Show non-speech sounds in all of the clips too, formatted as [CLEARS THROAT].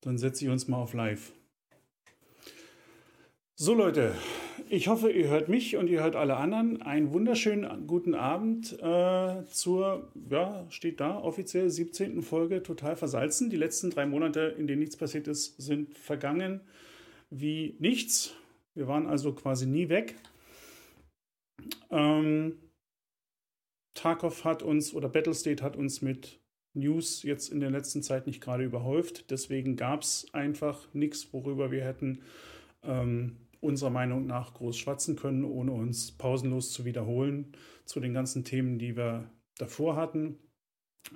Dann setze ich uns mal auf live. So Leute, ich hoffe, ihr hört mich und ihr hört alle anderen. Einen wunderschönen guten Abend äh, zur, ja, steht da offiziell 17. Folge Total Versalzen. Die letzten drei Monate, in denen nichts passiert ist, sind vergangen wie nichts. Wir waren also quasi nie weg. Ähm, Tarkov hat uns oder Battlestate hat uns mit News jetzt in der letzten Zeit nicht gerade überhäuft. Deswegen gab es einfach nichts, worüber wir hätten ähm, unserer Meinung nach groß schwatzen können, ohne uns pausenlos zu wiederholen zu den ganzen Themen, die wir davor hatten.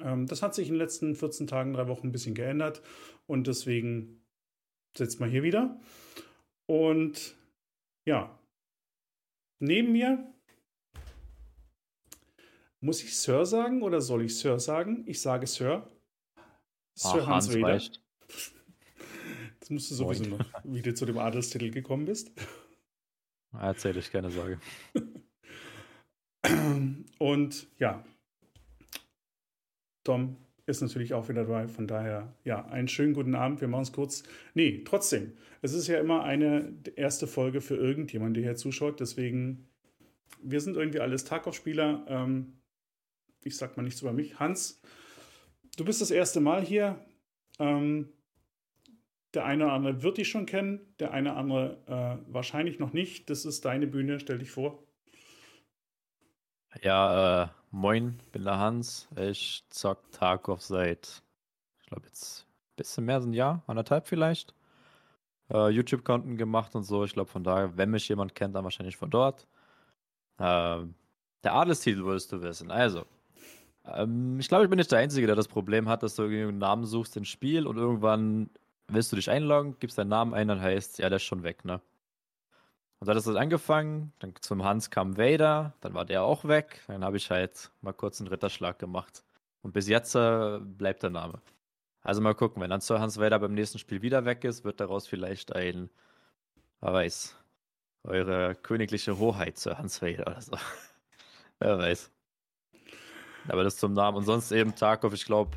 Ähm, das hat sich in den letzten 14 Tagen, drei Wochen ein bisschen geändert und deswegen sitzt man hier wieder. Und ja, neben mir muss ich Sir sagen oder soll ich Sir sagen? Ich sage Sir. Sir Ach, Hans, Hans Reder. [LAUGHS] Das musst du sowieso Moin. noch, wie du zu dem Adelstitel gekommen bist. Erzähl ich, keine Sorge. [LAUGHS] Und ja, Dom ist natürlich auch wieder dabei. Von daher, ja, einen schönen guten Abend. Wir machen es kurz. Nee, trotzdem. Es ist ja immer eine erste Folge für irgendjemand, der hier zuschaut. Deswegen, wir sind irgendwie alles Tarkov-Spieler. Ähm, ich sag mal nichts über mich. Hans, du bist das erste Mal hier. Ähm, der eine oder andere wird dich schon kennen, der eine oder andere äh, wahrscheinlich noch nicht. Das ist deine Bühne, stell dich vor. Ja, äh, moin, bin der Hans. Ich zock Tarkov seit, ich glaube jetzt ein bisschen mehr als ein Jahr, anderthalb vielleicht. Äh, YouTube-Konten gemacht und so. Ich glaube von daher, wenn mich jemand kennt, dann wahrscheinlich von dort. Äh, der Adelstitel würdest du wissen. Also, ähm, ich glaube, ich bin nicht der Einzige, der das Problem hat, dass du irgendwie einen Namen suchst im Spiel und irgendwann willst du dich einloggen, gibst deinen Namen ein, dann heißt, ja, der ist schon weg, ne? Und dann hat es angefangen, dann zum Hans kam Vader, dann war der auch weg, dann habe ich halt mal kurz einen Ritterschlag gemacht. Und bis jetzt äh, bleibt der Name. Also mal gucken, wenn dann Sir Hans Vader beim nächsten Spiel wieder weg ist, wird daraus vielleicht ein, wer weiß, eure königliche Hoheit Sir Hans Vader oder so. [LAUGHS] wer weiß. Aber das zum Namen. Und sonst eben Tarkov, ich glaube,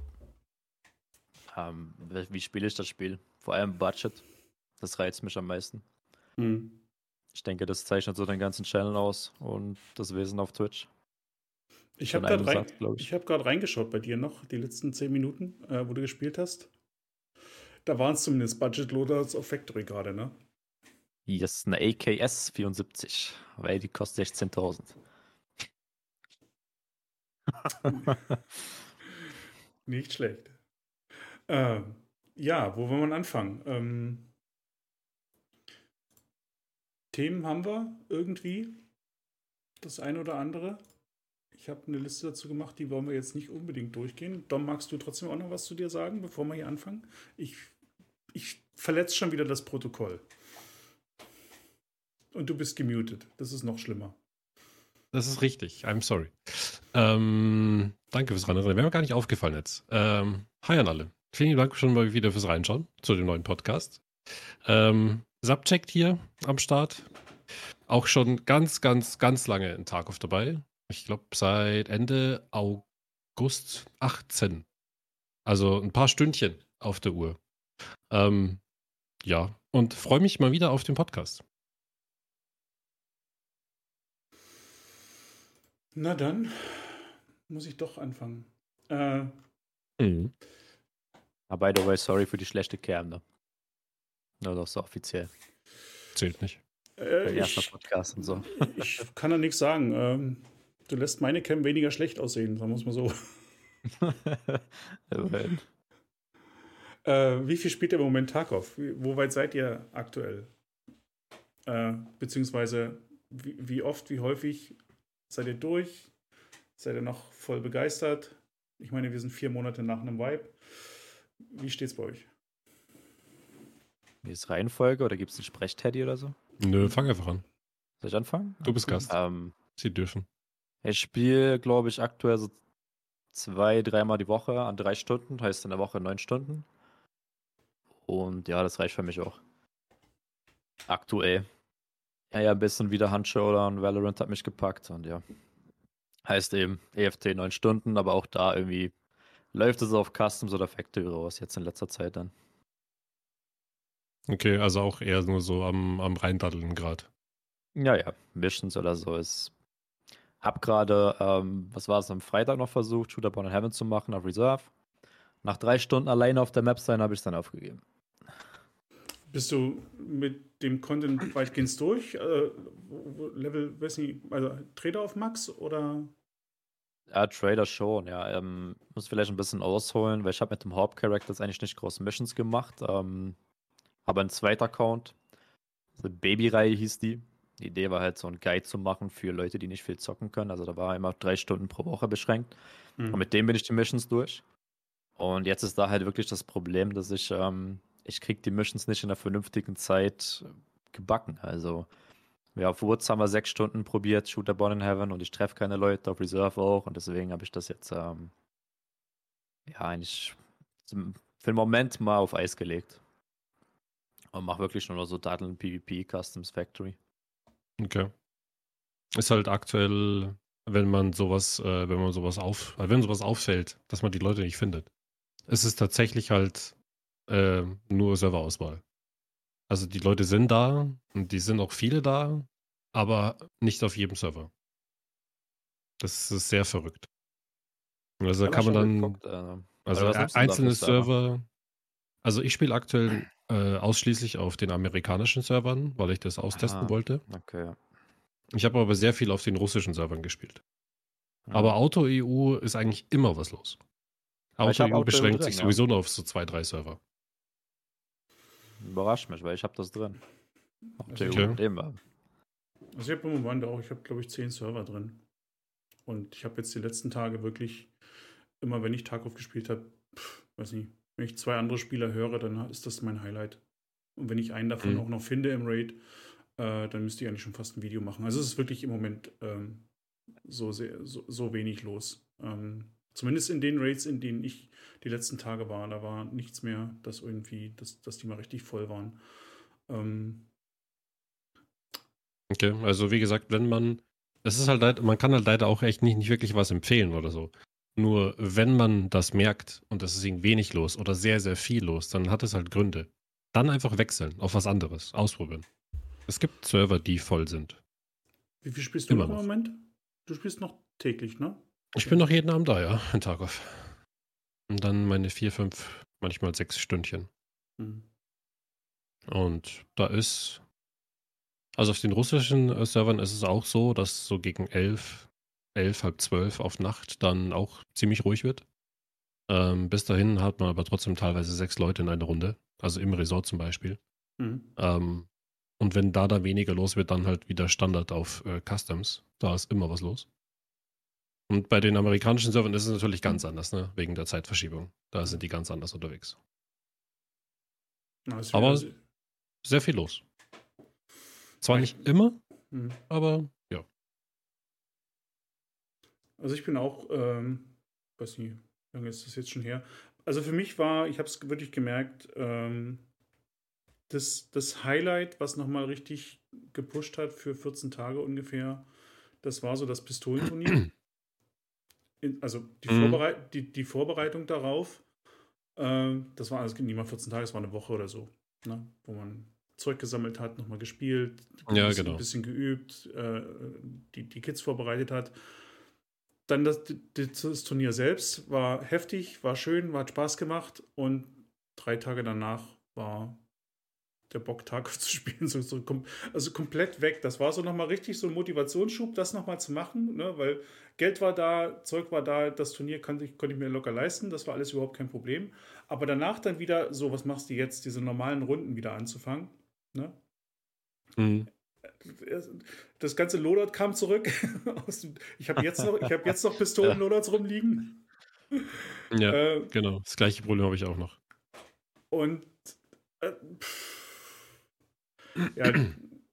ähm, wie spiele ich das Spiel? Vor allem Budget. Das reizt mich am meisten. Mhm. Ich denke, das zeichnet so den ganzen Channel aus und das Wesen auf Twitch. Ich habe gerade rein, hab reingeschaut bei dir noch, die letzten zehn Minuten, äh, wo du gespielt hast. Da waren es zumindest Budget Loaders of Factory gerade, ne? Yes, eine AKS 74, weil die kostet 16.000. [LAUGHS] Nicht schlecht. Äh, ja, wo will man anfangen? Ähm, Themen haben wir irgendwie. Das eine oder andere. Ich habe eine Liste dazu gemacht, die wollen wir jetzt nicht unbedingt durchgehen. Dom, magst du trotzdem auch noch was zu dir sagen, bevor wir hier anfangen? Ich, ich verletze schon wieder das Protokoll. Und du bist gemutet. Das ist noch schlimmer. Das ist richtig. I'm sorry. Ähm, danke fürs Reinreden. Wäre mir gar nicht aufgefallen jetzt. Ähm, hi an alle. Vielen Dank schon mal wieder fürs Reinschauen zu dem neuen Podcast. Ähm, Subject hier am Start. Auch schon ganz, ganz, ganz lange in Tarkov dabei. Ich glaube seit Ende August 18. Also ein paar Stündchen auf der Uhr. Ähm, ja, und freue mich mal wieder auf den Podcast. Na dann muss ich doch anfangen. Äh, mhm. Aber by the way, sorry für die schlechte Cam, ne? Nur doch so offiziell. Zählt nicht. Äh, erster Podcast und so. [LAUGHS] Ich kann da nichts sagen. Ähm, du lässt meine Cam weniger schlecht aussehen, sagen wir es mal so. [LAUGHS] äh, wie viel spielt ihr im Moment Tarkov? Wo weit seid ihr aktuell? Äh, beziehungsweise wie, wie oft, wie häufig seid ihr durch? Seid ihr noch voll begeistert? Ich meine, wir sind vier Monate nach einem Vibe. Wie steht's bei euch? Wie ist Reihenfolge oder gibt es einen Sprechteddy oder so? Nö, fang einfach an. Soll ich anfangen? Du bist Gast. Ähm, Sie dürfen. Ich spiele, glaube ich, aktuell so zwei, dreimal die Woche an drei Stunden, heißt in der Woche neun Stunden. Und ja, das reicht für mich auch. Aktuell. Ja, ja, ein bisschen wieder Handshowdown und Valorant hat mich gepackt und ja. Heißt eben EFT neun Stunden, aber auch da irgendwie läuft es auf Customs oder Factory raus, jetzt in letzter Zeit dann. Okay, also auch eher nur so am, am Reindaddeln gerade. Ja, ja, Missions oder so ist. Hab gerade, ähm, was war es, am Freitag noch versucht, Shooter Born in Heaven zu machen auf Reserve. Nach drei Stunden alleine auf der Map sein, habe ich es dann aufgegeben. Bist du mit dem Content weitgehend durch? Äh, Level, weiß nicht, also Trader auf Max oder? Ja, Trader schon, ja. Ähm, muss vielleicht ein bisschen ausholen, weil ich habe mit dem Hauptcharakter jetzt eigentlich nicht große Missions gemacht. Ähm, aber ein zweiter Account, also Baby-Reihe hieß die. Die Idee war halt so ein Guide zu machen für Leute, die nicht viel zocken können. Also da war immer drei Stunden pro Woche beschränkt. Mhm. Und mit dem bin ich die Missions durch. Und jetzt ist da halt wirklich das Problem, dass ich, ähm, ich krieg die Missions nicht in einer vernünftigen Zeit gebacken. Also ja, auf Woods haben wir sechs Stunden probiert, Shooter Born in Heaven und ich treffe keine Leute, auf Reserve auch und deswegen habe ich das jetzt ähm, ja eigentlich für den Moment mal auf Eis gelegt. Und mache wirklich nur noch so Datteln PvP Customs Factory. Okay. Ist halt aktuell, wenn man sowas, äh, wenn man sowas auf, wenn sowas auffällt, dass man die Leute nicht findet. Es ist tatsächlich halt äh, nur Serverauswahl. Also die Leute sind da und die sind auch viele da, aber nicht auf jedem Server. Das ist sehr verrückt. Also da kann man dann, geguckt, äh, also einzelne Server, also ich spiele aktuell äh, ausschließlich auf den amerikanischen Servern, weil ich das austesten Aha, wollte. Okay. Ich habe aber sehr viel auf den russischen Servern gespielt. Mhm. Aber Auto-EU ist eigentlich immer was los. Auto-EU beschränkt drin, sich sowieso ja. nur auf so zwei, drei Server. Überrascht mich, weil ich habe das drin. Okay. Also ich habe im Moment auch, ich habe glaube ich zehn Server drin. Und ich habe jetzt die letzten Tage wirklich, immer wenn ich Tarkov gespielt habe, weiß nicht, wenn ich zwei andere Spieler höre, dann ist das mein Highlight. Und wenn ich einen davon mhm. auch noch finde im Raid, äh, dann müsste ich eigentlich schon fast ein Video machen. Also es ist wirklich im Moment ähm, so, sehr, so, so, wenig los. Ähm, zumindest in den Raids, in denen ich die letzten Tage war, da war nichts mehr, dass irgendwie, dass, dass die mal richtig voll waren. Ähm, okay, also wie gesagt, wenn man, es ist halt, man kann halt leider auch echt nicht, nicht wirklich was empfehlen oder so. Nur wenn man das merkt und es ist irgendwie wenig los oder sehr, sehr viel los, dann hat es halt Gründe. Dann einfach wechseln auf was anderes, ausprobieren. Es gibt Server, die voll sind. Wie viel spielst du Immer noch im Moment? Du spielst noch täglich, ne? Ich bin noch jeden Abend da, ja, in Tarkov. Und dann meine vier, fünf, manchmal sechs Stündchen. Mhm. Und da ist, also auf den russischen äh, Servern ist es auch so, dass so gegen elf elf, halb zwölf auf Nacht dann auch ziemlich ruhig wird. Ähm, bis dahin hat man aber trotzdem teilweise sechs Leute in einer Runde, also im Resort zum Beispiel. Mhm. Ähm, und wenn da da weniger los wird, dann halt wieder Standard auf äh, Customs. Da ist immer was los. Und bei den amerikanischen Servern ist es natürlich ganz anders, ne? Wegen der Zeitverschiebung. Da sind die ganz anders unterwegs. aber sehr viel los. Zwar nicht immer, mhm. aber also ich bin auch, ähm, weiß nicht, wie lange ist das jetzt schon her? Also für mich war, ich habe es wirklich gemerkt, ähm, das, das Highlight, was nochmal richtig gepusht hat für 14 Tage ungefähr, das war so das Pistolenturnier. [CLEARS THROAT] In, also die, mhm. Vorbereit die, die, Vorbereitung darauf, äh, das war, also nicht mal 14 Tage, es war eine Woche oder so, ne? wo man Zeug gesammelt hat, nochmal gespielt, ja, ein, bisschen, genau. ein bisschen geübt, äh, die, die Kids vorbereitet hat. Dann das, das, Turnier selbst war heftig, war schön, hat Spaß gemacht und drei Tage danach war der Bock, Tag zu [LAUGHS] spielen, so, so, also komplett weg. Das war so nochmal richtig so ein Motivationsschub, das nochmal zu machen, ne? weil Geld war da, Zeug war da, das Turnier konnte ich, konnte ich mir locker leisten, das war alles überhaupt kein Problem. Aber danach dann wieder so, was machst du jetzt, diese normalen Runden wieder anzufangen? Ne? Mhm das ganze Loadout kam zurück. [LAUGHS] ich habe jetzt noch, jetzt noch [LAUGHS] Pistolen-Loadouts rumliegen. Ja, äh, genau. Das gleiche Problem habe ich auch noch. Und äh, ja,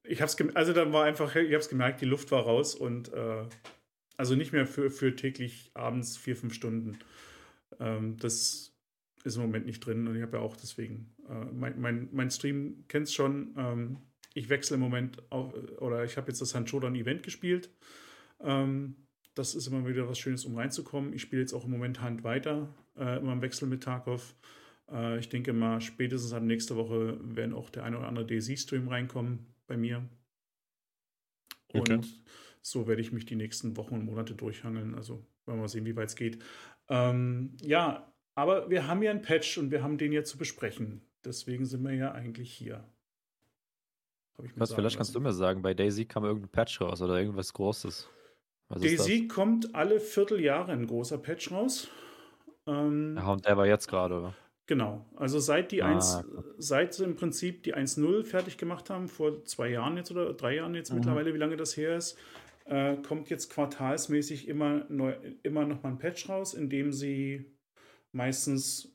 ich habe es also dann war einfach, ich habe es gemerkt, die Luft war raus und äh, also nicht mehr für, für täglich abends vier, fünf Stunden. Ähm, das ist im Moment nicht drin und ich habe ja auch deswegen, äh, mein, mein, mein Stream kennt es schon, ähm, ich wechsle im Moment auf, oder ich habe jetzt das Hanchodan-Event gespielt. Ähm, das ist immer wieder was Schönes, um reinzukommen. Ich spiele jetzt auch im Moment Hand weiter, äh, immer im Wechsel mit Tarkov. Äh, ich denke mal, spätestens ab nächste Woche werden auch der ein oder andere DayZ-Stream reinkommen bei mir. Und okay. so werde ich mich die nächsten Wochen und Monate durchhangeln. Also werden wir mal sehen, wie weit es geht. Ähm, ja, aber wir haben ja einen Patch und wir haben den jetzt zu besprechen. Deswegen sind wir ja eigentlich hier. Was, vielleicht lassen. kannst du mir sagen, bei Daisy kam irgendein Patch raus oder irgendwas Großes. Was Daisy kommt alle Vierteljahre ein großer Patch raus. Ähm, ja, und der war jetzt gerade, oder? Genau, also seit die ah, 1, seit sie im Prinzip die 1.0 fertig gemacht haben, vor zwei Jahren jetzt oder drei Jahren jetzt mhm. mittlerweile, wie lange das her ist, äh, kommt jetzt quartalsmäßig immer, neu, immer noch mal ein Patch raus, in dem sie meistens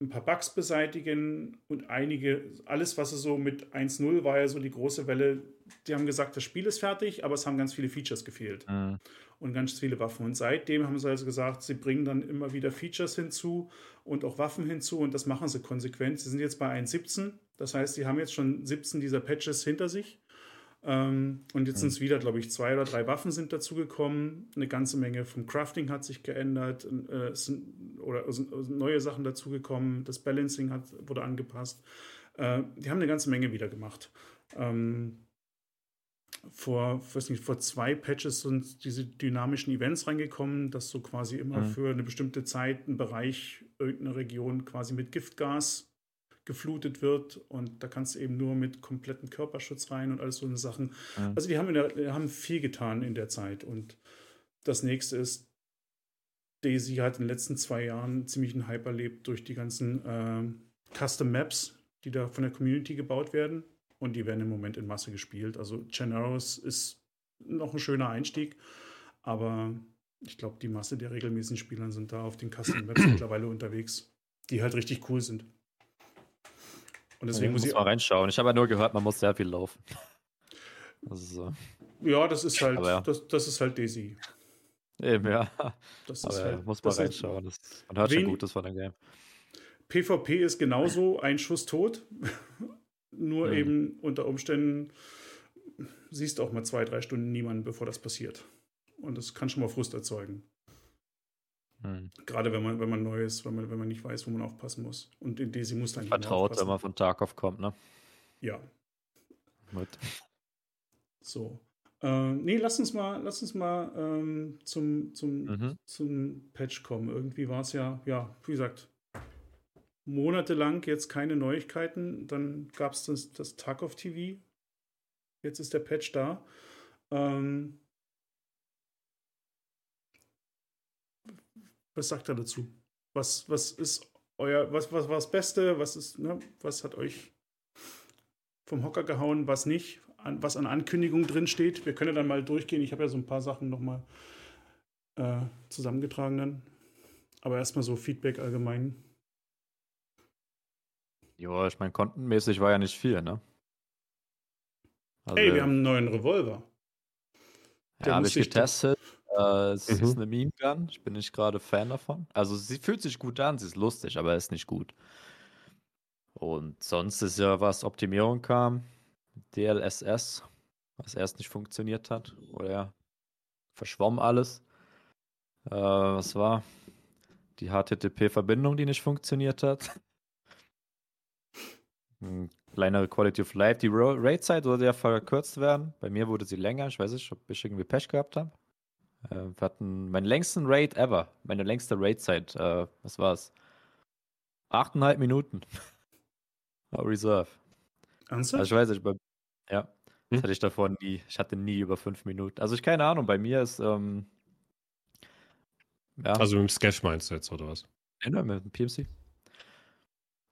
ein paar Bugs beseitigen und einige, alles, was es so mit 1.0 war ja so die große Welle. Die haben gesagt, das Spiel ist fertig, aber es haben ganz viele Features gefehlt mhm. Und ganz viele Waffen. Und seitdem haben sie also gesagt, sie bringen dann immer wieder Features hinzu und auch Waffen hinzu und das machen sie konsequent. Sie sind jetzt bei 1.17, das heißt, sie haben jetzt schon 17 dieser Patches hinter sich ähm, und jetzt mhm. sind es wieder, glaube ich, zwei oder drei Waffen sind dazugekommen. Eine ganze Menge vom Crafting hat sich geändert. Äh, es sind, oder neue Sachen dazugekommen. Das Balancing hat, wurde angepasst. Äh, die haben eine ganze Menge wieder gemacht. Ähm, vor, weiß nicht, vor zwei Patches sind diese dynamischen Events reingekommen, dass so quasi immer mhm. für eine bestimmte Zeit ein Bereich, irgendeine Region quasi mit Giftgas geflutet wird und da kannst du eben nur mit kompletten Körperschutz rein und alles so eine Sachen. Ja. Also die haben, der, die haben viel getan in der Zeit und das nächste ist, Daisy hat in den letzten zwei Jahren ziemlich einen Hype erlebt durch die ganzen äh, Custom Maps, die da von der Community gebaut werden und die werden im Moment in Masse gespielt. Also Generos ist noch ein schöner Einstieg, aber ich glaube, die Masse der regelmäßigen Spieler sind da auf den Custom Maps [CLEARS THROAT] mittlerweile unterwegs, die halt richtig cool sind. Und deswegen muss ich mal reinschauen. Ich habe ja nur gehört, man muss sehr viel laufen. [LAUGHS] Das so. Ja, das ist halt, ja. das, das ist halt Daisy. Eben, ja. Das ist halt, muss man reinschauen. Das, man hört schon Gutes von dem Game. PvP ist genauso ein Schuss tot. Nur mhm. eben unter Umständen siehst du auch mal zwei, drei Stunden niemanden, bevor das passiert. Und das kann schon mal Frust erzeugen. Hm. Gerade wenn man, wenn man neu ist, wenn man, wenn man nicht weiß, wo man aufpassen muss. Und in Desi muss dann Vertraut, wenn man von Tarkov kommt, ne? Ja. Gut. So. Äh, nee, lass uns mal, lass uns mal ähm, zum, zum, mhm. zum Patch kommen. Irgendwie war es ja, ja, wie gesagt, monatelang jetzt keine Neuigkeiten. Dann gab es das, das Tarkov TV. Jetzt ist der Patch da. Ähm, Was sagt er dazu? Was, was ist euer, was, war das Beste? Was ist, ne, was hat euch vom Hocker gehauen, was nicht, an, was an Ankündigungen drin steht? Wir können ja dann mal durchgehen. Ich habe ja so ein paar Sachen nochmal äh, zusammengetragen dann. Aber erstmal so Feedback allgemein. Ja, ich meine, kontenmäßig war ja nicht viel, ne? Also, Ey, wir haben einen neuen Revolver. Der ja, habe ich getestet. Äh, es mhm. ist eine Meme Gun. Ich bin nicht gerade Fan davon. Also sie fühlt sich gut an, sie ist lustig, aber ist nicht gut. Und sonst ist ja was Optimierung kam. DLSS, was erst nicht funktioniert hat. Oder ja, verschwommen alles. Äh, was war? Die HTTP-Verbindung, die nicht funktioniert hat. Kleinere Quality of Life. Die Raid-Zeit sollte ja verkürzt werden. Bei mir wurde sie länger. Ich weiß nicht, ob ich irgendwie Pech gehabt habe. Äh, wir hatten meinen längsten Raid ever. Meine längste Raid-Zeit. Äh, was war's? Achteinhalb Minuten. [LAUGHS] Reserve. Ernsthaft? Also ich weiß nicht, bei, ja. Das hm? hatte ich davor nie. Ich hatte nie über fünf Minuten. Also ich keine Ahnung, bei mir ist. Ähm, ja. Also mit dem Sketch meinst du jetzt, oder was? Ja, mit dem PMC.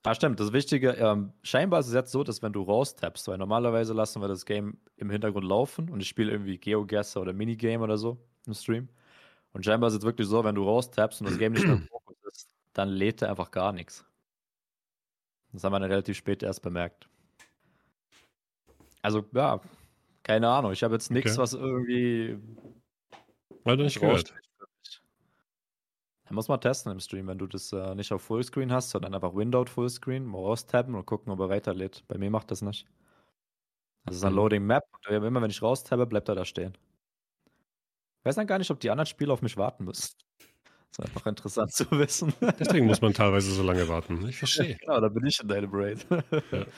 Ah, stimmt. Das Wichtige, ähm, scheinbar ist es jetzt so, dass wenn du raustappst, weil normalerweise lassen wir das Game im Hintergrund laufen und ich spiele irgendwie Geogesser oder Minigame oder so im Stream. Und scheinbar ist es wirklich so, wenn du raustappst und das Game nicht mehr im [CLEARS THROAT] Fokus ist, dann lädt er einfach gar nichts. Das haben wir dann relativ spät erst bemerkt. Also, ja, keine Ahnung. Ich habe jetzt nichts, okay. was irgendwie. Weil du nicht gehört. Da muss man testen im Stream, wenn du das äh, nicht auf Fullscreen hast, sondern einfach Windowed Fullscreen, mal raustappen und gucken, ob er weiterlädt. Bei mir macht das nicht. Das ist ein mhm. Loading Map. Und immer wenn ich raustappe, bleibt er da stehen. Ich weiß dann gar nicht, ob die anderen Spieler auf mich warten müssen. [LAUGHS] ist einfach interessant zu wissen. [LAUGHS] Deswegen muss man teilweise so lange warten. Ich verstehe. genau, da bin ich in deinem Braid. ja. [LAUGHS]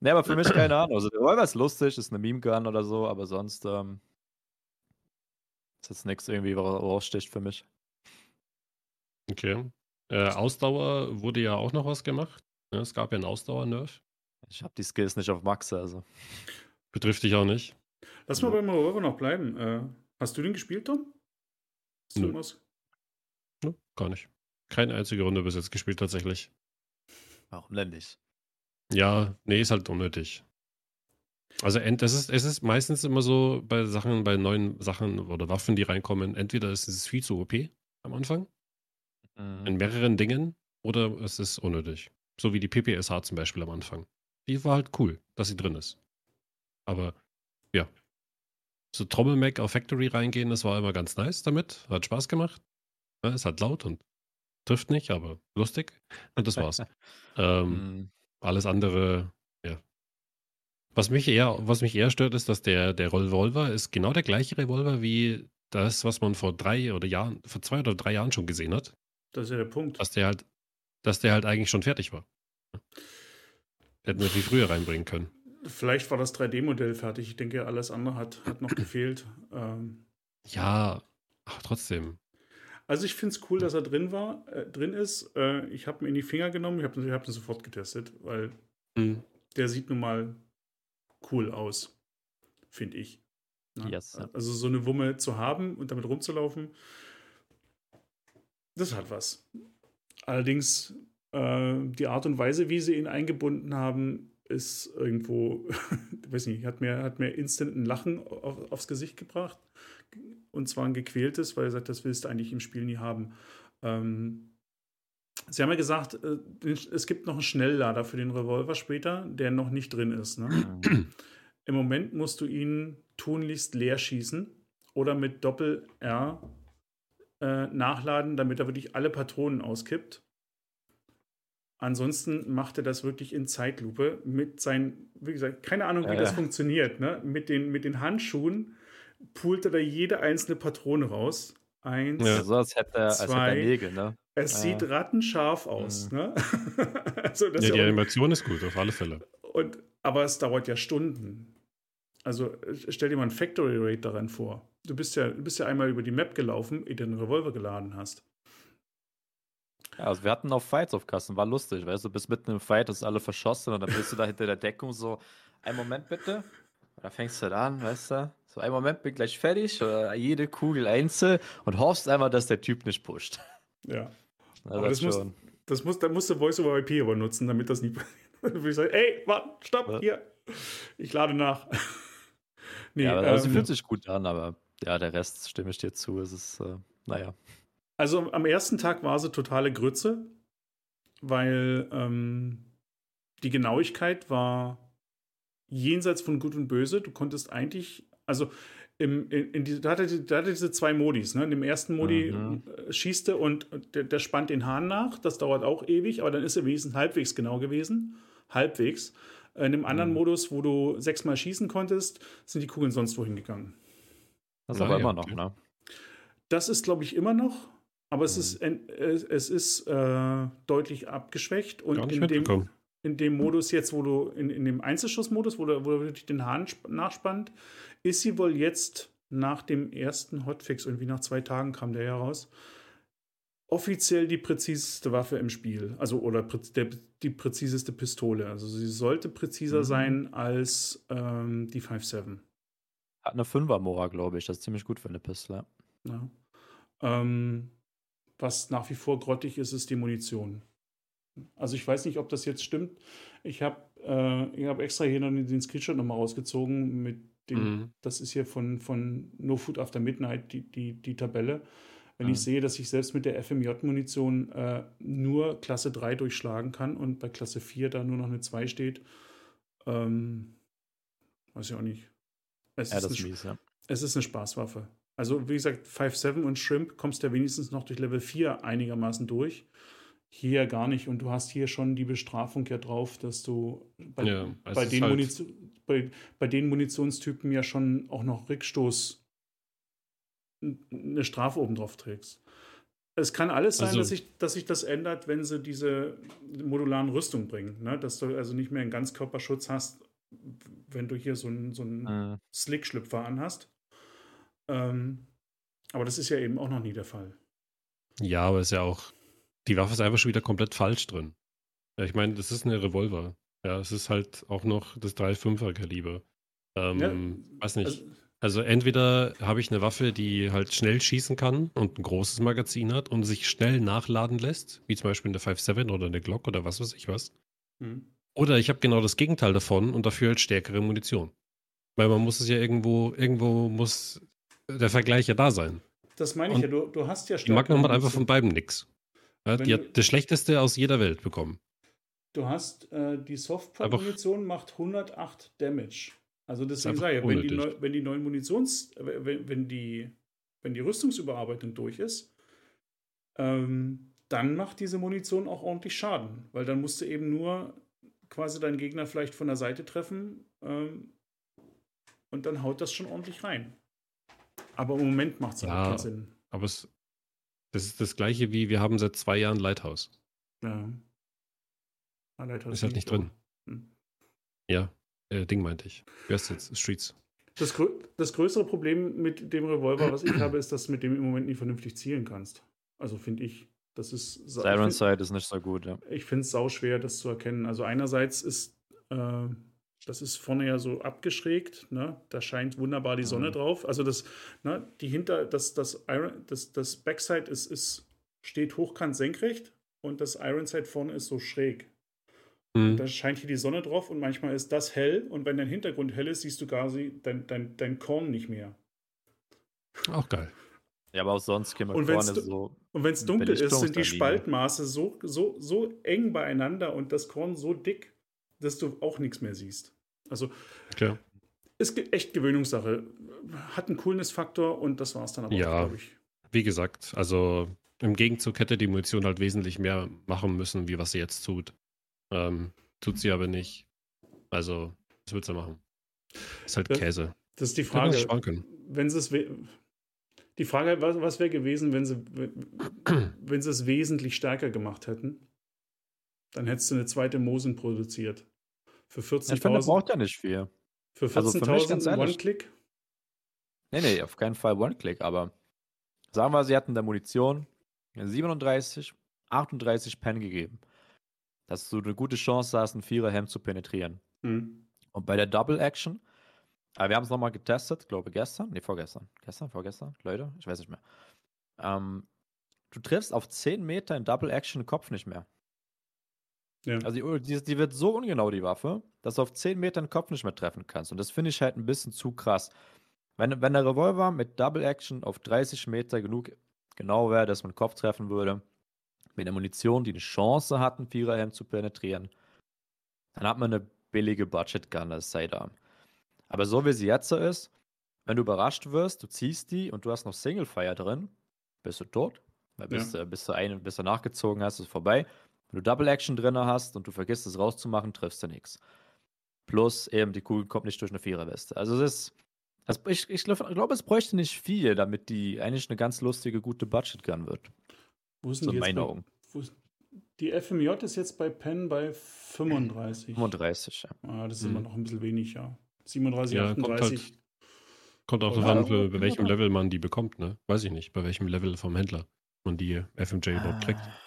Ne, aber für mich keine Ahnung. Also, der Revolver ist lustig, ist eine Meme-Gun oder so, aber sonst ähm, ist jetzt nichts irgendwie raussticht für mich. Okay. Äh, Ausdauer wurde ja auch noch was gemacht. Ja, es gab ja einen Ausdauer-Nerf. Ich habe die Skills nicht auf Max, also. Betrifft dich auch nicht. Lass mal beim Revolver noch bleiben. Äh, hast du den gespielt, Tom? Hast Nö. Nö, gar nicht. Keine einzige Runde bis jetzt gespielt, tatsächlich. Warum denn nicht? Ja, nee, ist halt unnötig. Also das ist, es ist meistens immer so bei Sachen, bei neuen Sachen oder Waffen, die reinkommen, entweder ist es viel zu OP am Anfang, mhm. in mehreren Dingen, oder es ist unnötig. So wie die PPSH zum Beispiel am Anfang. Die war halt cool, dass sie drin ist. Aber ja. So Trommel-Mac auf Factory reingehen, das war immer ganz nice damit. Hat Spaß gemacht. Ja, ist halt laut und trifft nicht, aber lustig. Und das war's. [LAUGHS] ähm, mhm. alles andere, ja. Was mich eher, was mich eher stört, ist, dass der, der Revolver ist genau der gleiche Revolver wie das, was man vor drei oder Jahren, vor zwei oder drei Jahren schon gesehen hat. Das ist ja der Punkt. Dass der halt, dass der halt eigentlich schon fertig war. Hätten wir viel früher reinbringen können. Vielleicht war das 3D-Modell fertig. Ich denke, alles andere hat, hat noch gefehlt. Ähm, ja, aber trotzdem. Also ich finde es cool, dass er drin war, äh, drin ist. Äh, ich habe ihn in die Finger genommen, ich habe ich hab ihn sofort getestet, weil mhm. der sieht nun mal cool aus, finde ich. Ne? Yes. Also so eine Wumme zu haben und damit rumzulaufen, das hat was. Allerdings äh, die Art und Weise, wie sie ihn eingebunden haben, ist irgendwo, [LAUGHS] weiß nicht, hat mir, hat mir instant ein Lachen auf, aufs Gesicht gebracht. Und zwar ein gequältes, weil er sagt, das willst du eigentlich im Spiel nie haben. Ähm, Sie haben ja gesagt, äh, es gibt noch einen Schnelllader für den Revolver später, der noch nicht drin ist. Ne? [CLEARS THROAT] Im Moment musst du ihn tunlichst leer schießen oder mit Doppel-R äh, nachladen, damit er wirklich alle Patronen auskippt. Ansonsten macht er das wirklich in Zeitlupe mit seinen, wie gesagt, keine Ahnung, wie ja, das ja. funktioniert. Ne? Mit, den, mit den Handschuhen pult er da jede einzelne Patrone raus. Eins, ja. so als hätte er, zwei. Als hätte er Nägel, ne? Es ja. sieht rattenscharf aus. Mhm. Ne? [LAUGHS] also ja, die Animation ist gut, auf alle Fälle. Und, aber es dauert ja Stunden. Also stell dir mal ein Factory Rate daran vor. Du bist ja, du bist ja einmal über die Map gelaufen, ehe du den Revolver geladen hast. Ja, also wir hatten auch Fights auf Kassen, war lustig, weißt du, bist mitten im Fight, ist alle verschossen und dann bist du da hinter der Deckung so, einen Moment bitte, da fängst du dann an, weißt du, so einen Moment, bin gleich fertig, oder jede Kugel einzeln und hoffst einfach, dass der Typ nicht pusht. Ja. [LAUGHS] Also aber das, das muss, das muss, da musst du Voice over IP aber nutzen, damit das nicht [LAUGHS] passiert. Dann würde ich sagen, ey, warte, stopp, ja. hier. Ich lade nach. [LAUGHS] nee, ja, also ähm, fühlt sich gut an, aber ja, der Rest stimme ich dir zu. Es ist, äh, naja. Also am ersten Tag war sie totale Grütze, weil ähm, die Genauigkeit war jenseits von Gut und Böse. Du konntest eigentlich, also im, in, in die, da, hatte, da hatte diese zwei Modis. Ne? In dem ersten Modi mhm. Äh, schießt er und der, der spannt den Hahn nach. Das dauert auch ewig, aber dann ist er wenigstens halbwegs genau gewesen. Halbwegs. In dem anderen mhm. Modus, wo du sechsmal schießen konntest, sind die Kugeln sonst wohin gegangen. Das ist aber ja, immer noch, ne? Das ist, glaube ich, immer noch. Aber es ist, es ist äh, deutlich abgeschwächt. Und in dem, in dem Modus jetzt, wo du, in, in dem Einzelschussmodus, wo du, wo du wirklich den Hahn nachspannt, ist sie wohl jetzt nach dem ersten Hotfix, irgendwie nach zwei Tagen kam der heraus, offiziell die präziseste Waffe im Spiel. Also, oder der, die präziseste Pistole. Also, sie sollte präziser mhm. sein als ähm, die 5.7. Hat eine 5er Mora, glaube ich. Das ist ziemlich gut für eine Pistole. Ja. Ähm, was nach wie vor grottig ist, ist die Munition. Also ich weiß nicht, ob das jetzt stimmt. Ich habe äh, hab extra hier noch den Screenshot nochmal rausgezogen mit dem, mhm. das ist hier von, von No Food After Midnight, die, die, die Tabelle. Wenn mhm. ich sehe, dass ich selbst mit der FMJ-Munition äh, nur Klasse 3 durchschlagen kann und bei Klasse 4 da nur noch eine 2 steht, ähm, weiß ich auch nicht. Es, ja, ist, eine, mies, ja. es ist eine Spaßwaffe. Also, wie gesagt, 5-7 und Shrimp kommst du ja wenigstens noch durch Level 4 einigermaßen durch. Hier gar nicht. Und du hast hier schon die Bestrafung ja drauf, dass du bei, ja, bei, den, halt bei, bei den Munitionstypen ja schon auch noch Rückstoß eine Strafe obendrauf trägst. Es kann alles sein, Also- dass, sich, dass sich das ändert, wenn sie diese modularen Rüstung bringen. Ne? Dass du also nicht mehr einen Ganzkörperschutz hast, wenn du hier so einen, so einen Mhm. Slick-Schlüpfer anhast. Ähm, aber das ist ja eben auch noch nie der Fall. Ja, aber ist ja auch, die Waffe ist einfach schon wieder komplett falsch drin. Ja, ich meine, das ist eine Revolver. Ja, es ist halt auch noch das 3,5er Kaliber. Ähm, Ja, weiß nicht. also- Also entweder habe ich eine Waffe, die halt schnell schießen kann und ein großes Magazin hat und sich schnell nachladen lässt, wie zum Beispiel eine 5.7 oder eine Glock oder was weiß ich was. Hm. Oder ich habe genau das Gegenteil davon und dafür halt stärkere Munition. Weil man muss es ja irgendwo, irgendwo muss der Vergleich ja da sein. Das meine ich Und ja, du, du hast ja Die Magnum hat einfach von beiden nix. Ja, die hat das Schlechteste aus jeder Welt bekommen. Du hast äh, die Softpop-Munition macht 108 Damage. Also deswegen sage ich, ja, wenn die, neu, wenn die neuen Munitions, wenn, wenn die, wenn die Rüstungsüberarbeitung durch ist, ähm, dann macht diese Munition auch ordentlich Schaden, weil dann musst du eben nur quasi deinen Gegner vielleicht von der Seite treffen ähm, und dann haut das schon ordentlich rein. Aber im Moment macht es Ja. halt keinen Sinn. Aber es, das ist das gleiche wie wir haben seit zwei Jahren Lighthouse. Ja. Ah, Lighthouse Ist halt nicht drin. Hm. Ja, äh, Ding meinte ich. Wer ist jetzt? Streets. Das, grö das größere Problem mit dem Revolver, was ich habe, ist, dass du mit dem im Moment nicht vernünftig zielen kannst. Also finde ich. Das ist. Siren Sight ist nicht so gut, ja. Ich finde es sau schwer, das zu erkennen. Also einerseits ist äh, das ist vorne ja so abgeschrägt, ne? Da scheint wunderbar die Sonne Mhm. drauf. Also das, ne, die hinter, das, das Iron, das, das Backside ist, ist, steht hochkant senkrecht und das Ironside vorne ist so schräg. Hm. Da scheint hier die Sonne drauf und manchmal ist das hell und wenn dein Hintergrund hell ist, siehst du quasi dein, dein, dein Korn nicht mehr. Auch geil. Ja, aber auch sonst können wir Und vorne so. Und wenn es dunkel ist, sind die. Spaltmaße so, so, so eng beieinander und das Korn so dick, dass du auch nichts mehr siehst. Also Klar. ist echt Gewöhnungssache. Hat einen Coolness-Faktor und das war es dann aber Ja. auch, glaube ich. Wie gesagt, also im Gegenzug hätte die Munition halt wesentlich mehr machen müssen, wie was sie jetzt tut. Ähm, tut sie aber nicht. Also, was willst du machen? Ist halt Das- Käse. Das ist die Frage. Wenn sie es die Frage, was, was wäre gewesen, wenn sie, [CLEARS THROAT] wenn sie es wesentlich stärker gemacht hätten? Dann hättest du eine zweite Mosin produziert. Für Ich finde, 14.000 braucht ja nicht viel. für also für mich 14.000 ganz ehrlich- One-Click. Nee, nee, auf keinen Fall One-Click, aber sagen wir, sie hatten der Munition 37, 38 Pen gegeben. Dass du eine gute Chance hast, ein Vierer-Hemd zu penetrieren. Hm. Und bei der Double Action, äh, wir haben es nochmal getestet, glaube gestern, nee, vorgestern. Gestern, vorgestern, Leute, ich weiß nicht mehr. Ähm, du triffst auf 10 Meter in Double Action den Kopf nicht mehr. Ja. Also die, die, die wird so ungenau, die Waffe, dass du auf 10 Meter den Kopf nicht mehr treffen kannst. Und das finde ich halt ein bisschen zu krass. Wenn, wenn der Revolver mit Double Action auf 30 Meter genug genau wäre, dass man den Kopf treffen würde, mit der Munition, die eine Chance hat, ein Viererhemd zu penetrieren, dann hat man eine billige Budget Gun als Sidearm. Aber so wie sie jetzt so ist, wenn du überrascht wirst, du ziehst die und du hast noch Single Fire drin, bist du tot. Weil bis, Ja. du, bis, du ein, bis du nachgezogen hast, ist vorbei. Wenn du Double Action drin hast und du vergisst es rauszumachen, triffst du nichts. Plus eben die Kugel kommt nicht durch eine Viererweste. Also es ist. Das, ich ich glaube, glaub, es bräuchte nicht viel, damit die eigentlich eine ganz lustige, gute Budget Gun wird. Wo ist denn So die in jetzt meinen bei, Augen. wo ist, die FMJ ist jetzt bei Penn bei 35. 35, ja. Ah, das ist Mhm. immer noch ein bisschen wenig, ja. 37, Ja, kommt 38. halt, kommt auch Ja, darauf an, bei welchem Level man die bekommt, ne? Weiß ich nicht, bei welchem Level vom Händler man die FMJ überhaupt kriegt. Ah,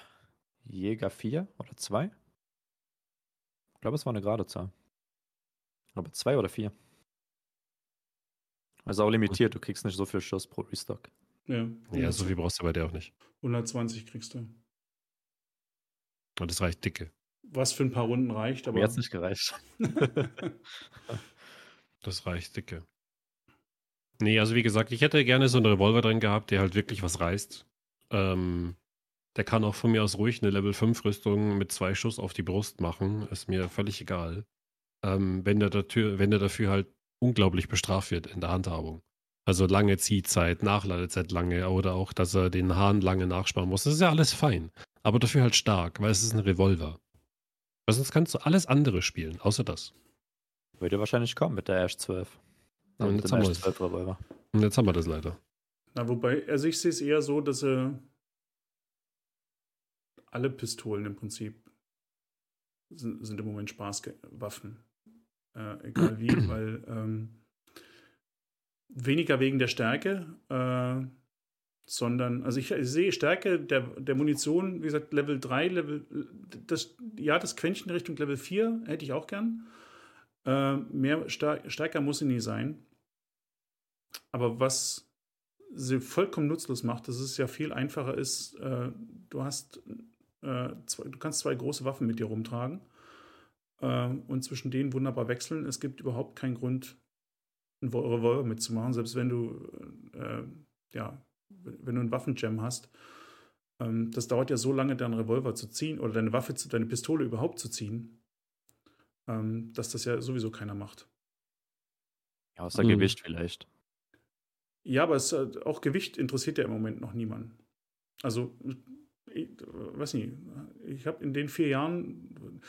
Jäger 4 oder 2? Ich glaube, es war eine gerade Zahl. Aber 2 oder 4. Also auch limitiert, du kriegst nicht so viel Schuss pro Restock. Ja, Ja, so viel brauchst du bei der auch nicht. 120 kriegst du. Und das reicht dicke. Was für ein paar Runden reicht, aber. Mir hat es nicht gereicht. [LAUGHS] Das reicht dicke. Nee, also wie gesagt, ich hätte gerne so einen Revolver drin gehabt, der halt wirklich was reißt. Ähm, der kann auch von mir aus ruhig eine Level 5 Rüstung mit zwei Schuss auf die Brust machen. Ist mir völlig egal. Ähm, wenn, der dafür, wenn der dafür halt unglaublich bestraft wird in der Handhabung. Also lange Ziehzeit, Nachladezeit lange oder auch, dass er den Hahn lange nachsparen muss. Das ist ja alles fein. Aber dafür halt stark, weil es ist ein Revolver. Weil sonst kannst du alles andere spielen, außer das. Würde wahrscheinlich kommen mit der Ash 12. Ja, und jetzt haben wir. 12 Revolver. Und jetzt haben wir das leider. Na, wobei, also ich sehe es eher so, dass sie alle Pistolen im Prinzip sind, sind im Moment Spaßwaffen. Äh, egal wie, [CLEARS THROAT] weil ähm, weniger wegen der Stärke, äh, sondern, also ich, ich, sehe Stärke der, der Munition, wie gesagt, Level 3, Level, das, ja, das Quäntchen Richtung Level 4 hätte ich auch gern. Äh, mehr stärker muss sie nie sein. Aber was sie vollkommen nutzlos macht, dass es ja viel einfacher ist, äh, du hast äh, zwei, du kannst zwei große Waffen mit dir rumtragen äh, und zwischen denen wunderbar wechseln. Es gibt überhaupt keinen Grund, einen Revolver mitzumachen, selbst wenn du äh, ja, wenn du einen Waffenjam hast. Ähm, das dauert ja so lange, deinen Revolver zu ziehen oder deine Waffe, deine Pistole überhaupt zu ziehen ähm, dass das ja sowieso keiner macht. Ja, außer mhm. Gewicht vielleicht. Ja, aber es, äh, auch Gewicht interessiert ja im Moment noch niemanden. Also, ich weiß nicht, ich habe in den vier Jahren,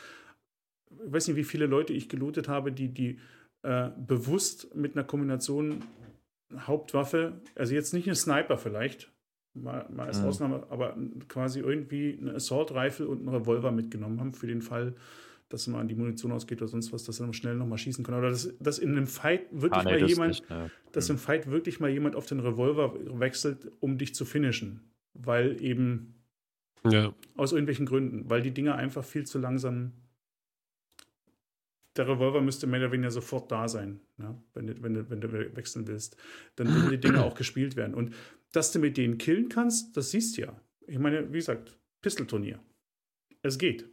ich weiß nicht, wie viele Leute ich gelootet habe, die, die äh, bewusst mit einer Kombination Hauptwaffe, also jetzt nicht eine Sniper vielleicht, mal, mal als mhm. Ausnahme, aber quasi irgendwie eine Assault Rifle und einen Revolver mitgenommen haben für den Fall, dass man die Munition ausgeht oder sonst was, dass dann schnell nochmal schießen kann. Oder dass, dass in einem Fight wirklich ah, nee, mal jemand, nicht, ne. dass im Fight wirklich mal jemand auf den Revolver wechselt, um dich zu finishen. Weil eben ja. aus irgendwelchen Gründen, weil die Dinger einfach viel zu langsam. Der Revolver müsste mehr oder weniger sofort da sein, ne? wenn, du, wenn, du, wenn du wechseln willst. Dann würden die Dinger auch gespielt werden. Und dass du mit denen killen kannst, das siehst du ja. Ich meine, wie gesagt, Pistolturnier. Es geht.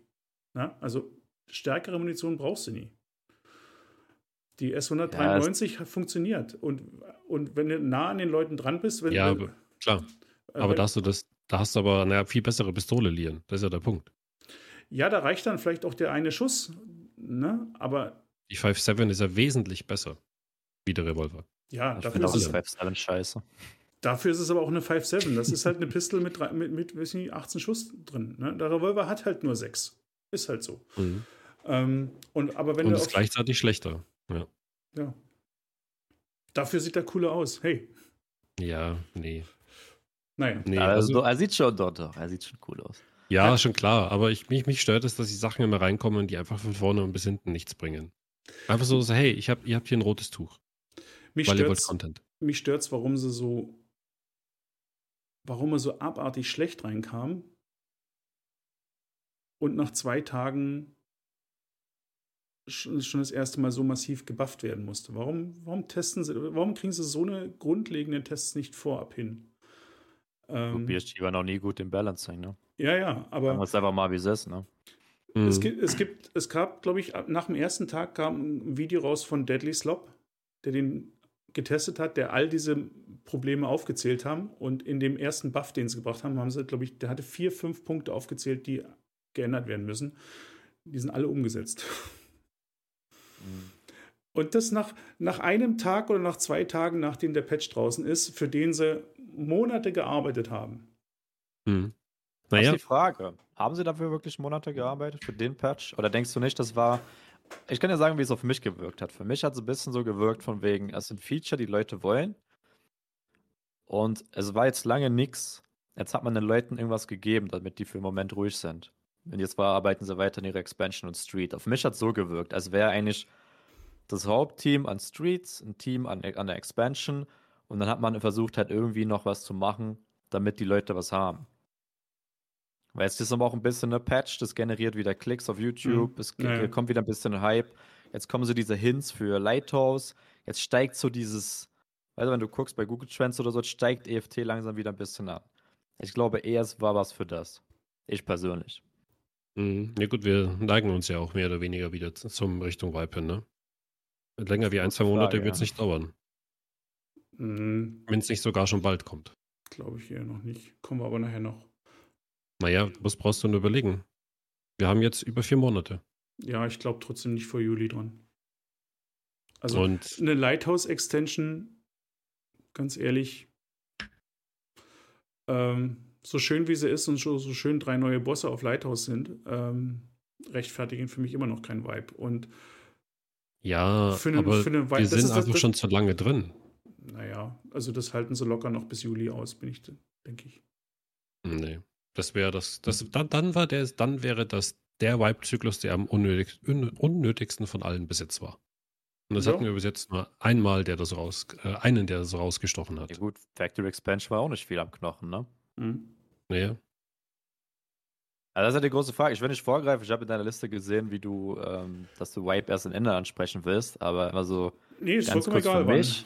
Ne? Also stärkere Munition brauchst du nie. Die S193 ja, funktioniert. Und, und wenn du nah an den Leuten dran bist, wenn Ja, du, klar. Äh, aber da hast du das, da hast du aber eine viel bessere Pistole lieren. Das ist ja der Punkt. Ja, da reicht dann vielleicht auch der eine Schuss, ne? Aber. Die 5.7 ist ja wesentlich besser wie der Revolver. Ja, ich dafür ist es 5.7 scheiße. Dafür ist es aber auch eine 5.7. Das ist halt eine Pistole mit, mit, mit, mit 18 Schuss drin. Ne? Der Revolver hat halt nur 6. Ist halt so. Mhm. Ähm, und aber wenn und ist gleichzeitig schlechter. Ja. ja. Dafür sieht er cooler aus. Hey. Ja, nee. Naja. Nee, also, also, er sieht schon dort doch. Er sieht schon cool aus. Ja, ja, schon klar. Aber ich, mich, mich stört es, dass die Sachen immer reinkommen, die einfach von vorne und bis hinten nichts bringen. Einfach so, so hey, ich hab, ihr habt hier ein rotes Tuch. Mich weil ihr wollt Content. Mich stört es, warum sie so, warum er so abartig schlecht reinkam und nach zwei Tagen schon das erste Mal so massiv gebufft werden musste. Warum, warum testen sie, warum kriegen sie so eine grundlegenden Tests nicht vorab hin? Ähm, BSG war noch nie gut im Balancing, ne? Ja, ja, aber. Sagen wir es einfach mal, wie es ist, ne? Es, mhm. gibt, es, gibt, es gab, glaube ich, nach dem ersten Tag kam ein Video raus von Deadly Slop, der den getestet hat, der all diese Probleme aufgezählt haben. Und in dem ersten Buff, den sie gebracht haben, haben sie, glaube ich, der hatte vier, fünf Punkte aufgezählt, die geändert werden müssen. Die sind alle umgesetzt. Und das nach, nach einem Tag oder nach zwei Tagen, nachdem der Patch draußen ist, für den sie Monate gearbeitet haben. Mhm. Naja. Das ist die Frage. Haben sie dafür wirklich Monate gearbeitet, für den Patch? Oder denkst du nicht, das war. Ich kann ja sagen, wie es auf mich gewirkt hat. Für mich hat es ein bisschen so gewirkt, von wegen, es sind Feature, die Leute wollen. Und es war jetzt lange nichts. Jetzt hat man den Leuten irgendwas gegeben, damit die für einen Moment ruhig sind. Und jetzt arbeiten sie weiter in ihrer Expansion und Street. Auf mich hat es so gewirkt, als wäre eigentlich das Hauptteam an Streets, ein Team an, an der Expansion und dann hat man versucht, halt irgendwie noch was zu machen, damit die Leute was haben. Weil es ist aber auch ein bisschen eine Patch, das generiert wieder Klicks auf YouTube, mhm. es ja. kommt wieder ein bisschen Hype. Jetzt kommen so diese Hints für Lighthouse. Jetzt steigt so dieses, weißt du, wenn du guckst bei Google Trends oder so, steigt EFT langsam wieder ein bisschen ab. Ich glaube eher, es war was für das. Ich persönlich. Mhm. Ja gut, wir neigen uns ja auch mehr oder weniger wieder zum Richtung Vibe hin, ne? Länger wie ein, zwei Monate wird es ja. nicht dauern. Mhm. Wenn es nicht sogar schon bald kommt. Glaube ich eher noch nicht. Kommen wir aber nachher noch. Naja, was brauchst du denn überlegen? Wir haben jetzt über vier Monate. Ja, ich glaube trotzdem nicht vor Juli dran. Also Und eine Lighthouse-Extension, ganz ehrlich, ähm, so schön wie sie ist und so, so schön drei neue Bosse auf Lighthouse sind, ähm, rechtfertigen für mich immer noch kein Vibe. Und ja, für eine, aber für eine wir sind einfach das, schon zu lange drin. Naja, also das halten sie locker noch bis Juli aus, bin ich, denke ich. Nee. Das wäre das, das dann, dann war der, dann wäre das der Wipe-Zyklus, der am unnötig, un, unnötigsten von allen bis jetzt war. Und das Ja. hatten wir bis jetzt nur einmal, der das raus, äh, einen, der das rausgestochen hat. Ja gut, Factory Expansion war auch nicht viel am Knochen, ne? Mhm. Naja. Also das ist ja die große Frage. Ich will nicht vorgreifen, ich habe in deiner Liste gesehen, wie du, ähm, dass du Wipe erst am Ende ansprechen willst, aber immer so Nee, ist ganz vollkommen kurz egal. für mich.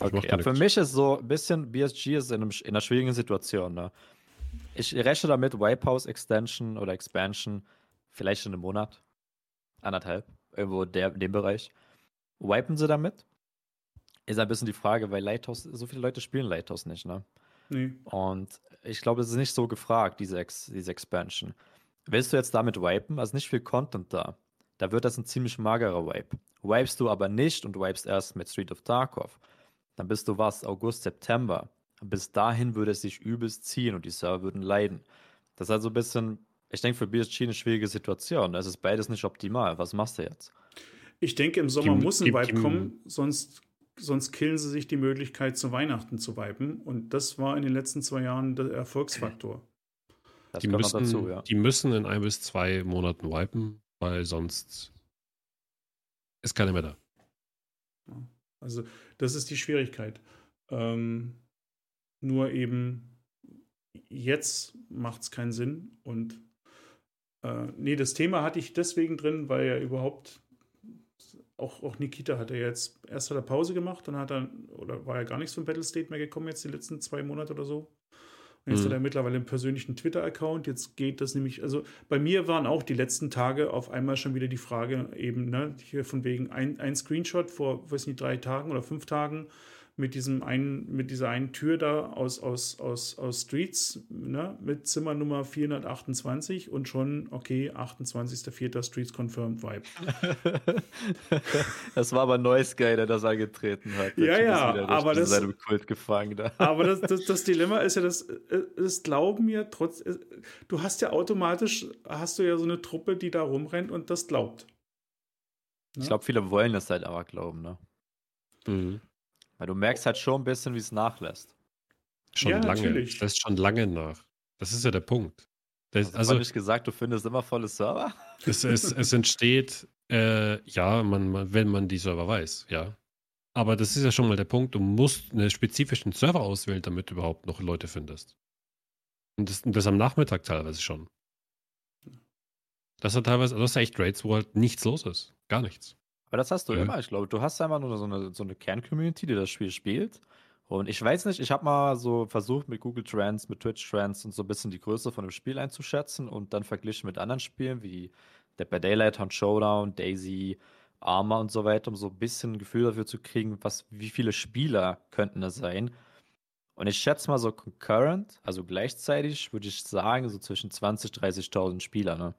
Okay, ja für mich ist so ein bisschen, BSG ist in, einem, in einer schwierigen Situation. Ne? Ich rechne damit, Wipehouse Extension oder Expansion, vielleicht in einem Monat, anderthalb, irgendwo in der, in dem Bereich. Wipen sie damit? Ist ein bisschen die Frage, weil Lighthouse, so viele Leute spielen Lighthouse nicht, ne? Nee. Und ich glaube, es ist nicht so gefragt, diese, Ex diese Expansion. Willst du jetzt damit wipen? Also nicht viel Content da. Da wird das ein ziemlich magerer Wipe. Wipest du aber nicht und wipest erst mit Street of Tarkov, dann bist du was, August, September. Bis dahin würde es sich übelst ziehen und die Server würden leiden. Das ist also ein bisschen, ich denke, für BSG eine schwierige Situation. Es ist beides nicht optimal. Was machst du jetzt? Ich denke, im Sommer Die- muss ein die- Vibe kommen, sonst, sonst killen sie sich die Möglichkeit, zu Weihnachten zu viben. Und das war in den letzten zwei Jahren der Erfolgsfaktor. Das Die müssen, dazu, ja. die müssen in ein bis zwei Monaten wipen, weil sonst ist keiner mehr da. Also, das ist die Schwierigkeit. Ähm, nur eben jetzt macht es keinen Sinn. Und äh, nee, das Thema hatte ich deswegen drin, weil ja überhaupt auch, auch Nikita hat er jetzt erst hat er Pause gemacht, dann hat er, oder war er gar nichts von Battle State mehr gekommen, jetzt die letzten zwei Monate oder so. Und jetzt Mhm. hat er mittlerweile einen persönlichen Twitter-Account. Jetzt geht das nämlich, also bei mir waren auch die letzten Tage auf einmal schon wieder die Frage, eben, ne, hier von wegen ein, ein Screenshot vor, weiß nicht, drei Tagen oder fünf Tagen mit diesem einen, mit dieser einen Tür da aus, aus, aus, aus Streets, ne, mit Zimmernummer 428 und schon, okay, 28.04. Streets Confirmed Vibe. [LAUGHS] das war aber Noise Guy, der das angetreten hat. Der Ja, ja, wieder aber das- seinem Kult gefangen da. [LAUGHS] Aber das, das, das Dilemma ist ja, das, das Glauben ja trotz, du hast ja automatisch, hast du ja so eine Truppe, die da rumrennt und das glaubt. Ich glaube, viele wollen das halt aber glauben, ne? Mhm. Weil du merkst halt schon ein bisschen, wie es nachlässt. Schon Ja, lange. natürlich. Das ist schon lange nach. Das ist ja der Punkt. Das, also also, nicht gesagt, du findest immer volle Server? es, es, es entsteht, äh, ja, man, man, wenn man die Server weiß, ja. Aber das ist ja schon mal der Punkt, du musst einen spezifischen Server auswählen, damit du überhaupt noch Leute findest. Und das, und das am Nachmittag teilweise schon. Das hat teilweise, das ist echt Raids, wo halt nichts los ist. Gar nichts. Aber das hast du Ja. immer. Ich glaube, du hast einfach nur so eine, so eine Kern-Community, die das Spiel spielt. Und ich weiß nicht, ich habe mal so versucht, mit Google Trends, mit Twitch Trends und so ein bisschen die Größe von dem Spiel einzuschätzen und dann verglichen mit anderen Spielen wie Dead by Daylight, Hunt Showdown, Daisy, Arma und so weiter, um so ein bisschen ein Gefühl dafür zu kriegen, was, wie viele Spieler könnten es sein. Und ich schätze mal so concurrent, also gleichzeitig, würde ich sagen, so zwischen 20.000, 30.000 Spieler, ne?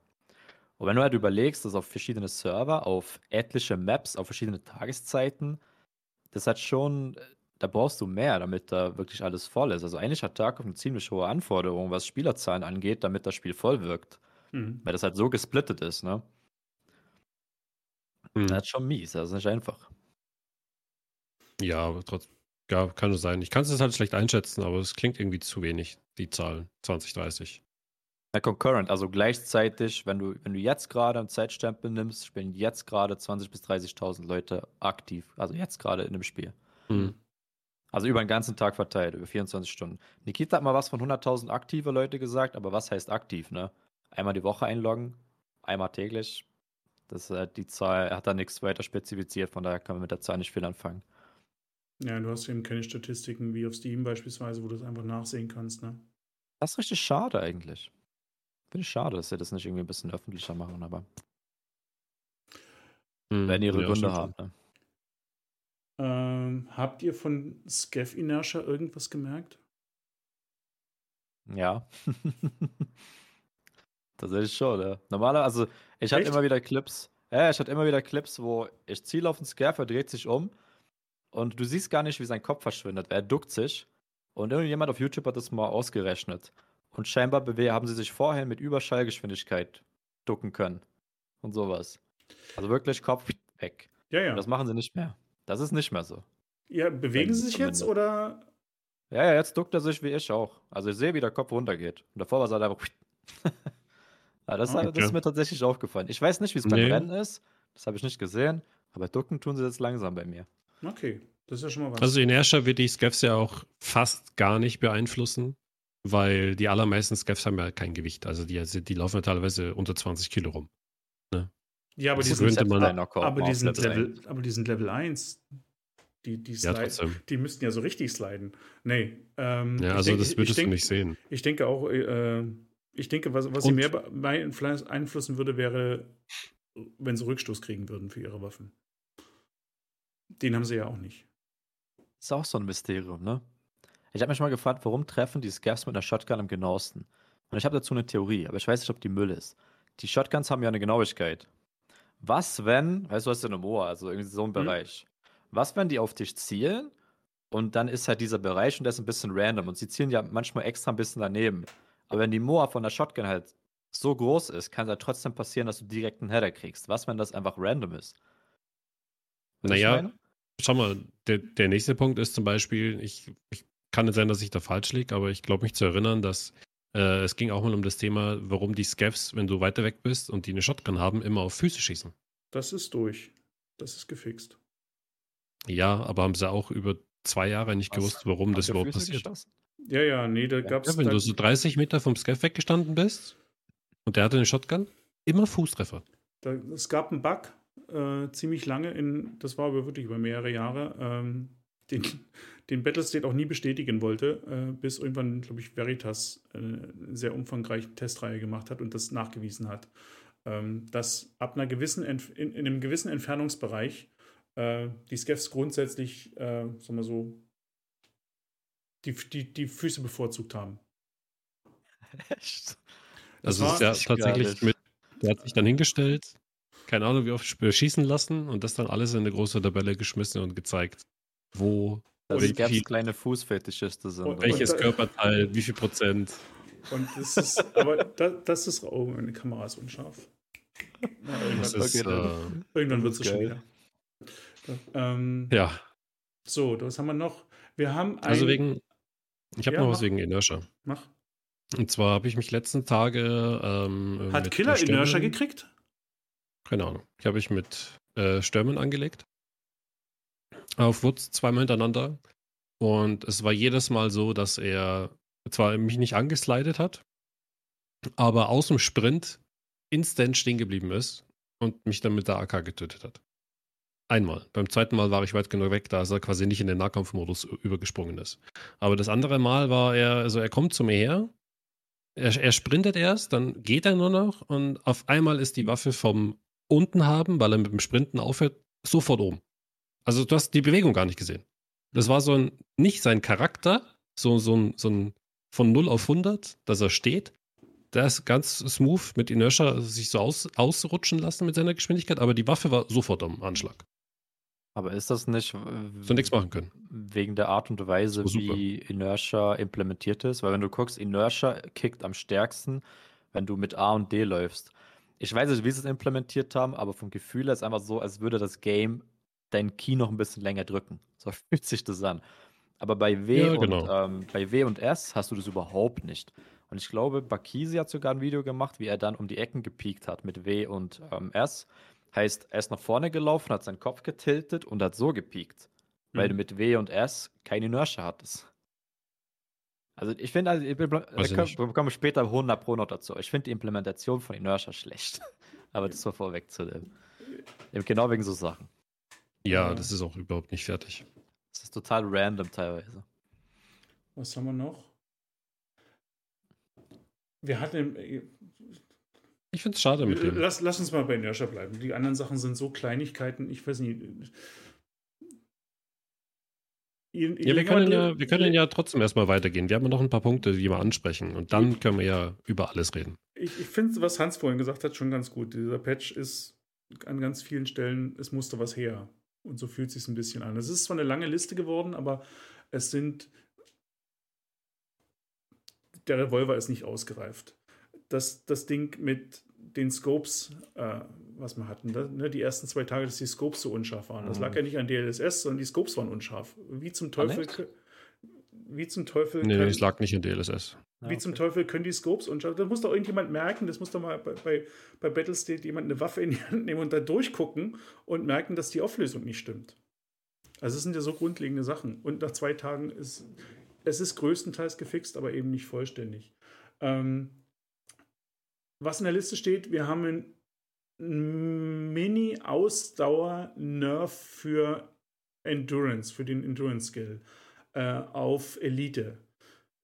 Und wenn du halt überlegst, dass auf verschiedene Server, auf etliche Maps, auf verschiedene Tageszeiten, das hat schon, da brauchst du mehr, damit da wirklich alles voll ist. Also eigentlich hat Tarkov eine ziemlich hohe Anforderung, was Spielerzahlen angeht, damit das Spiel voll wirkt. Mhm. Weil das halt so gesplittet ist, ne? Mhm. Das ist schon mies, das ist nicht einfach. Ja, aber trotzdem, ja, kann es sein. Ich kann es halt schlecht einschätzen, aber es klingt irgendwie zu wenig, die Zahlen. 20, 30. Na, concurrent, also gleichzeitig, wenn du, wenn du jetzt gerade einen Zeitstempel nimmst, spielen jetzt gerade 20.000 bis 30.000 Leute aktiv. Also jetzt gerade in dem Spiel. Mhm. Also über den ganzen Tag verteilt, über 24 Stunden. Nikita hat mal was von 100.000 aktive Leute gesagt, aber was heißt aktiv, ne? Einmal die Woche einloggen, einmal täglich. Das ist halt die Zahl, er hat da nichts weiter spezifiziert, von daher kann man mit der Zahl nicht viel anfangen. Ja, du hast eben keine Statistiken wie auf Steam beispielsweise, wo du das einfach nachsehen kannst, ne? Das ist richtig schade eigentlich. Finde ich schade, dass sie das nicht irgendwie ein bisschen öffentlicher machen, aber Mhm. werden ihre Ja, Gründe haben. Ne? Ähm, habt ihr von Scav Inertia irgendwas gemerkt? Ja. [LAUGHS] Tatsächlich schon, ja. Normalerweise, also ich hatte immer wieder Clips, ja, ich hatte immer wieder Clips, wo ich ziele auf den Scare, er dreht sich um und du siehst gar nicht, wie sein Kopf verschwindet. Er duckt sich und irgendjemand auf YouTube hat das mal ausgerechnet. Und scheinbar haben sie sich vorher mit Überschallgeschwindigkeit ducken können. Und sowas. Also wirklich Kopf weg. Ja, Und ja. das machen sie nicht mehr. Das ist nicht mehr so. ja bewegen Wenn sie sich jetzt zumindest. oder? Ja, ja, jetzt duckt er sich wie ich auch. Also ich sehe, wie der Kopf runtergeht. Und davor war es halt einfach. [LAUGHS] ja, das, Ah, das ist okay. mir tatsächlich aufgefallen. Ich weiß nicht, wie es beim Nee. Rennen ist. Das habe ich nicht gesehen. Aber ducken tun sie jetzt langsam bei mir. Okay, das ist ja schon mal was. Also Inertia wird die Scavs ja auch fast gar nicht beeinflussen, weil die allermeisten Scavs haben ja kein Gewicht. Also die, die laufen ja teilweise unter 20 Kilo rum. ja, aber die sind, man- aber die sind Level aber die sind Level 1. Die, die, Ja, die müssten ja so richtig sliden. Nee. Ähm, Ja, also denk- das würdest denk, du nicht sehen. Ich denke auch, äh, ich denke, was, was sie mehr beeinflussen würde, wäre, wenn sie Rückstoß kriegen würden für ihre Waffen. Den haben sie ja auch nicht. Ist auch so ein Mysterium, ne? Ich habe mich mal gefragt, warum treffen die Scavs mit einer Shotgun am genauesten? Und ich habe dazu eine Theorie, aber ich weiß nicht, ob die Müll ist. Die Shotguns haben ja eine Genauigkeit. Was, wenn, weißt du, was ist eine Moa, also irgendwie so ein Bereich. Was, wenn die auf dich zielen und dann ist halt dieser Bereich und der ist ein bisschen random und sie zielen ja manchmal extra ein bisschen daneben. Aber wenn die Moa von der Shotgun halt so groß ist, kann es halt trotzdem passieren, dass du direkt einen Header kriegst. Was, wenn das einfach random ist? Was Naja? Schau mal, der, der nächste Punkt ist zum Beispiel, ich, ich kann nicht sein, dass ich da falsch liege, aber ich glaube mich zu erinnern, dass äh, es ging auch mal um das Thema, warum die Scavs, wenn du weiter weg bist und die eine Shotgun haben, immer auf Füße schießen. Das ist durch. Das ist gefixt. Ja, aber haben sie auch über zwei Jahre nicht Was? gewusst, warum Auf das überhaupt Füße passiert. geschossen? Ja, ja, nee, da gab es. Ja, wenn du so 30 Meter vom Scav weggestanden bist und der hatte eine Shotgun, immer Fußtreffer. Da, es gab einen Bug, äh, ziemlich lange, in, das war aber wirklich über mehrere Jahre, ähm, den, den Battlestate auch nie bestätigen wollte, äh, bis irgendwann, glaube ich, Veritas äh, eine sehr umfangreiche Testreihe gemacht hat und das nachgewiesen hat, ähm, dass ab einer gewissen Entf in, in einem gewissen Entfernungsbereich äh, die Scavs grundsätzlich, äh, sagen wir so, die, die, die Füße bevorzugt haben. Echt? [LAUGHS] Das Also ist ja tatsächlich mit, der hat sich dann hingestellt, keine Ahnung, wie oft sp- schießen lassen und das dann alles in eine große Tabelle geschmissen und gezeigt, wo, Dass wie es kleine Fußfetischiste sind. Und- welches da- Körperteil, wie viel Prozent. Und das ist, aber da, das ist, oh, meine Kamera ist unscharf. Na, Das irgendwann ist, Okay, äh, irgendwann wird es schon wieder. Ähm, ja, So, was haben wir noch? Wir haben ein, also wegen, ich habe Ja, noch was mach. wegen Inertia. Mach. Und zwar habe ich mich letzten Tage ähm, Hat mit Killer Stürmen- Inertia gekriegt? Keine Ahnung. Ich habe mich mit äh, Stürmen angelegt. Auf Woods zweimal hintereinander. Und es war jedes Mal so, dass er zwar mich nicht angeslidet hat, aber aus dem Sprint instant stehen geblieben ist und mich dann mit der AK getötet hat. Einmal. Beim zweiten Mal war ich weit genug weg, da er quasi nicht in den Nahkampfmodus übergesprungen ist. Aber das andere Mal war er, also er kommt zu mir her, er, er sprintet erst, dann geht er nur noch und auf einmal ist die Waffe vom unten haben, weil er mit dem Sprinten aufhört, sofort oben. Also du hast die Bewegung gar nicht gesehen. Das war so ein, nicht sein Charakter, so, so, ein, so ein von 0 auf 100, dass er steht. Der ist ganz smooth mit Inertia sich so aus, ausrutschen lassen mit seiner Geschwindigkeit, aber die Waffe war sofort am Anschlag. Aber ist das nicht So nichts machen können. wegen der Art und Weise, wie Inertia implementiert ist? Weil wenn du guckst, Inertia kickt am stärksten, wenn du mit A und D läufst. Ich weiß nicht, wie sie es implementiert haben, aber vom Gefühl her ist es einfach so, als würde das Game dein Key noch ein bisschen länger drücken. [LAUGHS] So fühlt sich das an. Aber bei W, Ja, und, genau. ähm, bei W und S hast du das überhaupt nicht. Und ich glaube, Bakisi hat sogar ein Video gemacht, wie er dann um die Ecken gepiekt hat mit W und ähm, S. Heißt, er ist nach vorne gelaufen, hat seinen Kopf getiltet und hat so gepiekt. Weil Mhm. du mit W und S keine Inertia hattest. Also ich finde, also, ich bin- da kommen später 100 Pro noch dazu. Ich finde die Implementation von Inertia schlecht. [LAUGHS] Aber das war vorweg zu dem. Genau wegen so Sachen. Ja, Ja. das ist auch überhaupt nicht fertig. Das ist total random teilweise. Was haben wir noch? Wir hatten. äh, Ich finde es schade mit dem. Lass, lass uns mal bei Inertia bleiben. Die anderen Sachen sind so Kleinigkeiten, ich weiß nicht. Ja, wir können ja, wir können ja trotzdem erstmal weitergehen. Wir haben ja noch ein paar Punkte, die wir ansprechen. Und dann können wir ja über alles reden. Ich, ich finde, was Hans vorhin gesagt hat, schon ganz gut. Dieser Patch ist an ganz vielen Stellen, es musste was her. Und so fühlt es sich ein bisschen an. Es ist zwar eine lange Liste geworden, aber es sind. Der Revolver ist nicht ausgereift. Das, das Ding mit den Scopes, äh, was wir hatten, da, ne, die ersten zwei Tage, dass die Scopes so unscharf waren. Das Mhm. lag ja nicht an DLSS, sondern die Scopes waren unscharf. Wie zum Teufel. wie zum Teufel. Nee, es lag nicht in DLSS. Ja, Wie zum okay. Teufel können die Scopes und das muss doch irgendjemand merken, das muss doch mal bei, bei, bei Battlestate jemand eine Waffe in die Hand nehmen und da durchgucken und merken, dass die Auflösung nicht stimmt. Also es sind ja so grundlegende Sachen. Und nach zwei Tagen ist es ist größtenteils gefixt, aber eben nicht vollständig. Ähm, was in der Liste steht, wir haben einen Mini-Ausdauer-Nerf für Endurance, für den Endurance-Skill äh, auf Elite.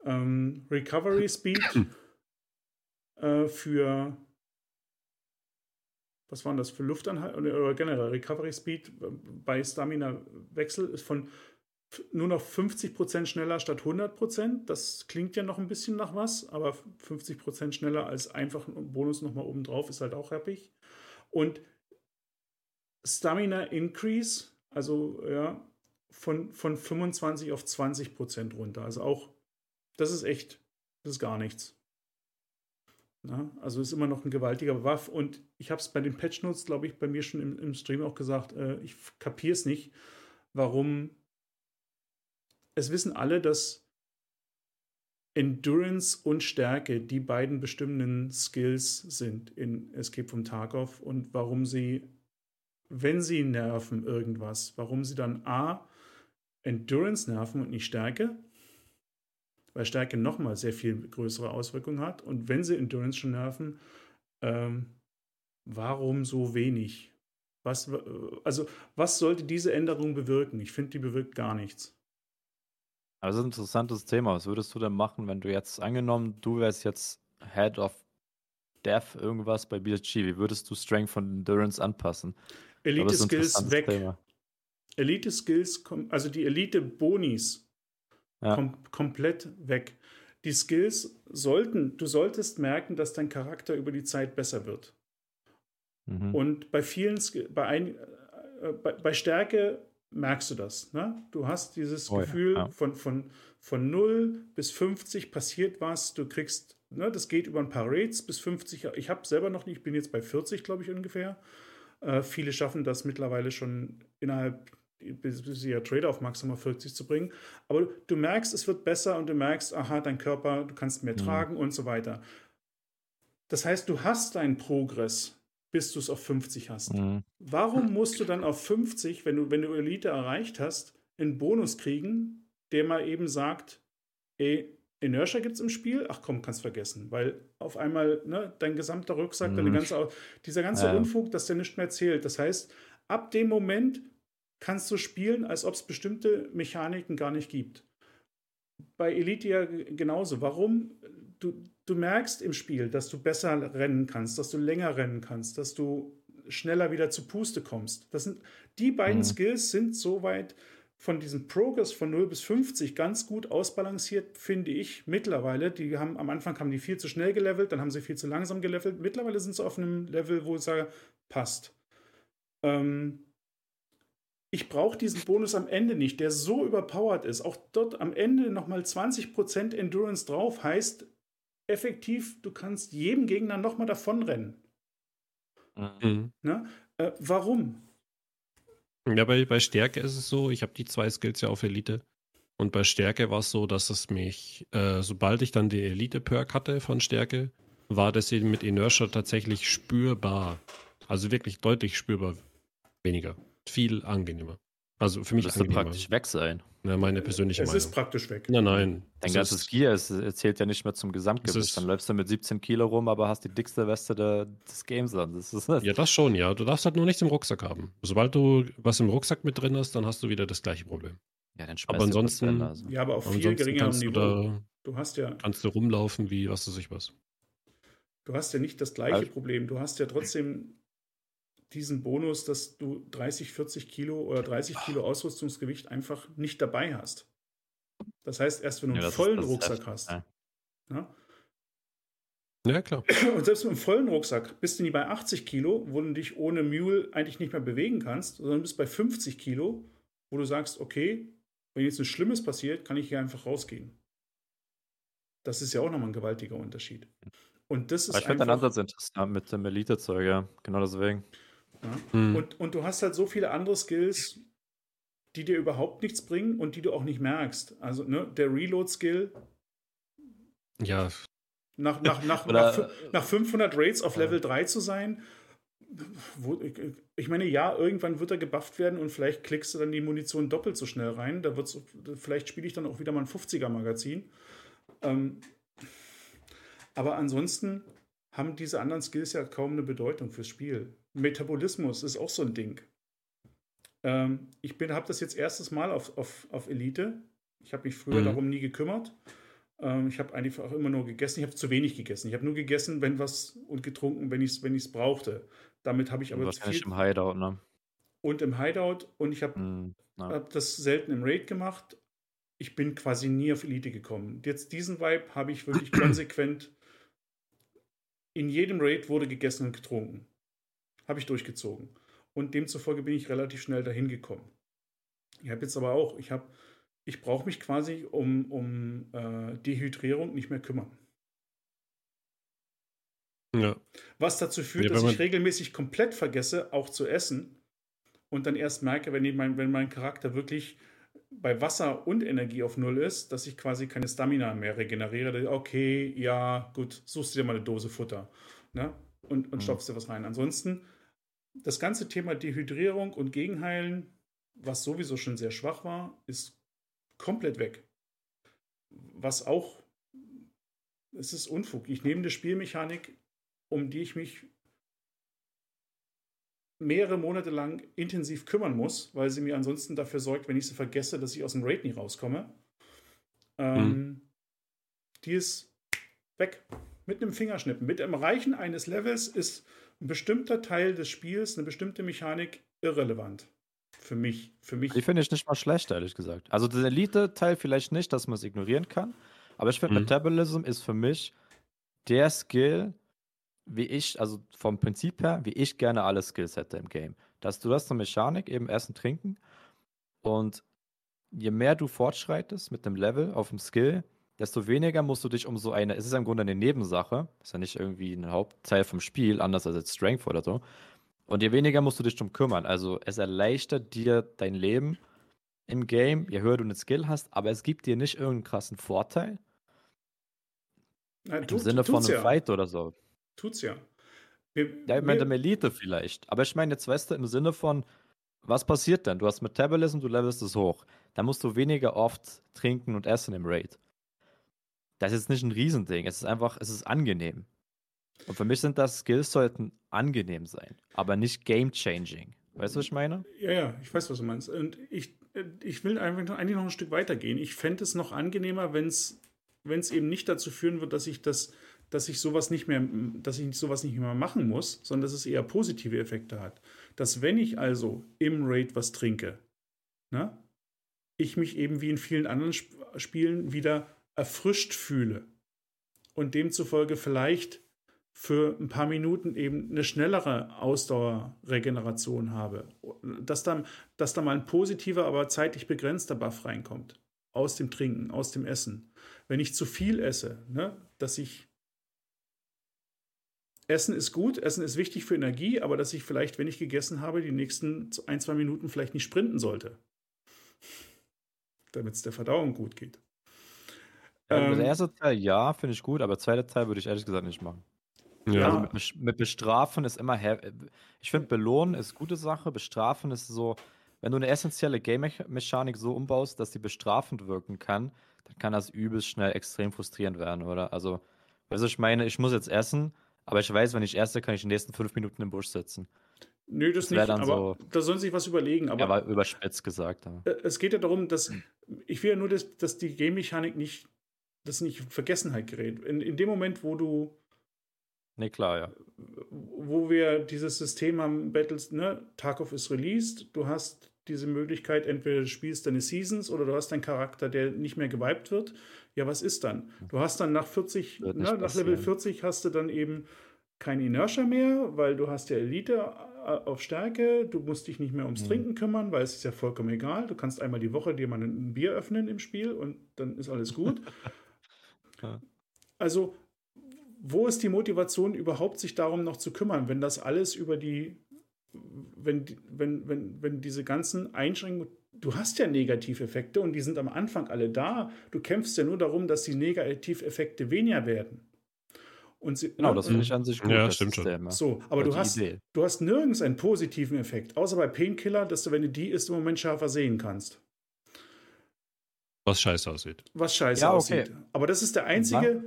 Ähm, Recovery Speed [CLEARS THROAT] äh, für was waren das für Luftanhalt oder, generell Recovery Speed äh, bei Stamina Wechsel ist von nur noch 50% schneller statt 100%. Das klingt ja noch ein bisschen nach was, aber 50% schneller als einfach ein Bonus nochmal oben drauf ist halt auch happy. Und Stamina Increase, also ja, von, von 25 auf 20% runter. Also auch, das ist echt, das ist gar nichts. Ja, also ist immer noch ein gewaltiger Waff und ich habe es bei den Patch Notes, glaube ich, bei mir schon im, im Stream auch gesagt, äh, ich kapiere es nicht, warum es wissen alle, dass Endurance und Stärke die beiden bestimmenden Skills sind in Escape from Tarkov und warum sie, wenn sie nerven irgendwas, warum sie dann A, Endurance nerven und nicht Stärke, weil Stärke nochmal sehr viel größere Auswirkungen hat. Und wenn sie Endurance schon nerven, ähm, warum so wenig? Was, äh, also, was sollte diese Änderung bewirken? Ich finde, die bewirkt gar nichts. Aber das ist ein interessantes Thema. Was würdest du denn machen, wenn du jetzt angenommen, du wärst jetzt Head of Dev irgendwas bei BSG? Wie würdest du Strength von Endurance anpassen? Elite-Skills interessantes weg. Thema. Elite-Skills, kom- also die Elite-Bonis Ja. kom komplett weg. Die Skills sollten, du solltest merken, dass dein Charakter über die Zeit besser wird. Mhm. Und bei vielen, bei, ein, äh, bei, bei Stärke merkst du das. Ne? Du hast dieses Oh Gefühl ja. von, von, von 0 bis 50 passiert was, du kriegst, ne, das geht über ein paar Rates bis 50. Ich habe selber noch nicht, ich bin jetzt bei 40, glaube ich, ungefähr. Äh, viele schaffen das mittlerweile schon innerhalb, ihr Trader auf maximal 40 zu bringen. Aber du, merkst, es wird besser und du merkst, aha, dein Körper, du kannst mehr Mhm. tragen und so weiter. Das heißt, du hast deinen Progress, bis du es auf 50 hast. Mhm. Warum musst du dann auf 50, wenn du, wenn du Elite erreicht hast, einen Bonus kriegen, der mal eben sagt, ey, Inertia gibt es im Spiel? Ach komm, kannst vergessen. Weil auf einmal ne, dein gesamter Rucksack, deine Mhm. ganze, Au- dieser ganze Ja. Unfug, dass der nicht mehr zählt. Das heißt, ab dem Moment kannst du spielen, als ob es bestimmte Mechaniken gar nicht gibt. Bei Elite ja genauso. Warum? Du, du merkst im Spiel, dass du besser rennen kannst, dass du länger rennen kannst, dass du schneller wieder zu Puste kommst. Das sind, die beiden Mhm. Skills sind soweit von diesem Progress von 0 bis 50 ganz gut ausbalanciert, finde ich, mittlerweile. Die haben, am Anfang haben die viel zu schnell gelevelt, dann haben sie viel zu langsam gelevelt. Mittlerweile sind sie auf einem Level, wo sage, passt. Ähm, ich brauche diesen Bonus am Ende nicht, der so überpowered ist. Auch dort am Ende nochmal 20% Endurance drauf heißt effektiv, du kannst jedem Gegner nochmal davonrennen. Mhm. Mhm. Ne? Äh, warum? Ja, bei, bei Stärke ist es so, ich habe die zwei Skills ja auf Elite. Und bei Stärke war es so, dass es mich, äh, sobald ich dann die Elite-Perk hatte von Stärke, war das eben mit Inertia tatsächlich spürbar. Also wirklich deutlich spürbar weniger. Viel angenehmer. Also für mich Müsste angenehmer. praktisch weg sein. Ja, meine persönliche Es Meinung. ist praktisch weg. Nein, nein. Dein Es ganzes ist- Gear ist, zählt ja nicht mehr zum Es Gesamtgewicht. ist- Dann läufst du mit 17 Kilo rum, aber hast die dickste Weste der, des Games an. Das ist Ja, das schon, ja. Du darfst halt nur nichts im Rucksack haben. Sobald du was im Rucksack mit drin hast, dann hast du wieder das gleiche Problem. Ja, dann Aber ansonsten- Also. Ja, aber auf viel Ansonsten geringerem kannst du Niveau. da Du hast ja, kannst du rumlaufen wie was weiß ich was. du hast ja nicht das gleiche Also- Problem. Du hast ja trotzdem diesen Bonus, dass du 30, 40 Kilo oder 30 Kilo Ausrüstungsgewicht einfach nicht dabei hast. Das heißt, erst wenn du Ja, einen vollen ist Rucksack heftig, hast. ja. Ja? Ja, klar. [CLEARS THROAT] Und selbst mit einem vollen Rucksack bist du nie bei 80 Kilo, wo du dich ohne Mule eigentlich nicht mehr bewegen kannst, sondern bist bei 50 Kilo, wo du sagst, okay, wenn jetzt ein Schlimmes passiert, kann ich hier einfach rausgehen. Das ist ja auch nochmal ein gewaltiger Unterschied. Und das ist Aber ich finde den Ansatz interessant mit dem Elite-Zeug, ja. Genau deswegen. Ja. Hm. Und, und du hast halt so viele andere Skills, die dir überhaupt nichts bringen und die du auch nicht merkst. Also ne, der Reload-Skill. Ja. Nach, nach, nach, nach, nach 500 Raids auf Level 3 zu sein, ich meine, ja, irgendwann wird er gebufft werden und vielleicht klickst du dann die Munition doppelt so schnell rein. Da wird's, vielleicht spiele ich dann auch wieder mal ein 50er-Magazin. Ähm, aber ansonsten haben diese anderen Skills ja kaum eine Bedeutung fürs Spiel. Metabolismus ist auch so ein Ding. Ähm, ich habe das jetzt erstes Mal auf, auf, auf Elite. Ich habe mich früher mhm. darum nie gekümmert. Ähm, ich habe einfach immer nur gegessen. Ich habe zu wenig gegessen. Ich habe nur gegessen, wenn was und getrunken, wenn ich es wenn brauchte. Damit habe ich aber zu viel. im Hideout, ne? Und im Hideout. Und ich habe mhm, hab das selten im Raid gemacht. Ich bin quasi nie auf Elite gekommen. Jetzt diesen Vibe habe ich wirklich [CLEARS THROAT] konsequent. In jedem Raid wurde gegessen und getrunken. Habe ich durchgezogen und demzufolge bin ich relativ schnell dahin gekommen. Ich habe jetzt aber auch, ich habe, ich brauche mich quasi um, um äh, Dehydrierung nicht mehr kümmern. Ja. Was dazu führt, ja, dass ich regelmäßig komplett vergesse, auch zu essen und dann erst merke, wenn, mein, wenn mein Charakter wirklich bei Wasser und Energie auf Null ist, dass ich quasi keine Stamina mehr regeneriere. Okay, ja, gut, suchst du dir mal eine Dose Futter ne? und, und mhm. stopfst dir was rein. Ansonsten das ganze Thema Dehydrierung und Gegenheilen, was sowieso schon sehr schwach war, ist komplett weg. Was auch, es ist Unfug. Ich nehme eine Spielmechanik, um die ich mich mehrere Monate lang intensiv kümmern muss, weil sie mir ansonsten dafür sorgt, wenn ich sie vergesse, dass ich aus dem Raid nie rauskomme. Ähm, mhm. Die ist weg. Mit einem Fingerschnippen. Mit dem Erreichen eines Levels ist ein bestimmter Teil des Spiels, eine bestimmte Mechanik irrelevant. Für mich. Für mich. Die finde ich nicht mal schlecht, ehrlich gesagt. Also der Elite-Teil vielleicht nicht, dass man es ignorieren kann. Aber ich finde, mhm. Metabolism ist für mich der Skill, wie ich, also vom Prinzip her, wie ich gerne alle Skills hätte im Game. Dass du hast eine Mechanik, eben Essen, Trinken. Und je mehr du fortschreitest mit dem Level auf dem Skill, desto weniger musst du dich um so eine, es ist ja im Grunde eine Nebensache, ist ja nicht irgendwie ein Hauptteil vom Spiel, anders als jetzt Strength oder so. Und je weniger musst du dich drum kümmern. Also es erleichtert dir dein Leben im Game, je höher du eine Skill hast, aber es gibt dir nicht irgendeinen krassen Vorteil. Na, Im Sinne von einem ja. Fight oder so. Tut's ja. Wir, ja, ich meine, Elite vielleicht. Aber ich meine jetzt, weißt du, im Sinne von, was passiert denn? Du hast Metabolism, du levelst es hoch. Da musst du weniger oft trinken und essen im Raid. Das ist nicht ein Riesending. Es ist einfach, es ist angenehm. Und für mich sind das Skills sollten angenehm sein, aber nicht game-changing. Weißt du, was ich meine? Ja, ja, ich weiß, was du meinst. Und ich, ich will einfach eigentlich noch ein Stück weitergehen. Ich fände es noch angenehmer, wenn es eben nicht dazu führen wird, dass ich das, dass ich sowas nicht mehr, dass ich sowas nicht mehr machen muss, sondern dass es eher positive Effekte hat. Dass wenn ich also im Raid was trinke, ne, ich mich eben wie in vielen anderen Sp Spielen wieder erfrischt fühle und demzufolge vielleicht für ein paar Minuten eben eine schnellere Ausdauerregeneration habe. Dass da, dass da mal ein positiver, aber zeitlich begrenzter Buff reinkommt. Aus dem Trinken, aus dem Essen. Wenn ich zu viel esse, ne, dass ich. Essen ist gut, Essen ist wichtig für Energie, aber dass ich vielleicht, wenn ich gegessen habe, die nächsten ein, zwei Minuten vielleicht nicht sprinten sollte. Damit es der Verdauung gut geht. Ähm, der erste Teil, ja, finde ich gut, aber der zweite Teil würde ich ehrlich gesagt nicht machen. Ja. Also mit, mit, Bestrafen ist immer, ich finde, belohnen ist gute Sache, bestrafen ist so, wenn du eine essentielle Game-Mechanik so umbaust, dass sie bestrafend wirken kann, dann kann das übelst schnell extrem frustrierend werden, oder? Also, also ich meine, ich muss jetzt essen, aber ich weiß, wenn ich esse, kann ich die nächsten fünf Minuten im Busch sitzen. Nö, das, das nicht, aber so, da sollen sie sich was überlegen. Aber, aber überspitzt gesagt. Aber. Äh, es geht ja darum, dass ich will ja nur, dass, dass die Game-Mechanik nicht das nicht in Vergessenheit gerät. In, in dem Moment, wo du. Ne, klar, ja. Wo wir dieses System haben, Battles, ne, Tarkov ist released, du hast diese Möglichkeit, entweder du spielst deine Seasons oder du hast einen Charakter, der nicht mehr geweibt wird. Ja, was ist dann? Du hast dann nach 40, ne, nach Level 40 hast du dann eben kein Inertia mehr, weil du hast ja Elite äh, auf Stärke, du musst dich nicht mehr ums mhm. Trinken kümmern, weil es ist ja vollkommen egal. Du kannst einmal die Woche dir mal ein Bier öffnen im Spiel und dann ist alles gut. [LAUGHS] Also, wo ist die Motivation überhaupt, sich darum noch zu kümmern, wenn das alles über die, wenn, wenn, wenn, wenn diese ganzen Einschränkungen du hast ja Negativeffekte und die sind am Anfang alle da. Du kämpfst ja nur darum, dass die Negativeffekte weniger werden. Und sie, genau, das finde ich an sich gut. Ja, stimmt System, schon. So, aber du hast, du hast nirgends einen positiven Effekt, außer bei Painkiller, dass du, wenn du die isst, im Moment schärfer sehen kannst. Was scheiße aussieht. Was scheiße ja, okay. aussieht. Aber das ist der einzige ja.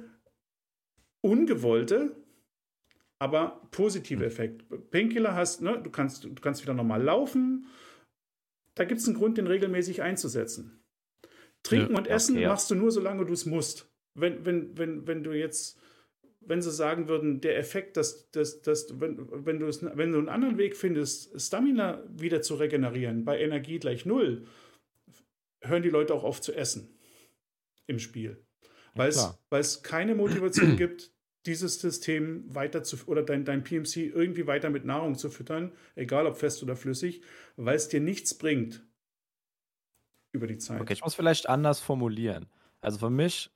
ungewollte, aber positive hm. Effekt. Painkiller hast, ne, du kannst, du kannst wieder normal laufen. Da gibt es einen Grund, den regelmäßig einzusetzen. Trinken ja, und Essen okay, machst du nur, solange du es musst. Wenn, wenn, wenn, wenn du jetzt, wenn sie sagen würden, der Effekt, dass, dass, dass wenn, wenn, du wenn du einen anderen Weg findest, Stamina wieder zu regenerieren, bei Energie gleich null, hören die Leute auch auf zu essen im Spiel. Weil ja, es keine Motivation [CLEARS THROAT] gibt, dieses System weiter zu oder dein, dein PMC irgendwie weiter mit Nahrung zu füttern, egal ob fest oder flüssig, weil es dir nichts bringt über die Zeit. Okay, ich muss vielleicht anders formulieren. Also für mich,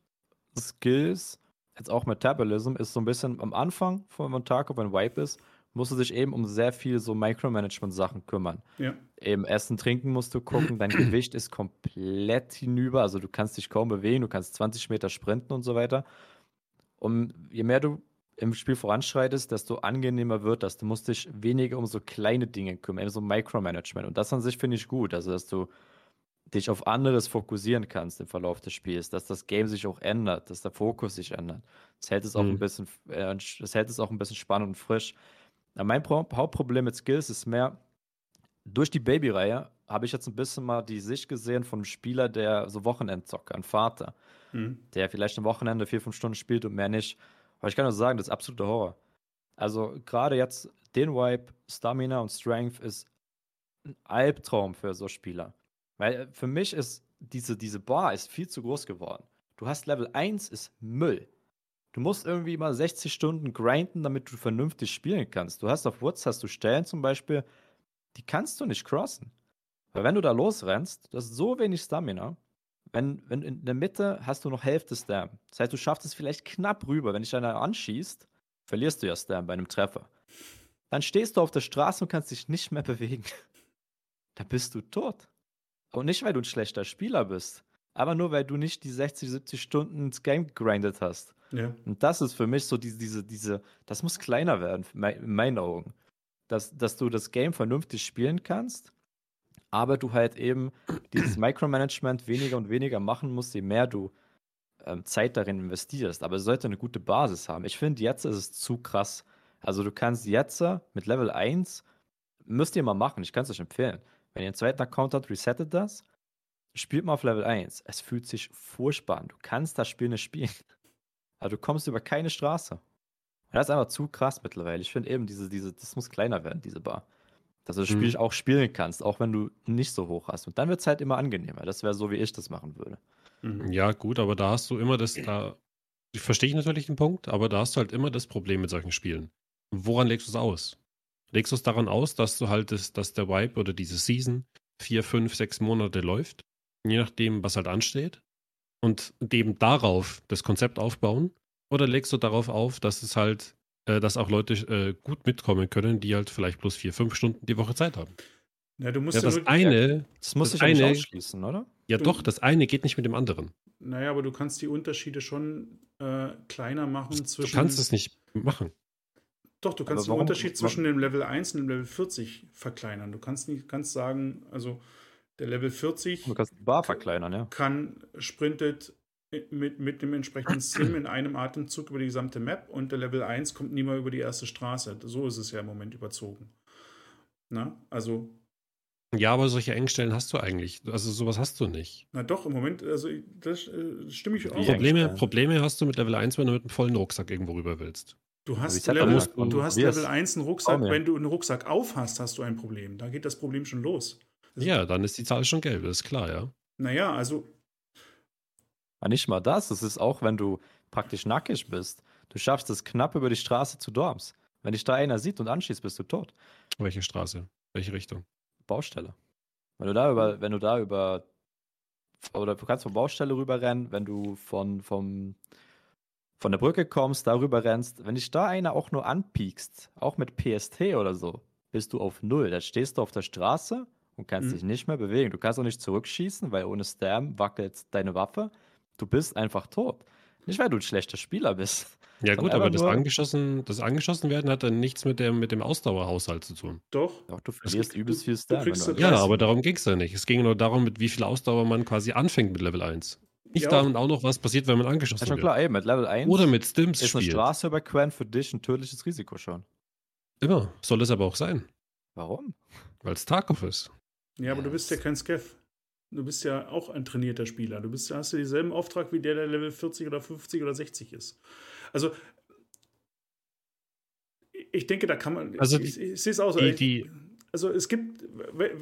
Skills, jetzt auch Metabolism, ist so ein bisschen am Anfang von einem Tag, wenn Wipe ist, musst du dich eben um sehr viel so Micromanagement-Sachen kümmern. Ja. Eben Essen, Trinken musst du gucken, dein Gewicht ist komplett hinüber, also du kannst dich kaum bewegen, du kannst 20 Meter sprinten und so weiter. Und je mehr du im Spiel voranschreitest, desto angenehmer wird das. Du musst dich weniger um so kleine Dinge kümmern, eben so Micromanagement. Und das an sich finde ich gut, also dass du dich auf anderes fokussieren kannst im Verlauf des Spiels, dass das Game sich auch ändert, dass der Fokus sich ändert. Das hält es auch mhm. ein bisschen, äh, das hält es auch ein bisschen spannend und frisch. Mein Hauptproblem mit Skills ist mehr, durch die Baby-Reihe habe ich jetzt ein bisschen mal die Sicht gesehen von einem Spieler, der so Wochenendzockt, ein Vater, mhm. der vielleicht am Wochenende vier, fünf Stunden spielt und mehr nicht. Aber ich kann nur sagen, das ist absoluter Horror. Also gerade jetzt den Wipe, Stamina und Strength ist ein Albtraum für so Spieler. Weil äh, für mich ist diese, diese Bar ist viel zu groß geworden. Du hast Level 1 ist Müll. Du musst irgendwie mal 60 Stunden grinden, damit du vernünftig spielen kannst. Du hast auf Woods hast du Stellen zum Beispiel, die kannst du nicht crossen. Weil wenn du da losrennst, du hast so wenig Stamina. Wenn, wenn in der Mitte hast du noch Hälfte Stam. Das heißt, du schaffst es vielleicht knapp rüber. Wenn dich einer anschießt, verlierst du ja Stam bei einem Treffer. Dann stehst du auf der Straße und kannst dich nicht mehr [LAUGHS] bewegen. da bist du tot. Und nicht, weil du ein schlechter Spieler bist, aber nur, weil du nicht die 60, 70 Stunden ins Game gegrindet hast. Ja. Und das ist für mich so diese, diese, diese, das muss kleiner werden, in meinen Augen. Dass, dass du das Game vernünftig spielen kannst, aber du halt eben [CLEARS THROAT] dieses Micromanagement weniger und weniger machen musst, je mehr du ähm, Zeit darin investierst. Aber es sollte eine gute Basis haben. Ich finde, jetzt ist es zu krass. Also du kannst jetzt mit Level 1, müsst ihr mal machen, ich kann es euch empfehlen. Wenn ihr einen zweiten Account habt, resettet das, spielt mal auf Level 1. Es fühlt sich furchtbar an. Du kannst das Spiel nicht spielen. Aber du kommst über keine Straße. das ist einfach zu krass mittlerweile. Ich finde eben, diese, diese, das muss kleiner werden, diese Bar. Dass du das Spiel mhm. auch spielen kannst, auch wenn du nicht so hoch hast. Und dann wird es halt immer angenehmer. Das wäre so, wie ich das machen würde. Mhm. Ja, gut, aber da hast du immer das, da verstehe ich natürlich den Punkt, aber da hast du halt immer das Problem mit solchen Spielen. Woran legst du es aus? Legst du es daran aus, dass du halt, das, dass der Vibe oder diese Season vier, fünf, sechs Monate läuft? Je nachdem, was halt ansteht? Und eben darauf das Konzept aufbauen? Oder legst du darauf auf, dass es halt, äh, dass auch Leute äh, gut mitkommen können, die halt vielleicht bloß vier, fünf Stunden die Woche Zeit haben? Ja, du musst ja, das ja eine, das muss das sich eine, ausschließen, oder? Ja, du, doch, das eine geht nicht mit dem anderen. Naja, aber du kannst die Unterschiede schon äh, kleiner machen zwischen. Du kannst es nicht machen. Doch, du kannst den Unterschied zwischen dem Level 1 und dem Level 40 verkleinern. Du kannst nicht kannst sagen, also der Level 40 du kannst die Bar verkleinern, ja. kann sprintet mit, mit dem entsprechenden Sim in einem Atemzug über die gesamte Map und der Level 1 kommt nie mal über die erste Straße. So ist es ja im Moment überzogen. Na, also. Ja, aber solche Engstellen hast du eigentlich. Also sowas hast du nicht. Na doch, im Moment, also das äh, stimme ich auch. Probleme, Probleme hast du mit Level 1, wenn du mit einem vollen Rucksack irgendwo rüber willst. Du hast, Level, du hast Level 1 einen Rucksack, wenn du einen Rucksack auf hast, hast du ein Problem. Da geht das Problem schon los. Ja, dann ist die Zahl schon gelb, das ist klar, ja. Naja, also. Aber nicht mal das. Es ist auch, wenn du praktisch nackig bist. Du schaffst es knapp über die Straße zu Dorms. Wenn dich da einer sieht und anschießt, bist du tot. Welche Straße? Welche Richtung? Baustelle. Wenn du da über, wenn du da über, oder du kannst von Baustelle rüberrennen, wenn du von, vom, von der Brücke kommst, darüber rennst, wenn dich da einer auch nur anpiekst, auch mit PST oder so, bist du auf Null. Da stehst du auf der Straße und kannst Mhm. dich nicht mehr bewegen. Du kannst auch nicht zurückschießen, weil ohne Stam wackelt deine Waffe. Du bist einfach tot. Nicht, weil du ein schlechter Spieler bist. [LAUGHS] Ja Sondern gut, aber einfach das nur- angeschossen, das angeschossen werden hat dann nichts mit dem, mit dem Ausdauerhaushalt zu tun. Doch. Doch, du verlierst übelst viel du Stam. wenn so du Ja, aber darum ging es ja nicht. Es ging nur darum, mit wie viel Ausdauer man quasi anfängt mit Level 1. Nicht Ja. darum auch noch, was passiert, wenn man ja, angeschossen schon wird. klar, ey, mit Level 1 Oder mit Stims ist eine spielt. Straße für dich ein tödliches Risiko schon. Immer. Soll es aber auch sein. Warum? Weil es Tarkov ist. Ja, aber du Ja, bist ja kein Skev. Du bist ja auch ein trainierter Spieler. Du bist, hast ja denselben Auftrag wie der, der Level 40 oder 50 oder 60 ist. Also, ich denke, da kann man. Also ich, die- ich, sehe es auch so. die- die- also, es gibt.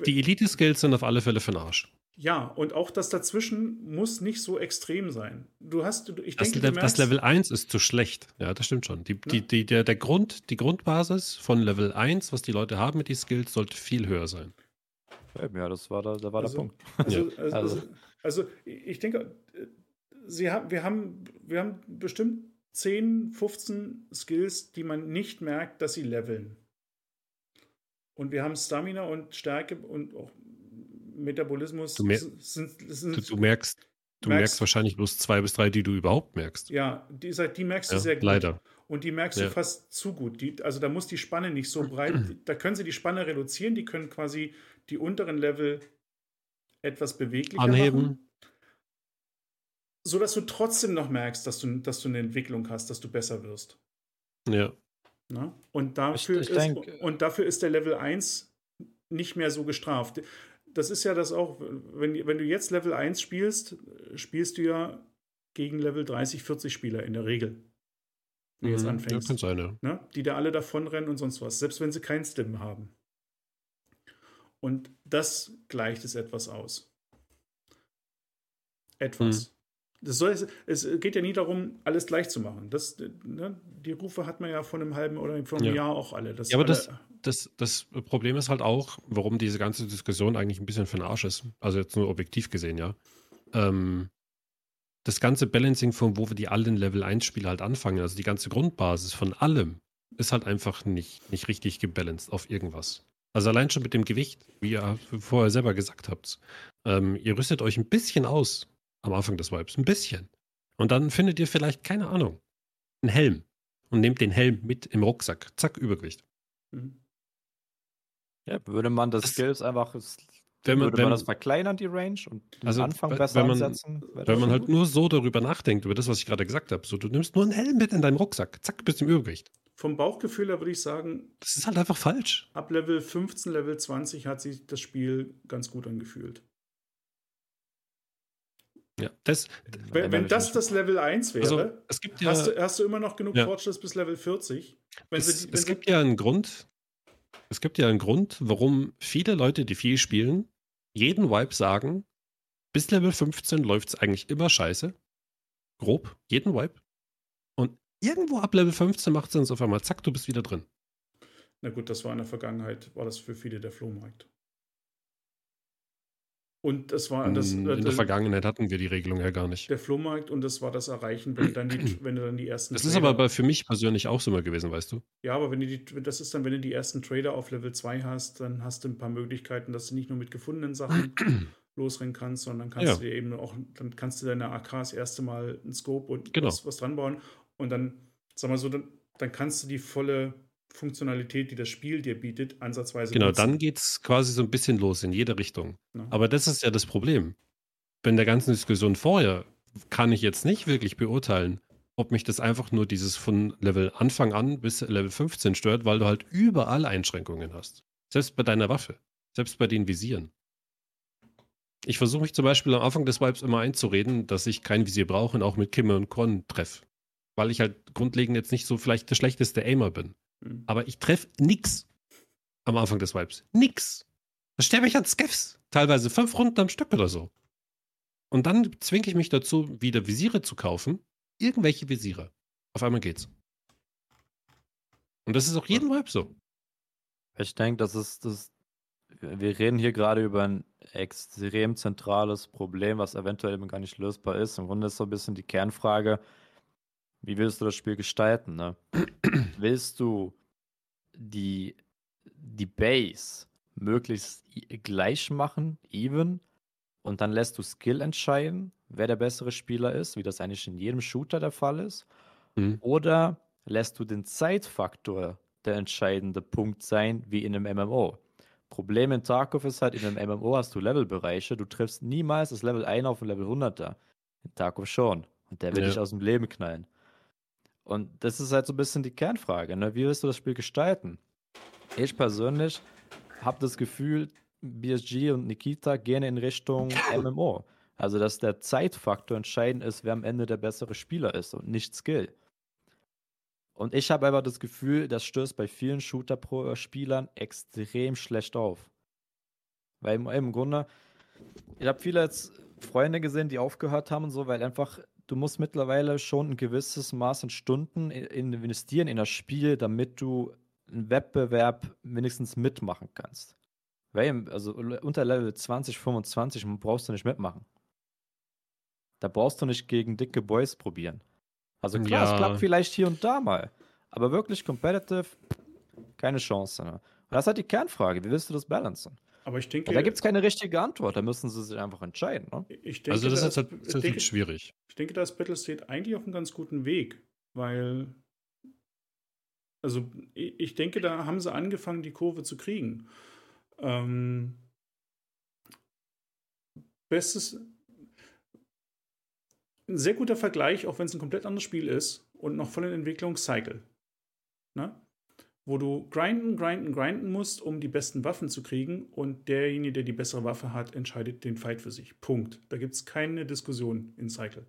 Die Elite-Skills sind auf alle Fälle für den Arsch. Ja, und auch das dazwischen muss nicht so extrem sein. Du hast, du- ich Das, denke, Le- du das merkst, Level 1 ist zu schlecht. Ja, das stimmt schon. Die, die, die, der, der Grund, die Grundbasis von Level 1, was die Leute haben mit den Skills, sollte viel höher sein. Ja, das war, der, da war Also- der Punkt. Also, also, also- also, also ich denke, äh, sie haben, wir, haben, wir haben bestimmt 10, 15 Skills, die man nicht merkt, dass sie leveln. Und wir haben Stamina und Stärke und auch Metabolismus. Du mer- sind, sind, Du, sind, du merkst, du Merkst- merkst wahrscheinlich bloß zwei bis drei, die du überhaupt merkst. ja, die, die merkst du Ja, sehr gut. leider. Und die merkst Ja. du fast zu gut. Die, also da muss die Spanne nicht so breit. [CLEARS THROAT] Da können sie die Spanne reduzieren. Die können quasi die unteren Level etwas beweglicher Anheben. machen. So dass du trotzdem noch merkst, dass du, dass du eine Entwicklung hast, dass du besser wirst. Ja. Ne? Und, dafür Ich- ich ist, denk- und dafür ist der Level 1 nicht mehr so gestraft. Das ist ja das auch, wenn, wenn du jetzt Level 1 spielst, spielst du ja gegen Level 30, 40 Spieler in der Regel. Wenn du jetzt Mhm, Ja, anfängst kann sein, ja. ne? die da alle davonrennen und sonst was, selbst wenn sie keinen Stimmen haben. Und das gleicht es etwas aus. Etwas. Hm. Das soll, es- es geht ja nie darum, alles gleich zu machen. Das, ne, die Rufe hat man ja von einem halben oder von einem Ja. Jahr auch alle. Das Ja, aber alle, das, das, das Problem ist halt auch, warum diese ganze Diskussion eigentlich ein bisschen für den Arsch ist. Also jetzt nur objektiv gesehen, ja. Ähm, das ganze Balancing von wo wir die allen Level 1 Spiele halt anfangen, also die ganze Grundbasis von allem, ist halt einfach nicht, nicht richtig gebalanced auf irgendwas. Also allein schon mit dem Gewicht, wie ihr vorher selber gesagt habt. Ähm, ihr rüstet euch ein bisschen aus am Anfang des Vibes. Ein bisschen. Und dann findet ihr vielleicht, keine Ahnung, einen Helm. Und nehmt den Helm mit im Rucksack. Zack, Übergewicht. Mhm. Ja, würde man das Das- Skills einfach, Wenn man, würde wenn, man das verkleinern, die Range, und den Also, Anfang wenn- besser wenn man- ansetzen? wenn man halt gut. nur so darüber nachdenkt, über das, was ich gerade gesagt habe. So, du nimmst nur einen Helm mit in deinem Rucksack. Zack, bist im Übergewicht. Vom Bauchgefühl her würde ich sagen, Das ist halt einfach falsch. ab Level 15, Level 20 hat sich das Spiel ganz gut angefühlt. Ja, das, Wenn, wenn das das Level 1 wäre, also, es gibt ja, hast, du, hast du immer noch genug Ja. Fortschritt bis Level 40. Wenn es, sie, wenn es sie, gibt ja einen Grund, es gibt ja einen Grund, warum viele Leute, die viel spielen, jeden Vibe sagen, bis Level 15 läuft es eigentlich immer scheiße. Grob, jeden Vibe. Und irgendwo ab Level 15 macht es dann auf einmal, zack, du bist wieder drin. Na gut, das war in der Vergangenheit, war das für viele der Flohmarkt. Und das war das, in äh, der Vergangenheit hatten wir die Regelung ja gar nicht. der Flohmarkt und das war das Erreichen, wenn du dann die, [CLEARS THROAT] wenn du dann die ersten Das ist Trader- aber bei, für mich persönlich auch so mal gewesen, weißt du? Ja, aber wenn du die, das ist dann, wenn du die ersten Trader auf Level 2 hast, dann hast du ein paar Möglichkeiten, dass du nicht nur mit gefundenen Sachen [CLEARS THROAT] losrennen kannst, sondern kannst Ja. du dir eben auch, dann kannst du deine AK das erste Mal einen Scope und Genau. was, was dran bauen. Und dann, sag mal so, dann, dann kannst du die volle Funktionalität, die das Spiel dir bietet, ansatzweise Genau, nutzen. dann geht es quasi so ein bisschen los in jede Richtung. Ja. Aber das ist ja das Problem. Bei der ganzen Diskussion vorher kann ich jetzt nicht wirklich beurteilen, ob mich das einfach nur dieses von Level Anfang an bis Level 15 stört, weil du halt überall Einschränkungen hast. Selbst bei deiner Waffe. Selbst bei den Visieren. Ich versuche mich zum Beispiel am Anfang des Vibes immer einzureden, dass ich kein Visier brauche und auch mit Kimme und Korn treffe. Weil ich halt grundlegend jetzt nicht so vielleicht der schlechteste Aimer bin. Mhm. Aber ich treffe nix am Anfang des Vibes. Nix. Da sterbe ich an Skeffs. Teilweise fünf Runden am Stück oder so. Und dann zwinge ich mich dazu, wieder Visiere zu kaufen. Irgendwelche Visiere. Auf einmal geht's. Und das ist auch jeden Vibe so. Ich denke, das ist das. Wir reden hier gerade über ein extrem zentrales Problem, was eventuell eben gar nicht lösbar ist. Im Grunde ist so ein bisschen die Kernfrage, wie willst du das Spiel gestalten? Ne? [CLEARS THROAT] willst du die, die Base möglichst gleich machen, even, und dann lässt du Skill entscheiden, wer der bessere Spieler ist, wie das eigentlich in jedem Shooter der Fall ist. Mhm. Oder lässt du den Zeitfaktor der entscheidende Punkt sein, wie in einem MMO. Problem in Tarkov ist halt, in einem MMO hast du Levelbereiche, du triffst niemals das Level 1 auf ein Level 100er. In Tarkov schon. Und der will ja. dich aus dem Leben knallen. Und das ist halt so ein bisschen die Kernfrage. Ne? Wie willst du das Spiel gestalten? Ich persönlich habe das Gefühl, BSG und Nikita gehen in Richtung [LAUGHS] MMO. Also, dass der Zeitfaktor entscheidend ist, wer am Ende der bessere Spieler ist und nicht Skill. Und ich habe aber das Gefühl, das stößt bei vielen Shooter-Spielern extrem schlecht auf. Weil im, im Grunde, ich habe viele jetzt Freunde gesehen, die aufgehört haben und so, weil einfach, du musst mittlerweile schon ein gewisses Maß an Stunden investieren in das Spiel, damit du einen Wettbewerb wenigstens mitmachen kannst. Weil, also unter Level 20, 25 brauchst du nicht mitmachen. Da brauchst du nicht gegen dicke Boys probieren. Also klar, ja. es klappt vielleicht hier und da mal. Aber wirklich competitive, keine Chance. Ne? Und das ist halt die Kernfrage. Wie willst du das balancen? Aber ich denke. Und da gibt es keine richtige Antwort. Da müssen sie sich einfach entscheiden. Ne? Denke, also, das, ist halt, das denke, schwierig. Ich denke, da ist Battlestate eigentlich auf einem ganz guten Weg. Weil. Also, ich denke, da haben sie angefangen, die Kurve zu kriegen. Ähm, bestes, ein sehr guter Vergleich, auch wenn es ein komplett anderes Spiel ist und noch voll in Entwicklung, Cycle. Ne? Wo du grinden, grinden, grinden musst, um die besten Waffen zu kriegen und derjenige, der die bessere Waffe hat, entscheidet den Fight für sich. Punkt. Da gibt es keine Diskussion in Cycle.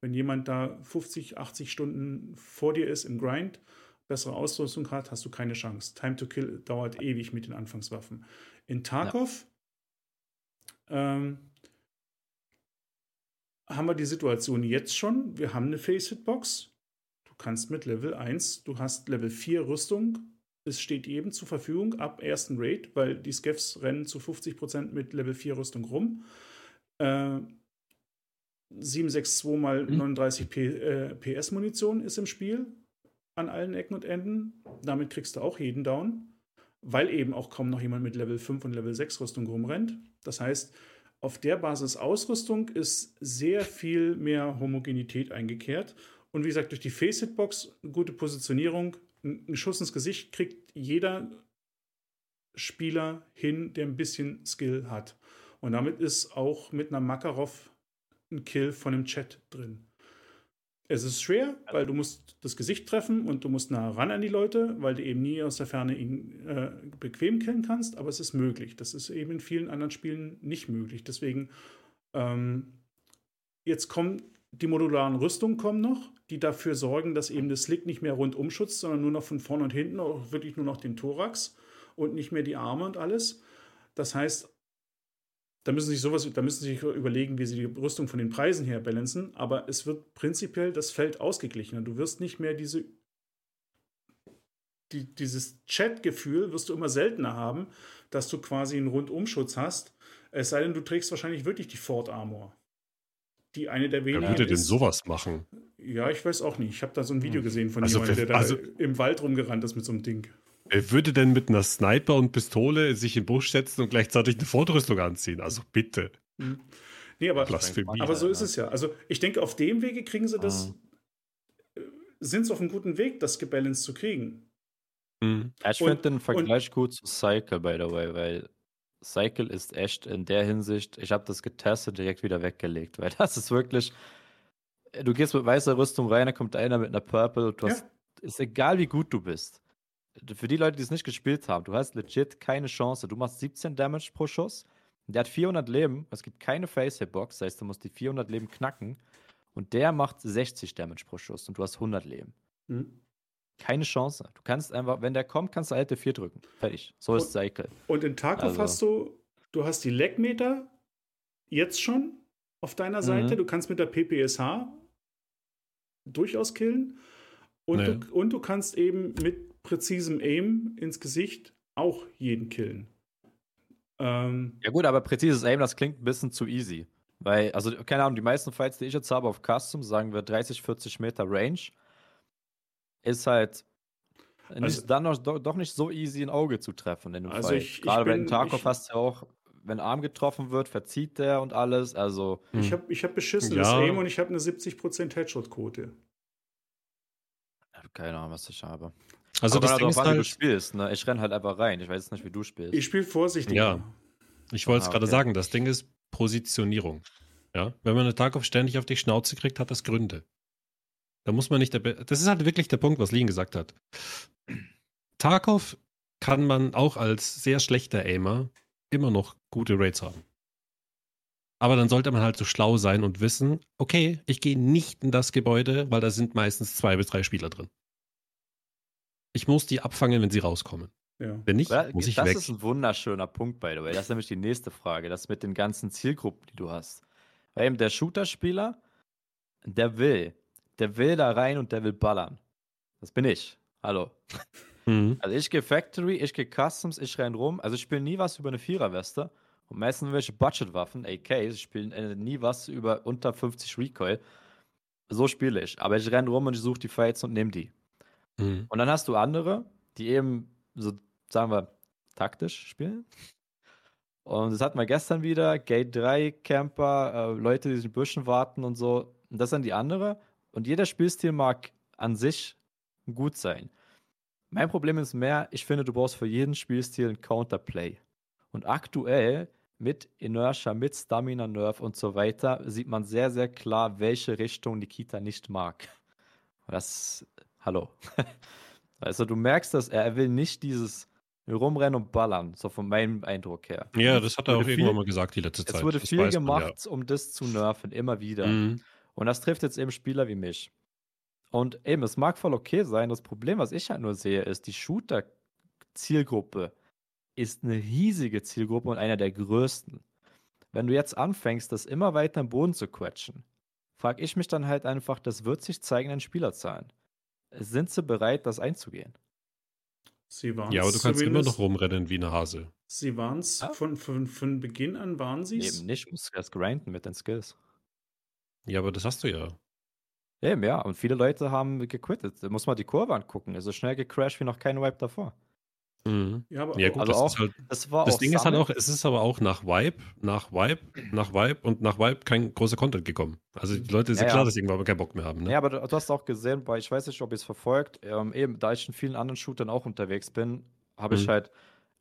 Wenn jemand da 50, 80 Stunden vor dir ist im Grind, bessere Ausrüstung hat, hast du keine Chance. Time to Kill dauert ewig mit den Anfangswaffen. In Tarkov ja. ähm, haben wir die Situation jetzt schon. Wir haben eine Face-Hit-Box. Du kannst mit Level 1, du hast Level 4 Rüstung. Es steht jedem zur Verfügung ab ersten Raid, weil die Skeffs rennen zu 50% mit Level 4 Rüstung rum. Äh, 762 mal 39 P, äh, PS Munition ist im Spiel an allen Ecken und Enden. Damit kriegst du auch jeden down, weil eben auch kaum noch jemand mit Level 5 und Level 6 Rüstung rumrennt. Das heißt, auf der Basis Ausrüstung ist sehr viel mehr Homogenität eingekehrt. Und wie gesagt, durch die Face-Hitbox, gute Positionierung, ein Schuss ins Gesicht kriegt jeder Spieler hin, der ein bisschen Skill hat. Und damit ist auch mit einer Makarov ein Kill von dem Chat drin. Es ist schwer, weil du musst das Gesicht treffen und du musst nah ran an die Leute, weil du eben nie aus der Ferne ihn äh, bequem killen kannst, aber es ist möglich. Das ist eben in vielen anderen Spielen nicht möglich. Deswegen, ähm, jetzt kommen die modularen Rüstungen kommen noch, die dafür sorgen, dass eben das Slick nicht mehr rundum schützt, sondern nur noch von vorne und hinten, auch wirklich nur noch den Thorax und nicht mehr die Arme und alles. Das heißt, da müssen sich sowas, da müssen sich überlegen, wie sie die Rüstung von den Preisen her balancen, aber es wird prinzipiell das Feld ausgeglichen. Du wirst nicht mehr diese die, dieses Chat-Gefühl wirst du immer seltener haben, dass du quasi einen Rundumschutz hast. Es sei denn, du trägst wahrscheinlich wirklich die Ford Armor. Die eine der wenigen. Wer würde denn sowas machen? Ja, ich weiß auch nicht. Ich habe da so ein Video hm. gesehen von also, jemandem, der also, da im Wald rumgerannt ist mit so einem Ding. Wer würde denn mit einer Sniper und Pistole sich in den Busch setzen und gleichzeitig eine Vorrüstung anziehen? Also bitte. Mhm. Nee, aber, aber so ist es ja. Also ich denke, auf dem Wege kriegen sie das, ah. sind sie auf einem guten Weg, das gebalanced zu kriegen. Mhm. Ich finde den Vergleich und, gut zu Cycle, by the way, weil Cycle ist echt in der Hinsicht, ich habe das getestet, direkt wieder weggelegt, weil [LAUGHS] das ist wirklich, du gehst mit weißer Rüstung rein, da kommt einer mit einer Purple, du hast, ja. ist egal wie gut du bist für die Leute, die es nicht gespielt haben, du hast legit keine Chance. Du machst 17 Damage pro Schuss. Der hat 400 Leben. Es gibt keine Face-Hitbox. Das heißt, du musst die 400 Leben knacken. Und der macht 60 Damage pro Schuss und du hast 100 Leben. Mhm. Keine Chance. Du kannst einfach, wenn der kommt, kannst du alte 4 drücken. Fertig. So ist Cycle. Und in Tarkov also. hast du, du hast die Leckmeter jetzt schon auf deiner Seite. Mhm. Du kannst mit der PPSH durchaus killen. Und, nee. du, und du kannst eben mit präzisem Aim ins Gesicht auch jeden killen. Ähm, ja gut, aber präzises Aim, das klingt ein bisschen zu easy. Weil, also keine Ahnung, die meisten Fights, die ich jetzt habe auf Custom, sagen wir 30, 40 Meter Range, ist halt also, dann noch, doch, doch, nicht so easy ein Auge zu treffen in dem also Fall. Ich, Gerade ich wenn Tarkov hast du ja auch, wenn Arm getroffen wird, verzieht der und alles. Also. Ich habe ich hab beschissenes ja. Aim und ich habe eine 70% Headshot-Quote. Keine Ahnung, was ich habe. Also Aber das Ding ist halt, du spielst, ne? Ich renne halt einfach rein. Ich weiß nicht, wie du spielst. Ich spiele vorsichtig. Ja. Ich wollte es ah, gerade okay. sagen, das Ding ist Positionierung. Ja, wenn man eine Tarkov ständig auf die Schnauze kriegt, hat das Gründe. Da muss man nicht. Das ist halt wirklich der Punkt, was Lean gesagt hat. Tarkov kann man auch als sehr schlechter Aimer immer noch gute Rates haben. Aber dann sollte man halt so schlau sein und wissen, okay, ich gehe nicht in das Gebäude, weil da sind meistens zwei bis drei Spieler drin. Ich muss die abfangen, wenn sie rauskommen. Ja. Wenn nicht, muss ich das weg. Das ist ein wunderschöner Punkt, by the way. Das ist nämlich die nächste Frage. Das mit den ganzen Zielgruppen, die du hast. Weil eben der Shooter-Spieler, der will. Der will da rein und der will ballern. Das bin ich. Hallo. Mhm. Also ich gehe Factory, ich gehe Customs, ich renn rum. Also ich spiele nie was über eine Viererweste. Und meistens welche Budget-Waffen, AKs. Ich spiele äh, nie was über unter 50 Recoil. So spiele ich. Aber ich renne rum und ich suche die Fights und nehme die. Mhm. Und dann hast du andere, die eben so, sagen wir, taktisch spielen. Und das hatten wir gestern wieder. Gate 3, Camper, äh, Leute, die sich in Büschen warten und so. Und das sind die andere. Und jeder Spielstil mag an sich gut sein. Mein Problem ist mehr, ich finde, du brauchst für jeden Spielstil ein Counterplay. Und aktuell mit Inertia, mit Stamina Nerf und so weiter sieht man sehr, sehr klar, welche Richtung Nikita nicht mag. Das, hallo. [LAUGHS] Also du merkst, dass er, er will nicht dieses rumrennen und ballern, so von meinem Eindruck her. Ja, das hat er auch irgendwann mal gesagt die letzte Zeit. Es wurde das viel gemacht, man, ja. um das zu nerven, immer wieder. Mhm. Und das trifft jetzt eben Spieler wie mich. Und eben, es mag voll okay sein. Das Problem, was ich halt nur sehe, ist, die Shooter-Zielgruppe ist eine riesige Zielgruppe und einer der größten. Wenn du jetzt anfängst, das immer weiter im Boden zu quetschen, frage ich mich dann halt einfach, das wird sich zeigen in den Spielerzahlen. Sind sie bereit, das einzugehen? Sie waren Ja, aber du kannst immer noch rumrennen wie eine Hase. Sie waren es ja. von, von, von Beginn an, waren sie es? Eben nicht, du musst erst grinden mit den Skills. Ja, aber das hast du ja. Eben, ja. Und viele Leute haben gequittet. Da muss man die Kurve angucken. Ist so schnell gecrashed wie noch kein Wipe davor. Mhm. Ja, aber ja, gut, also das, auch, halt, das, war das Ding ist halt auch, es ist aber auch nach Vibe, nach Vibe, nach Vibe und nach Vibe kein großer Content gekommen. Also die Leute, ist ja, ja klar, dass sie irgendwann keinen Bock mehr haben. Ne? Ja, aber du, du, hast auch gesehen, weil ich weiß nicht, ob ihr es verfolgt, ähm, eben, da ich in vielen anderen Shootern auch unterwegs bin, habe mhm. ich halt,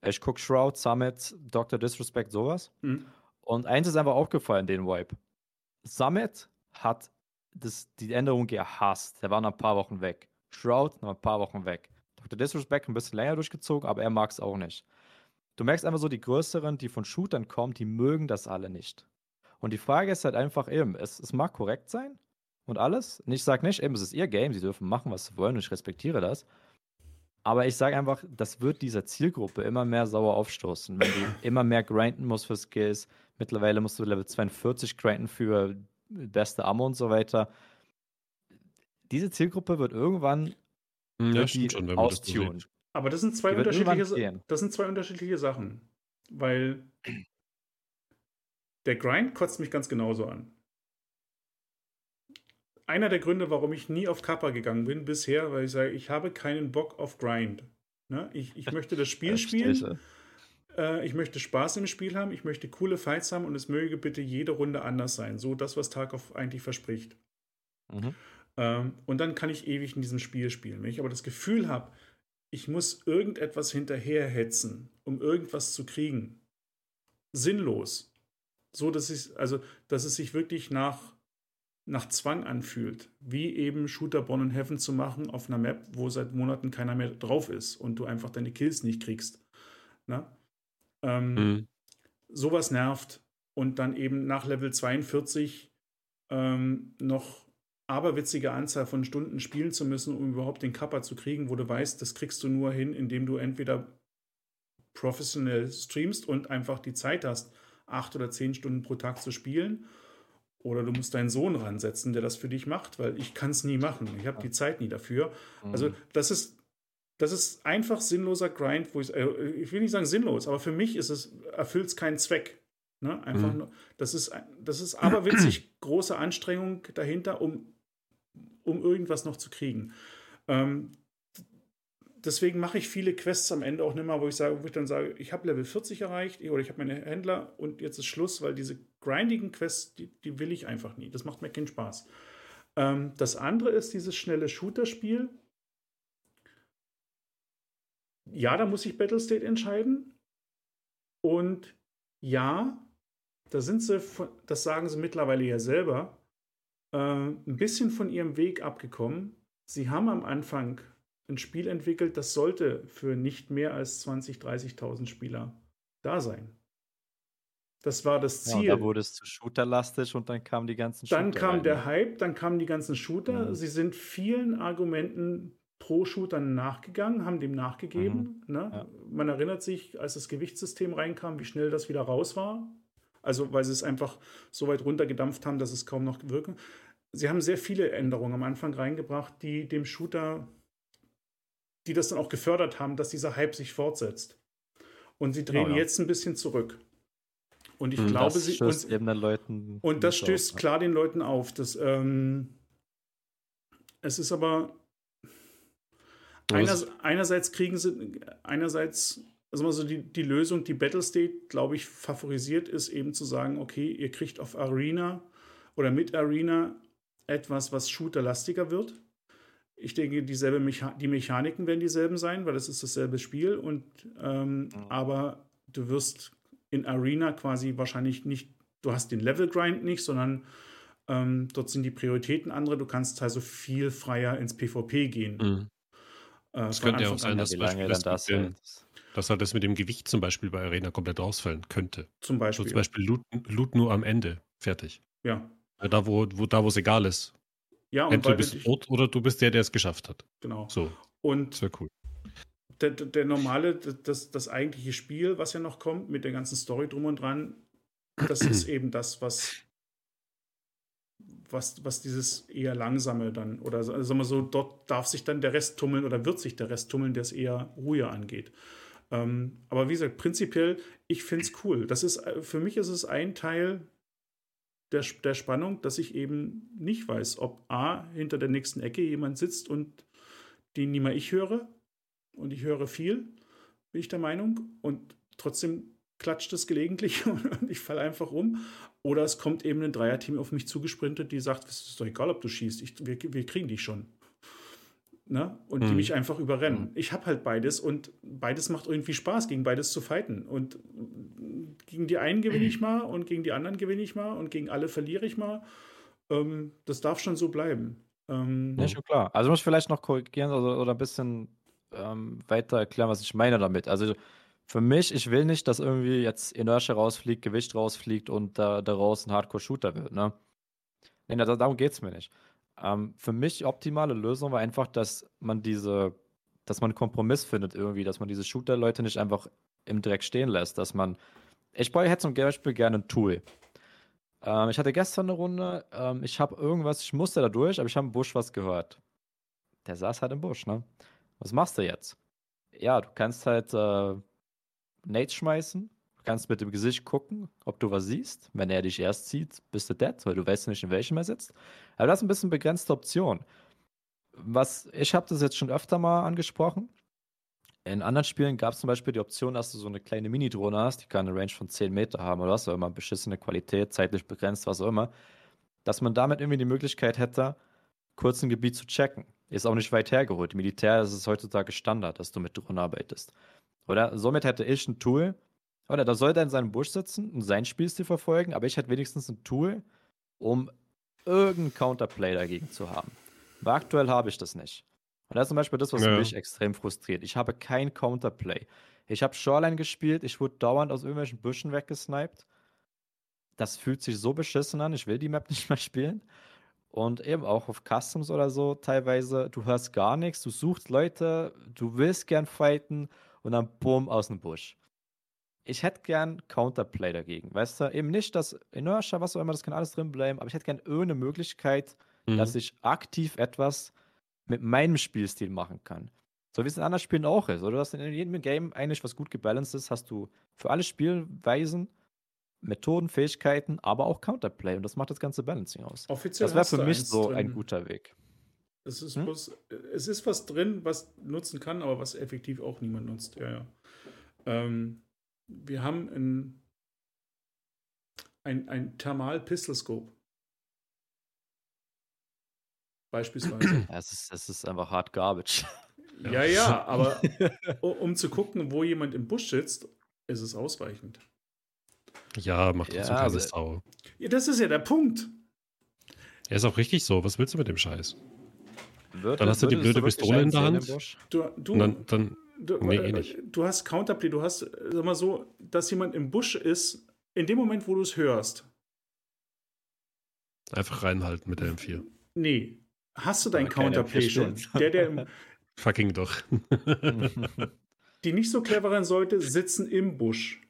ich gucke Shroud, Summit, Dr. Disrespect, sowas. Mhm. Und eins ist einfach aufgefallen, den Vibe. Summit hat das, die Änderung gehasst. Der war nach ein paar Wochen weg. Shroud nach ein paar Wochen weg. Dr. Disrespect ein bisschen länger durchgezogen, aber er mag es auch nicht. Du merkst einfach so, die größeren, die von Shootern kommen, die mögen das alle nicht. Und die Frage ist halt einfach eben, es, es mag korrekt sein und alles. Und ich sage nicht, eben, es ist ihr Game, sie dürfen machen, was sie wollen und ich respektiere das. Aber ich sage einfach, das wird dieser Zielgruppe immer mehr sauer aufstoßen, wenn du [CLEARS THROAT] immer mehr grinden musst für Skills. Mittlerweile musst du Level 42 grinden für beste Ammo und so weiter. Diese Zielgruppe wird irgendwann ja, schon, austunen. Aber das sind zwei unterschiedliche, das sind zwei unterschiedliche Sachen. Weil [CLEARS THROAT] der Grind kotzt mich ganz genauso an. Einer der Gründe, warum ich nie auf Kappa gegangen bin bisher, weil ich sage, ich habe keinen Bock auf Grind. Ne? Ich, ich möchte das Spiel spielen. Äh, ich möchte Spaß im Spiel haben. Ich möchte coole Fights haben und es möge bitte jede Runde anders sein. So das, was Tarkov eigentlich verspricht. Mhm. Ähm, und dann kann ich ewig in diesem Spiel spielen. Wenn ich aber das Gefühl habe, ich muss irgendetwas hinterherhetzen, um irgendwas zu kriegen, sinnlos, so dass ich, also, dass es sich wirklich nach, nach Zwang anfühlt, wie eben Shooter Born in Heaven zu machen auf einer Map, wo seit Monaten keiner mehr drauf ist und du einfach deine Kills nicht kriegst. Na? Ähm, mhm. Sowas nervt. Und dann eben nach Level 42 ähm, noch aberwitzige Anzahl von Stunden spielen zu müssen, um überhaupt den Kappa zu kriegen, wo du weißt, das kriegst du nur hin, indem du entweder professionell streamst und einfach die Zeit hast, acht oder zehn Stunden pro Tag zu spielen. Oder du musst deinen Sohn ransetzen, der das für dich macht, weil ich kann es nie machen. Ich habe die Zeit nie dafür. Mhm. Also das ist, das ist einfach sinnloser Grind, wo ich, äh, ich will nicht sagen sinnlos, aber für mich ist es, erfüllt es keinen Zweck. Ne? Einfach mhm. nur, das ist, das ist aberwitzig [CLEARS THROAT] große Anstrengung dahinter, um um irgendwas noch zu kriegen. Ähm, deswegen mache ich viele Quests am Ende auch nicht mehr, wo ich sage, wo ich dann sage, ich habe Level 40 erreicht oder ich habe meine Händler und jetzt ist Schluss, weil diese grindigen Quests, die, die will ich einfach nie. Das macht mir keinen Spaß. Ähm, das andere ist dieses schnelle Shooter-Spiel. Ja, da muss ich Battlestate entscheiden. Und ja, da sind sie, das sagen sie mittlerweile ja selber, äh, ein bisschen von ihrem Weg abgekommen. Sie haben am Anfang ein Spiel entwickelt, das sollte für nicht mehr als 20.000, 30.000 Spieler da sein. Das war das Ziel. Ja, da wurde es zu Shooter-lastig und dann kamen die ganzen Shooter. Dann kam rein. der ne? Hype, dann kamen die ganzen Shooter. Mhm. Sie sind vielen Argumenten pro Shooter nachgegangen, haben dem nachgegeben. Mhm. Ne? Ja. Man erinnert sich, als das Gewichtssystem reinkam, wie schnell das wieder raus war. Also, weil sie es einfach so weit runtergedampft haben, dass es kaum noch wirken. Sie haben sehr viele Änderungen am Anfang reingebracht, die dem Shooter, die das dann auch gefördert haben, dass dieser Hype sich fortsetzt. Und sie drehen genau, ja. jetzt ein bisschen zurück. Und ich hm, glaube, das sie. Und, eben den Leuten und das stößt auf, klar den Leuten auf. Dass, ähm, es ist aber. Einer, einerseits kriegen sie. Einerseits. Also, also die, die Lösung, die Battlestate, glaube ich, favorisiert, ist eben zu sagen: Okay, ihr kriegt auf Arena oder mit Arena etwas, was shooterlastiger wird. Ich denke, dieselbe Mecha die Mechaniken werden dieselben sein, weil es ist dasselbe Spiel. Und, ähm, mhm. Aber du wirst in Arena quasi wahrscheinlich nicht, du hast den Level-Grind nicht, sondern ähm, dort sind die Prioritäten andere. Du kannst also viel freier ins PvP gehen. Mhm. Äh, das könnte ja auch sein, dass, Beispiel, das das dem, dass halt das mit dem Gewicht zum Beispiel bei Arena komplett ausfallen könnte. Zum Beispiel. So zum Beispiel Loot, Loot, nur am Ende. Fertig. Ja. Da, wo, wo da, wo es egal ist. Ja, und Entweder du bist tot oder du bist der, der es geschafft hat. Genau. So. Und das wäre cool der, der normale, das, das eigentliche Spiel, was ja noch kommt, mit der ganzen Story drum und dran, das ist [CLEARS THROAT] eben das, was, was, was dieses eher langsame dann, oder also sagen wir so, dort darf sich dann der Rest tummeln oder wird sich der Rest tummeln, der es eher ruhiger angeht. Ähm, aber wie gesagt, prinzipiell, ich finde es cool. Das ist, für mich ist es ein Teil der, der Spannung, dass ich eben nicht weiß, ob A, hinter der nächsten Ecke jemand sitzt und den nie mal ich höre, und ich höre viel, bin ich der Meinung. Und trotzdem klatscht es gelegentlich [LAUGHS] und ich falle einfach um. Oder es kommt eben ein Dreierteam auf mich zugesprintet, die sagt, es ist doch egal, ob du schießt, ich, wir, wir kriegen dich schon. Ne? Und mhm. die mich einfach überrennen. Mhm. Ich habe halt beides und beides macht irgendwie Spaß, gegen beides zu fighten. Und gegen die einen gewinne ich mal und gegen die anderen gewinne ich mal und gegen alle verliere ich mal. Ähm, das darf schon so bleiben. Ähm, ja, schon klar. Also muss ich vielleicht noch korrigieren oder, oder ein bisschen ähm, weiter erklären, was ich meine damit. Also für mich, ich will nicht, dass irgendwie jetzt Inertia rausfliegt, Gewicht rausfliegt und da, daraus ein Hardcore-Shooter wird, ne? Nee, darum geht es mir nicht. Ähm, für mich optimale Lösung war einfach, dass man diese, dass man einen Kompromiss findet irgendwie, dass man diese Shooter-Leute nicht einfach im Dreck stehen lässt, dass man, ich brauche jetzt zum Beispiel gerne ein Tool. Ähm, ich hatte gestern eine Runde, ähm, ich habe irgendwas, ich musste da durch, aber ich habe im Busch was gehört. Der saß halt im Busch, ne? Was machst du jetzt? Ja, du kannst halt äh, Nate schmeißen. Du kannst mit dem Gesicht gucken, ob du was siehst. Wenn er dich erst sieht, bist du dead, weil du weißt nicht, in welchem er sitzt. Aber das ist ein bisschen begrenzte Option. Was, ich habe das jetzt schon öfter mal angesprochen. In anderen Spielen gab es zum Beispiel die Option, dass du so eine kleine Mini-Drohne hast, die kann eine Range von 10 Meter haben oder was auch immer, beschissene Qualität, zeitlich begrenzt, was auch immer, dass man damit irgendwie die Möglichkeit hätte, kurz ein Gebiet zu checken. Ist auch nicht weit hergeholt. Militär ist es heutzutage Standard, dass du mit Drohnen arbeitest. Oder somit hätte ich ein Tool, oder da sollte er in seinem Busch sitzen und sein Spielstil verfolgen, aber ich hätte wenigstens ein Tool, um irgendein Counterplay dagegen zu haben. Weil aktuell habe ich das nicht. Und das ist zum Beispiel das, was ja. mich extrem frustriert. Ich habe kein Counterplay. Ich habe Shoreline gespielt, ich wurde dauernd aus irgendwelchen Büschen weggesniped. Das fühlt sich so beschissen an, ich will die Map [LAUGHS] nicht mehr spielen. Und eben auch auf Customs oder so teilweise, du hörst gar nichts, du suchst Leute, du willst gern fighten und dann bumm aus dem Busch. Ich hätte gern Counterplay dagegen, weißt du? Eben nicht das Inertia, was auch immer, das kann alles drin bleiben, aber ich hätte gern irgendeine Möglichkeit, mhm. dass ich aktiv etwas mit meinem Spielstil machen kann. So wie es in anderen Spielen auch ist, oder? Dass in jedem Game eigentlich was gut gebalanced ist, hast du für alle Spielweisen Methoden, Fähigkeiten, aber auch Counterplay. Und das macht das ganze Balancing aus. Offiziell das wäre für mich so drin. ein guter Weg. Es ist, Hm? bloß, es ist was drin, was nutzen kann, aber was effektiv auch niemand nutzt. Ja, ja. Ähm, wir haben ein, ein, ein Thermal-Pistol-Scope. Beispielsweise. Ja, [CLEARS THROAT] es, ist, es ist einfach hard garbage. ja, ja, aber [LAUGHS] um zu gucken, wo jemand im Busch sitzt, ist es ausreichend. Ja, macht Ja, trotzdem keine also- Sau. Ja, das ist ja der Punkt. Er ist auch richtig so. Was willst du mit dem Scheiß? Würde, Dann hast du die blöde Pistole in der Hand. Du, du, Und dann, dann du, Nee, eh äh, nicht. du hast Counterplay, du hast, äh, sag mal so, dass jemand im Busch ist, in dem Moment, wo du es hörst. einfach reinhalten mit der M4. Nee. Hast du dein keine Counterplay M4 schon? Der, der im, [LAUGHS] Fucking doch. [LAUGHS] die nicht so cleveren Leute sitzen im Busch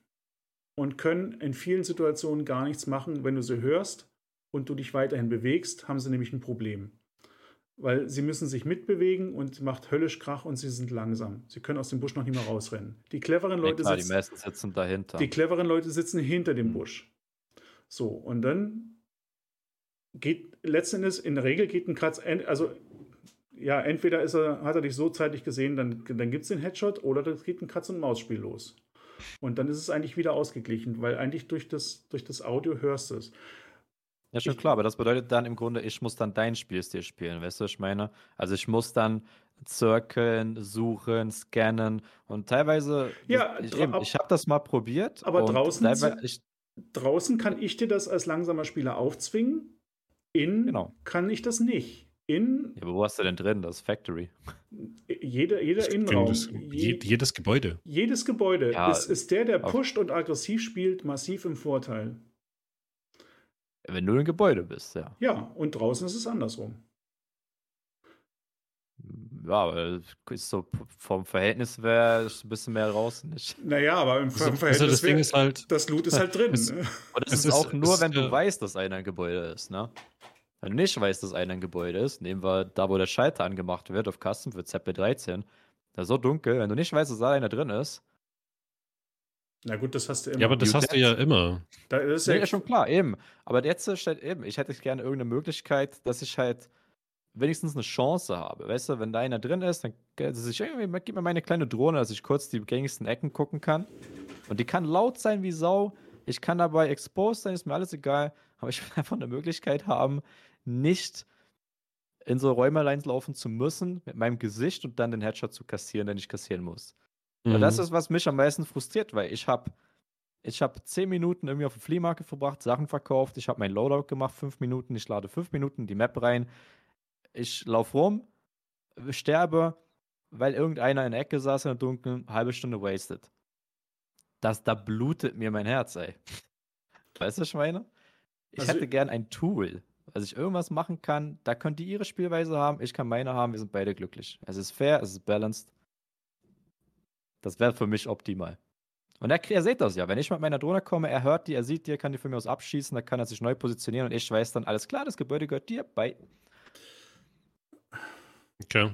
und können in vielen Situationen gar nichts machen. Wenn du sie hörst und du dich weiterhin bewegst, haben sie nämlich ein Problem. Weil sie müssen sich mitbewegen und macht höllisch Krach und sie sind langsam. Sie können aus dem Busch noch nicht mehr rausrennen. Die cleveren Ja, Leute klar, die sitzen, meisten sitzen dahinter. die cleveren Leute sitzen hinter dem Mhm. Busch. So, und dann geht letzten Endes, in der Regel geht ein Kratz, also ja, entweder ist er, hat er dich so zeitlich gesehen, dann, dann gibt es den Headshot, oder das geht ein Katz-und-Maus-Spiel los. Und dann ist es eigentlich wieder ausgeglichen, weil eigentlich durch das, durch das Audio hörst du es. Ja, schon Ich- klar, aber das bedeutet dann im Grunde, ich muss dann dein Spielstil spielen, weißt du, was ich meine? Also ich muss dann zirkeln, suchen, scannen und teilweise, Ja, ich, eben, ich habe das mal probiert. aber und draußen ich, Draußen kann ich dir das als langsamer Spieler aufzwingen. In Genau. kann ich das nicht. In ja, aber wo hast du denn drin? Das Factory. jeder, jeder Innenraum. das- je- je- jedes Gebäude. Jedes Gebäude Ja, ist, ist der, der pusht und aggressiv spielt, massiv im Vorteil. Wenn du im Gebäude bist, ja. Ja, und draußen ist es andersrum. Ja, weil ist so vom Verhältnis wäre es ein bisschen mehr raus, nicht? Naja, aber im Also, Ver- also Verhältnis das Ding wär- ist halt, das Loot ist halt drin. Ne? Und es Es ist, ist- auch nur, es wenn ist, du äh, weißt, dass einer ein Gebäude ist, ne? Wenn du nicht weißt, dass einer ein Gebäude ist, nehmen wir da, wo der Schalter angemacht wird, auf Custom für ZB13, da ist so dunkel, wenn du nicht weißt, dass da einer drin ist, Na gut, das hast du immer. ja, aber das hast du ja immer. da ist Ja, ja, ja, schon klar, eben. Aber jetzt steht eben, ich hätte gerne irgendeine Möglichkeit, dass ich halt wenigstens eine Chance habe. Weißt du, wenn da einer drin ist, dann dass ich irgendwie, gib mir meine kleine Drohne, dass ich kurz die gängigsten Ecken gucken kann. Und die kann laut sein wie Sau. Ich kann dabei exposed sein, ist mir alles egal. Aber ich will [LAUGHS] einfach eine Möglichkeit haben, nicht in so Räumerleins laufen zu müssen mit meinem Gesicht und dann den Headshot zu kassieren, den ich kassieren muss. Und Mhm. das ist, was mich am meisten frustriert, weil ich habe ich hab zehn Minuten irgendwie auf dem Fleamarket verbracht, Sachen verkauft, ich habe mein Loadout gemacht, fünf Minuten, ich lade fünf Minuten in die Map rein, ich laufe rum, sterbe, weil irgendeiner in der Ecke saß in der Dunkeln, halbe Stunde wasted. Das, da blutet mir mein Herz, ey. Weißt du, was ich meine? Ich Also- hätte gern ein Tool, dass ich irgendwas machen kann. Da könnt ihr ihre Spielweise haben, ich kann meine haben, wir sind beide glücklich. Es ist fair, es ist balanced. Das wäre für mich optimal. Und er, er seht das ja, wenn ich mit meiner Drohne komme, er hört die, er sieht die, er kann die von mir aus abschießen, dann kann er sich neu positionieren und ich weiß dann, alles klar, das Gebäude gehört dir, bye. Okay.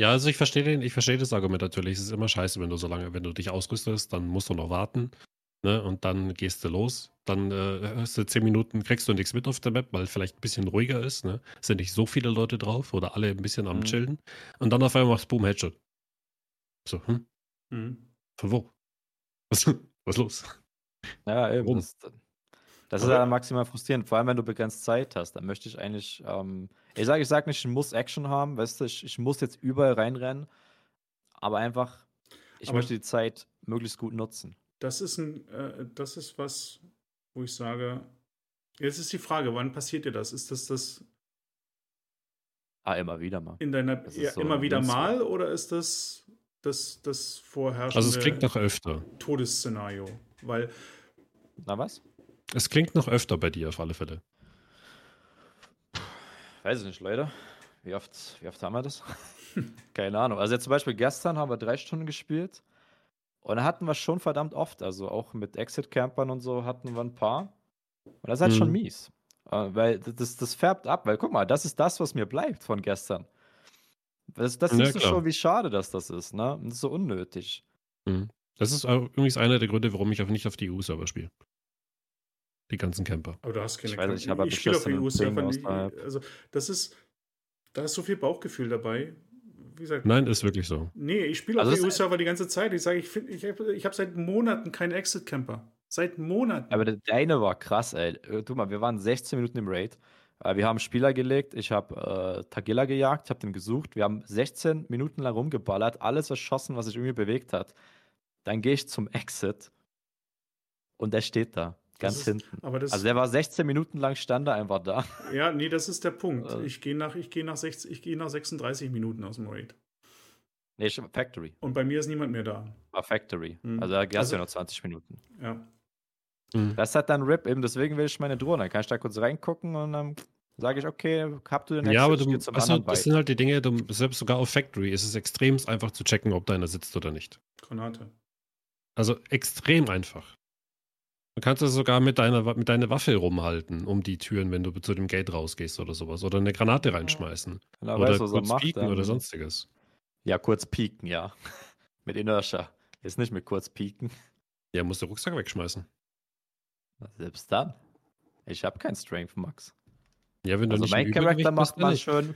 Ja, also ich verstehe den, ich verstehe das Argument natürlich. Es ist immer scheiße, wenn du so lange, wenn du dich ausrüstest, dann musst du noch warten. Ne? Und dann gehst du los. Dann äh, hast du zehn Minuten, kriegst du nichts mit auf der Map, weil vielleicht ein bisschen ruhiger ist. Ne? Es sind nicht so viele Leute drauf oder alle ein bisschen am Mhm. Chillen. Und dann auf einmal machst du Boom, Headshot. So, hm, Mhm. von wo? Was, [LAUGHS] was ist los? Ja, eben. Warum? Das, das ist ja dann maximal frustrierend, vor allem wenn du begrenzt Zeit hast. Dann möchte ich eigentlich, ähm, ich sage ich sag nicht, ich muss Action haben, weißt du, ich, ich muss jetzt überall reinrennen, aber einfach, ich Aber- möchte die Zeit möglichst gut nutzen. Das ist ein, äh, das ist was, wo ich sage, jetzt ist die Frage, wann passiert dir das? Ist das das Ah, immer wieder mal. in deiner ja, so immer wieder mal oder ist das das, das vorherrschende Also es klingt noch öfter. Todesszenario? Weil Na was? Es klingt noch öfter bei dir auf alle Fälle. Weiß ich nicht, Leute. Wie oft, wie oft haben wir das? [LAUGHS] Keine Ahnung. Also jetzt zum Beispiel gestern haben wir drei Stunden gespielt und da hatten wir schon verdammt oft, also auch mit Exit-Campern und so hatten wir ein paar. Und das ist halt schon Mhm. mies. Äh, Weil das, das färbt ab, weil guck mal, das ist das, was mir bleibt von gestern. Das, das Ja, siehst du klar. schon, wie schade dass das ist, ne? Das ist so unnötig. Das ist übrigens einer der Gründe, warum ich auf, nicht auf die EU-Server spiele. Die ganzen Camper. Aber du hast keine Ich weiß ich habe spiele auf beschissene EU-Server außerhalb. Also, das ist. Da ist so viel Bauchgefühl dabei. Wie gesagt, Nein, ist wirklich so. nee, ich spiele Also auf EU-Server die ganze Zeit. Ich sage, ich, find- ich habe ich hab seit Monaten keinen Exit-Camper. Seit Monaten. Aber der deine war krass, ey. Äh, Guck mal, wir waren 16 Minuten im Raid. Äh, Wir haben Spieler gelegt. Ich habe äh, Tagilla gejagt, ich habe den gesucht. Wir haben 16 Minuten lang rumgeballert, alles erschossen, was sich irgendwie bewegt hat. Dann gehe ich zum Exit und der steht da, ganz ist- hinten. Also der war 16 Minuten lang stand er einfach da. [LAUGHS] ja, nee, das ist der Punkt. Äh. Ich gehe nach, ich gehe nach, 60, ich gehe nach 36 Minuten aus dem Raid. Nee, ich- Factory. Und bei mir ist niemand mehr da. War Factory. Hm. Also da Also- du ja noch 20 Minuten. Ja. Mhm. Das hat dann RIP, eben deswegen will ich meine Drohne. Dann kann ich da kurz reingucken und dann sage ich, okay, habt du den Ja, aber du, anderen das sind halt die Dinge, du, selbst sogar auf Factory ist es extrem einfach zu checken, ob da einer sitzt oder nicht. Granate. Also extrem einfach. Du kannst es sogar mit deiner, mit deiner Waffe rumhalten, um die Türen, wenn du zu dem Gate rausgehst oder sowas. Oder eine Granate reinschmeißen. Genau, oder er kurz macht, pieken dann- oder sonstiges. Ja, kurz pieken, ja. [LAUGHS] mit Inertia. Jetzt nicht mit kurz pieken. Ja, musst du Rucksack wegschmeißen. Selbst dann. Ich habe kein Strength Max. Ja, wenn du Also nicht mein Charakter macht man schön.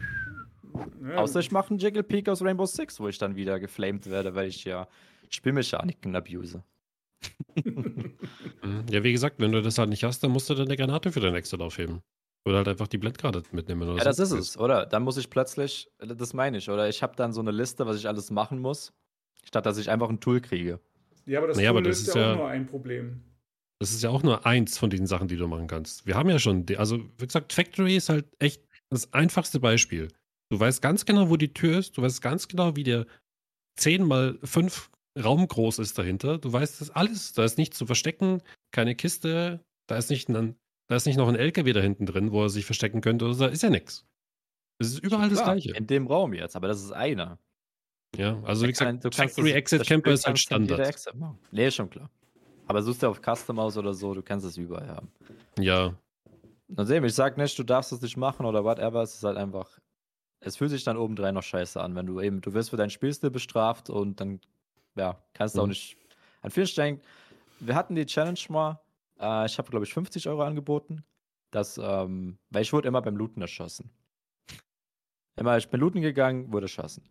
Ja, Außer ich mache einen Jiggle Peak aus Rainbow Six, wo ich dann wieder geflamed werde, weil ich ja Spielmechaniken abuse. Mhm. Ja, wie gesagt, wenn du das halt nicht hast, dann musst du dann eine Granate für dein Exit aufheben. Oder halt einfach die Blendgranate mitnehmen. Oder Ja, das ist es, oder? Dann muss ich plötzlich, das meine ich, oder? Ich habe dann so eine Liste, was ich alles machen muss, statt dass ich einfach ein Tool kriege. ja, aber das Naja, Tool aber das löst ist ja auch nur ein Problem. Das ist ja auch nur eins von diesen Sachen, die du machen kannst. Wir haben ja schon, die, also wie gesagt, Factory ist halt echt das einfachste Beispiel. Du weißt ganz genau, wo die Tür ist. Du weißt ganz genau, wie der 10 mal 5 Raum groß ist dahinter. Du weißt das alles. Da ist nichts zu verstecken, keine Kiste. Da ist nicht, ein, da ist nicht noch ein LKW da hinten drin, wo er sich verstecken könnte. Also, da ist ja nichts. Es ist überall das Gleiche. In dem Raum jetzt, aber das ist einer. Ja, also wie kann- gesagt, du kannst Factory Exit Camper ist halt Standard. Nee, ist schon klar. Aber suchst du auf Custom aus oder so, du kannst es überall haben. Ja, Und sehen, ich sag nicht, du darfst es nicht machen oder whatever, es ist halt einfach. Es fühlt sich dann obendrein noch scheiße an, wenn du eben, du wirst für deinen Spielstil bestraft und dann, ja, kannst du auch Mhm. nicht. An vielen Stellen, wir hatten die Challenge mal, äh, ich habe, glaube ich, 50 Euro angeboten, dass, ähm, weil ich wurde immer beim Looten erschossen. Immer, ich bin looten gegangen, wurde erschossen.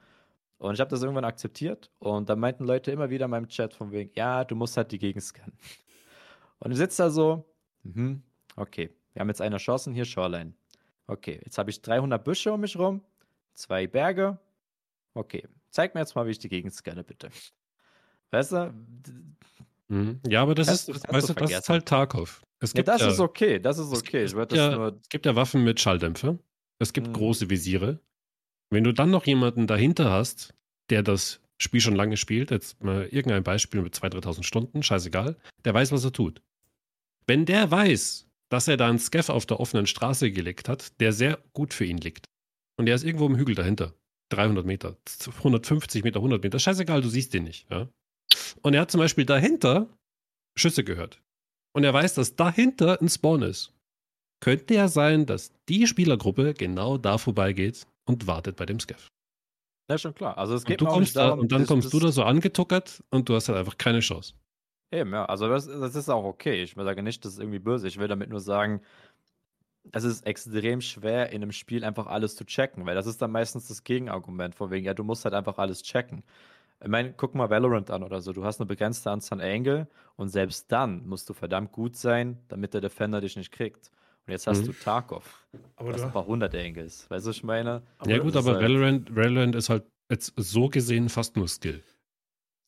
Und ich habe das irgendwann akzeptiert und dann meinten Leute immer wieder in meinem Chat von wegen, ja, du musst halt die Gegend scannen. [LAUGHS] Und ich sitze da so, mhm, okay, wir haben jetzt einen erschossen, hier Shoreline. Okay, jetzt habe ich 300 Büsche um mich rum, zwei Berge. Okay, zeig mir jetzt mal, wie ich die Gegend scanne, bitte. Weißt du? Mhm. Ja, aber das ist, du- weißt du das ist halt Tarkov. Es Ja, gibt das ja, ist okay, das ist es okay. gibt Ich würde ja- nur. es gibt ja Waffen mit Schalldämpfer. Es gibt Mhm. große Visiere. Wenn du dann noch jemanden dahinter hast, der das Spiel schon lange spielt, jetzt mal irgendein Beispiel mit 2.000, 3.000 Stunden, scheißegal, der weiß, was er tut. Wenn der weiß, dass er da einen Scaff auf der offenen Straße gelegt hat, der sehr gut für ihn liegt, und der ist irgendwo im Hügel dahinter, 300 Meter, 150 Meter, 100 Meter, scheißegal, du siehst den nicht. Ja? Und er hat zum Beispiel dahinter Schüsse gehört. Und er weiß, dass dahinter ein Spawn ist. Könnte ja sein, dass die Spielergruppe genau da vorbeigeht und wartet bei dem Scaff. Ja, schon klar. Also es Und, geht du mir auch kommst nicht da, und dann das- kommst das- du da so angetuckert und du hast halt einfach keine Chance. Eben, ja. Also das, das ist auch okay. Ich sage nicht, das ist irgendwie böse. Ich will damit nur sagen, es ist extrem schwer, in einem Spiel einfach alles zu checken, weil das ist dann meistens das Gegenargument, von wegen, ja, du musst halt einfach alles checken. Ich meine, guck mal Valorant an oder so. Du hast eine begrenzte Anzahl an Angle und selbst dann musst du verdammt gut sein, damit der Defender dich nicht kriegt. Und jetzt hast Mhm. du Tarkov, Aber was du, ein paar hundert Angles. Weißt du, was ich meine? aber ja gut, aber halt- Valorant, Valorant ist halt jetzt so gesehen fast nur Skill.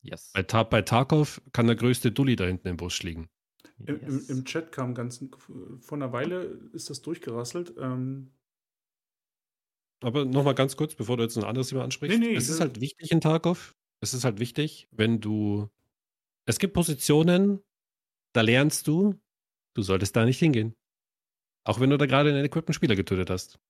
Yes. Bei, Ta bei Tarkov kann der größte Dulli da hinten im Busch liegen. Im, im, yes. Im Chat kam ganz vor einer Weile ist das durchgerasselt. Ähm, Aber nochmal ganz kurz, bevor du jetzt ein anderes Thema ansprichst. Nee, nee, es ist das- halt wichtig in Tarkov. Es ist halt wichtig, wenn du. Es gibt Positionen, da lernst du, du solltest da nicht hingehen. Auch wenn du da gerade einen equipten Spieler getötet hast.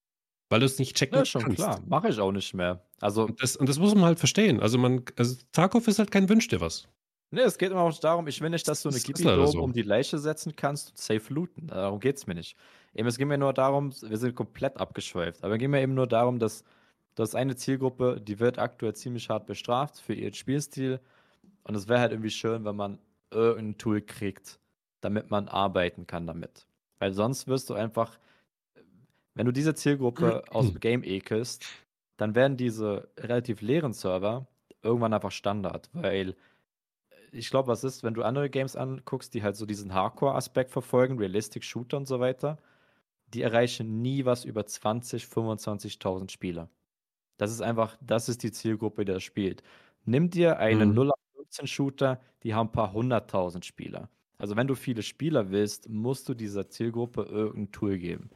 Weil du es nicht checken ja, schon kannst. klar. Mache ich auch nicht mehr. Also, Und das, und das muss man halt verstehen. Also man, also Tarkov ist halt kein Wünsch dir was. Ne, es geht immer auch darum, ich will nicht, dass du eine Gibi so. um die Leiche setzen kannst und safe looten. Darum geht es mir nicht. Eben, es geht mir nur darum, wir sind komplett abgeschweift, aber es geht mir eben nur darum, dass das eine Zielgruppe, die wird aktuell ziemlich hart bestraft für ihren Spielstil. Und es wäre halt irgendwie schön, wenn man irgendein Tool kriegt, damit man arbeiten kann damit. Weil sonst wirst du einfach, wenn du diese Zielgruppe aus dem [CLEARS THROAT] Game ekelst, dann werden diese relativ leeren Server irgendwann einfach Standard, weil ich glaube, was ist, wenn du andere Games anguckst, die halt so diesen Hardcore-Aspekt verfolgen, Realistic Shooter und so weiter, die erreichen nie was über 20, 25.000 Spieler. Das ist einfach, das ist die Zielgruppe, die das spielt. Nimm dir einen mhm. 0815 Shooter, die haben ein paar hunderttausend Spieler. Also wenn du viele Spieler willst, musst du dieser Zielgruppe irgendein Tool geben.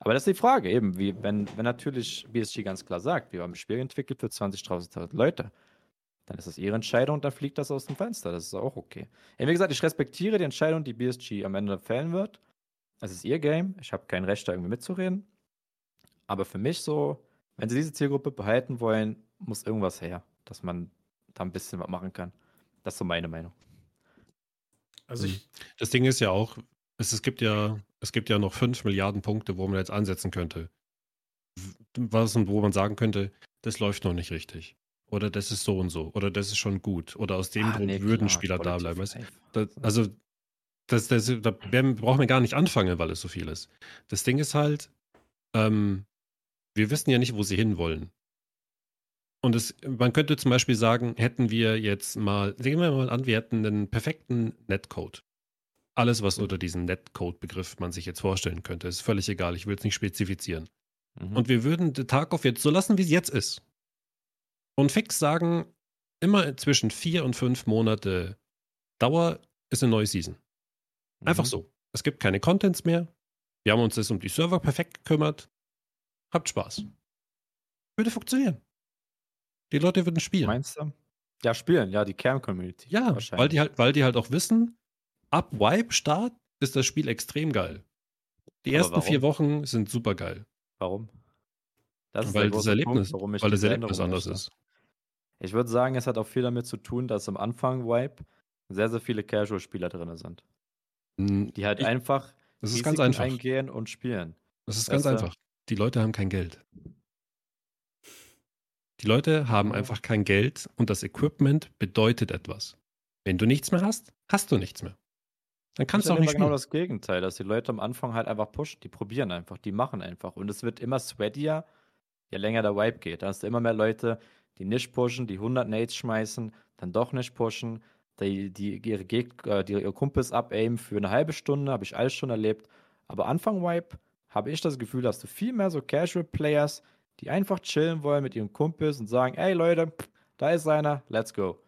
Aber das ist die Frage eben, wie, wenn, wenn natürlich BSG ganz klar sagt, wir haben ein Spiel entwickelt für 20.000 Leute, dann ist das ihre Entscheidung und dann fliegt das aus dem Fenster. Das ist auch okay. wie gesagt, ich respektiere die Entscheidung, die BSG am Ende fällen wird. Es ist ihr Game. Ich habe kein Recht, da irgendwie mitzureden. Aber für mich so, wenn sie diese Zielgruppe behalten wollen, muss irgendwas her, dass man da ein bisschen was machen kann. Das ist so meine Meinung. Also ich, hm. das Ding ist ja auch, es, es gibt ja, es gibt ja noch 5 Milliarden Punkte, wo man jetzt ansetzen könnte. Was und wo man sagen könnte, das läuft noch nicht richtig. Oder das ist so und so. Oder das ist schon gut. Oder aus dem ah, Grund nee, würden klar, Spieler da bleiben. Das, also, das, das, da brauchen wir gar nicht anfangen, weil es so viel ist. Das Ding ist halt, ähm, wir wissen ja nicht, wo sie hinwollen. Und es, man könnte zum Beispiel sagen, hätten wir jetzt mal, sehen wir mal an, wir hätten einen perfekten Netcode. Alles, was unter diesem Netcode-Begriff man sich jetzt vorstellen könnte, ist völlig egal. Ich will es nicht spezifizieren. Mhm. Und wir würden den Tarkov jetzt so lassen, wie es jetzt ist. Und fix sagen, immer zwischen vier und fünf Monate Dauer ist eine neue Season. Einfach mhm. so. Es gibt keine Contents mehr. Wir haben uns jetzt um die Server perfekt gekümmert. Habt Spaß. Würde funktionieren. Die Leute würden spielen. Meinst du? Ja, spielen, ja, die Kern-Community. Ja, weil die, halt, weil die halt auch wissen, ab Wipe-Start ist das Spiel extrem geil. Die Aber ersten warum? vier Wochen sind super geil. Warum? Das weil das Erlebnis, Punkt, weil das Erlebnis anders ist. Ich würde sagen, es hat auch viel damit zu tun, dass am Anfang Wipe sehr, sehr viele Casual-Spieler drin sind. Hm, die halt ich, einfach das ist ganz einfach. eingehen und spielen. Das ist ganz einfach. Die Leute haben kein Geld. Die Leute haben einfach kein Geld und das Equipment bedeutet etwas. Wenn du nichts mehr hast, hast du nichts mehr. Dann kannst du auch nicht genau das Gegenteil, dass die Leute am Anfang halt einfach pushen, die probieren einfach, die machen einfach und es wird immer sweatier, je länger der Wipe geht. Da hast du immer mehr Leute, die nicht pushen, die 100 Nades schmeißen, dann doch nicht pushen, die, die ihre, Geg äh, die ihre Kumpels abaimen für eine halbe Stunde, habe ich alles schon erlebt. Aber Anfang Wipe habe ich das Gefühl, dass du viel mehr so Casual Players, die einfach chillen wollen mit ihren Kumpels und sagen, ey Leute, da ist einer, let's go.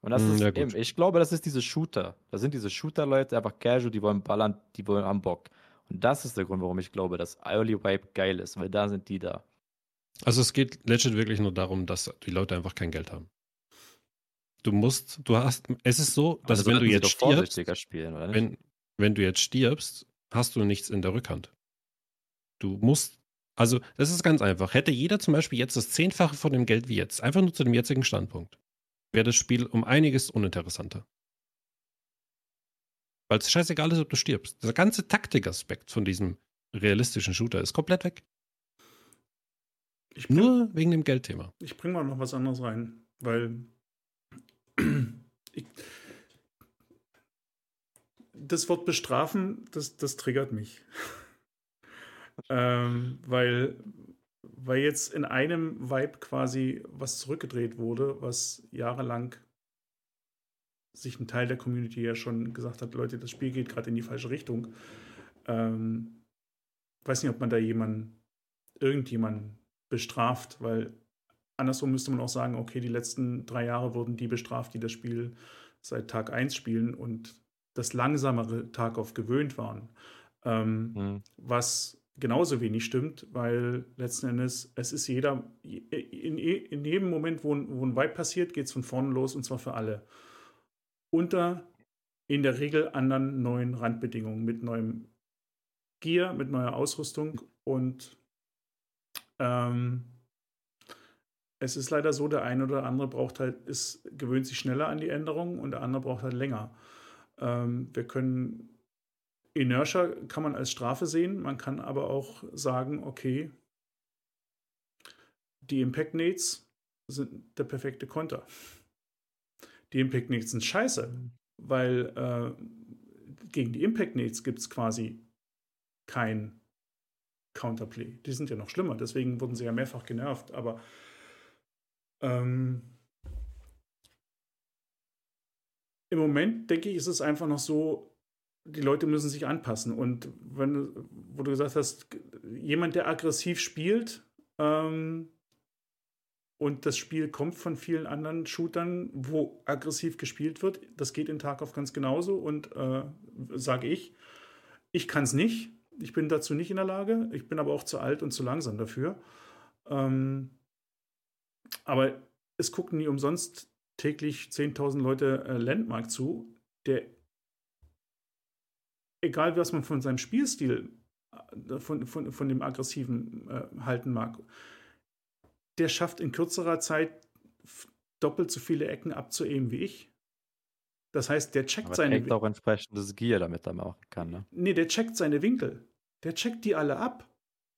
Und das mm, ist ja, eben, ich glaube, das ist diese Shooter. Das sind diese Shooter-Leute, einfach casual, die wollen ballern, die wollen am Bock. Und das ist der Grund, warum ich glaube, dass Early Wipe geil ist, weil da sind die da. Also es geht legit wirklich nur darum, dass die Leute einfach kein Geld haben. Du musst, du hast, es ist so, dass also wenn du jetzt stirbst, spielen, Wenn, wenn du jetzt stirbst, hast du nichts in der Rückhand. Du musst also, das ist ganz einfach. Hätte jeder zum Beispiel jetzt das Zehnfache von dem Geld wie jetzt, einfach nur zu dem jetzigen Standpunkt, wäre das Spiel um einiges uninteressanter. Weil es scheißegal ist, ob du stirbst. Der ganze Taktikaspekt von diesem realistischen Shooter ist komplett weg. Bring, nur wegen dem Geldthema. Ich bringe mal noch was anderes rein, weil [CLEARS THROAT] ich, das Wort bestrafen, das, das triggert mich ähm, weil, weil jetzt in einem Vibe quasi was zurückgedreht wurde, was jahrelang sich ein Teil der Community ja schon gesagt hat, Leute, das Spiel geht gerade in die falsche Richtung. Ähm, weiß nicht, ob man da jemanden, irgendjemanden bestraft, weil andersrum müsste man auch sagen, okay, die letzten drei Jahre wurden die bestraft, die das Spiel seit Tag 1 spielen und das langsamere Tag auf gewöhnt waren. Ähm, mhm. Was genauso wenig stimmt, weil letzten Endes, es ist jeder, in, in jedem Moment, wo, wo ein Vibe passiert, geht es von vorne los und zwar für alle. Unter in der Regel anderen neuen Randbedingungen, mit neuem Gear, mit neuer Ausrüstung und ähm, es ist leider so, der eine oder andere braucht halt, ist, gewöhnt sich schneller an die Änderungen und der andere braucht halt länger. Ähm, wir können Inertia kann man als Strafe sehen, man kann aber auch sagen, okay, die Impact Nades sind der perfekte Konter. Die Impact Nades sind scheiße, weil äh, gegen die Impact Nades gibt es quasi kein, Counterplay. Die sind ja noch schlimmer, deswegen wurden sie ja mehrfach genervt. Aber ähm, im Moment, denke ich, ist es einfach noch so, die Leute müssen sich anpassen. Und wenn, wo du gesagt hast, jemand, der aggressiv spielt, ähm, und das Spiel kommt von vielen anderen Shootern, wo aggressiv gespielt wird. Das geht in Tarkov ganz genauso. Und äh, sage ich, ich kann es nicht. Ich bin dazu nicht in der Lage. Ich bin aber auch zu alt und zu langsam dafür. Ähm, aber es gucken nie umsonst täglich 10.000 Leute äh, Landmark zu, der, egal was man von seinem Spielstil, äh, von, von, von dem aggressiven äh, halten mag, der schafft in kürzerer Zeit doppelt so viele Ecken abzueben wie ich. Das heißt, der checkt Aber seine trägt auch entsprechendes Gear, damit er machen kann, ne? Nee, der checkt seine Winkel. Der checkt die alle ab.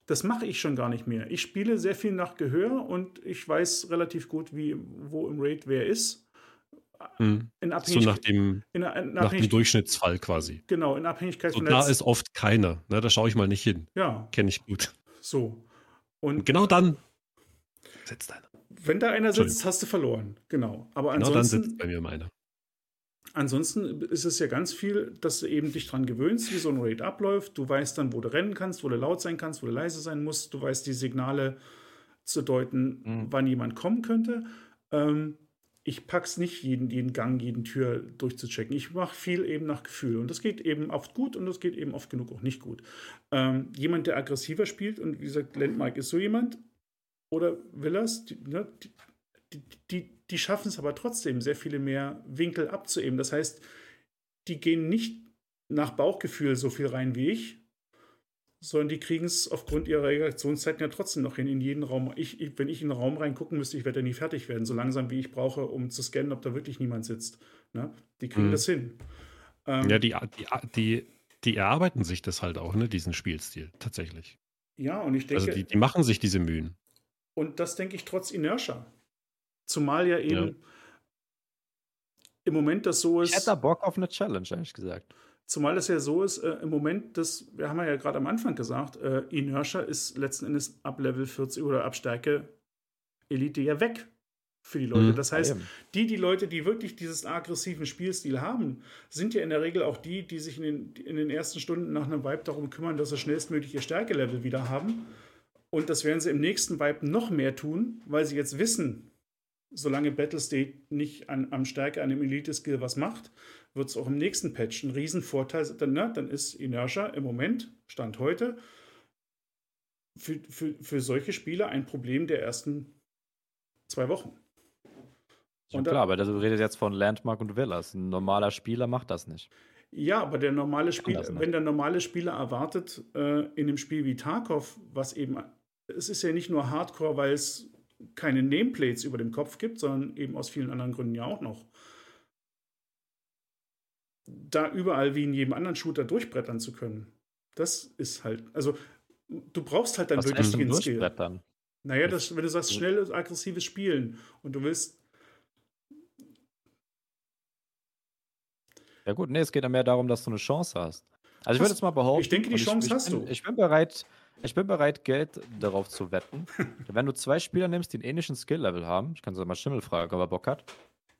Das mache ich schon gar nicht mehr. Ich spiele sehr viel nach Gehör und ich weiß relativ gut, wie, wo im Raid wer ist. Hm. In so nach dem, in, in nach dem Durchschnittsfall quasi. Genau, in Abhängigkeit so von Da ist oft keiner. Ne, da schaue ich mal nicht hin. Ja. Kenne ich gut. So. Und, und genau dann sitzt einer. Wenn da einer sitzt, hast du verloren. Genau. Aber genau dann sitzt bei mir meiner. Ansonsten ist es ja ganz viel, dass du eben dich dran gewöhnst, wie so ein Raid abläuft. Du weißt dann, wo du rennen kannst, wo du laut sein kannst, wo du leise sein musst. Du weißt die Signale zu deuten, mhm. wann jemand kommen könnte. Ähm, ich pack's nicht, jeden, jeden Gang, jeden Tür durchzuchecken. Ich mache viel eben nach Gefühl. Und das geht eben oft gut und das geht eben oft genug auch nicht gut. Ähm, jemand, der aggressiver spielt, und wie gesagt, Landmark ist so jemand, oder Villas, die, ne, die, die, die schaffen es aber trotzdem, sehr viele mehr Winkel abzuheben. Das heißt, die gehen nicht nach Bauchgefühl so viel rein wie ich, sondern die kriegen es aufgrund ihrer Reaktionszeiten ja trotzdem noch hin in jeden Raum. Ich, ich, wenn ich in einen Raum reingucken müsste, ich werde ja nie fertig werden, so langsam wie ich brauche, um zu scannen, ob da wirklich niemand sitzt. Ne? Die kriegen mhm. das hin. Ähm, ja, die, die, die, die erarbeiten sich das halt auch, ne, diesen Spielstil, tatsächlich. Ja, und ich denke. Also die, die machen sich diese Mühen. Und das denke ich trotz Inertia. Zumal ja eben ja. im Moment das so ist. Ich hätte da Bock auf eine Challenge, ehrlich gesagt. Zumal es ja so ist, äh, im Moment, das, wir haben ja gerade am Anfang gesagt, äh, Inertia ist letzten Endes ab Level 40 oder ab Stärke Elite ja weg für die Leute. Mhm, das heißt, die, die Leute, die wirklich dieses aggressiven Spielstil haben, sind ja in der Regel auch die, die sich in den, in den ersten Stunden nach einem Vibe darum kümmern, dass sie schnellstmöglich ihr Stärkelevel wieder haben. Und das werden sie im nächsten Vibe noch mehr tun, weil sie jetzt wissen, solange Battlestate nicht an, am Stärke an dem Elite-Skill was macht, wird es auch im nächsten Patch ein Riesenvorteil sein. Ne? Dann ist Inertia im Moment, Stand heute, für, für, für solche Spieler ein Problem der ersten zwei Wochen. Und klar, aber du redest jetzt von Landmark und Villas. Ein normaler Spieler macht das nicht. Ja, aber der normale Spieler, wenn der normale Spieler erwartet, äh, in einem Spiel wie Tarkov, was eben es ist ja nicht nur Hardcore, weil es keine Nameplates über dem Kopf gibt, sondern eben aus vielen anderen Gründen ja auch noch. Da überall wie in jedem anderen Shooter durchbrettern zu können, das ist halt, also du brauchst halt dann wirklich den Skill. Naja, das, wenn du sagst, schnelles, aggressives Spielen und du willst. Ja, gut, nee, es geht ja mehr darum, dass du eine Chance hast. Also, ich würde jetzt mal behaupten. Ich denke, die Chance ich, ich hast bin, du. Ich bin bereit, ich bin bereit, Geld darauf zu wetten. [LAUGHS] Wenn du zwei Spieler nimmst, die einen ähnlichen Skill-Level haben, ich kann so mal Schimmel fragen, ob er Bock hat.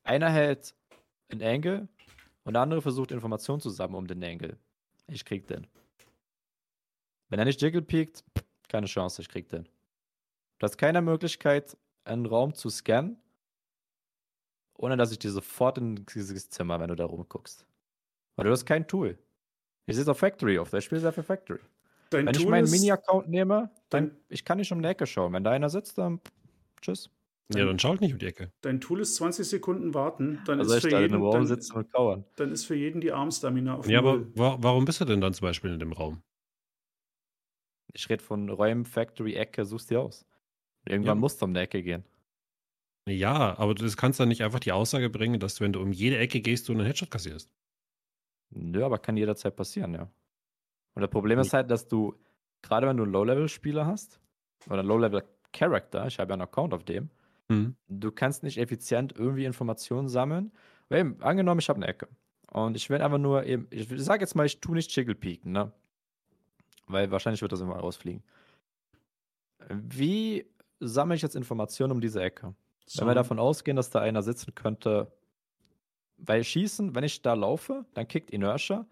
Einer hält einen Angle und der andere versucht Informationen zu sammeln um den Angle. Ich krieg den. Wenn er nicht Jiggle piekt, keine Chance, ich krieg den. Du hast keine Möglichkeit, einen Raum zu scannen, ohne dass ich dir sofort in dieses Zimmer, wenn du da rumguckst. Weil du hast kein Tool. Ich es auf Factory auf, der spielt ja für Factory. Dein Wenn Tool ich meinen Mini-Account nehme, dann ich kann nicht um die Ecke schauen. Wenn da einer sitzt, dann tschüss. Ja, dann schaut nicht um die Ecke. Dein Tool ist 20 Sekunden warten, dann also ist für jeden dann, sitzen und kauern. Dann ist für jeden die Armstamina auf Ja, aber warum bist du denn dann zum Beispiel in dem Raum? Ich rede von Räumen, Factory, Ecke, suchst dir aus. Irgendwann ja. musst du um die Ecke gehen. Ja, aber du kannst dann nicht einfach die Aussage bringen, dass wenn du um jede Ecke gehst, du einen Headshot kassierst. Nö, aber kann jederzeit passieren, ja. Und das Problem ist halt, dass du, gerade wenn du einen Low-Level-Spieler hast, oder Low-Level-Character, ich habe ja einen Account auf dem, mhm. du kannst nicht effizient irgendwie Informationen sammeln. Weil eben, angenommen, ich habe eine Ecke. Und ich will einfach nur eben, ich sage jetzt mal, ich tue nicht Jiggle peeken, ne? Weil wahrscheinlich wird das immer rausfliegen. Wie sammle ich jetzt Informationen um diese Ecke? So. Wenn wir davon ausgehen, dass da einer sitzen könnte, weil Schießen, wenn ich da laufe, dann kickt Inertia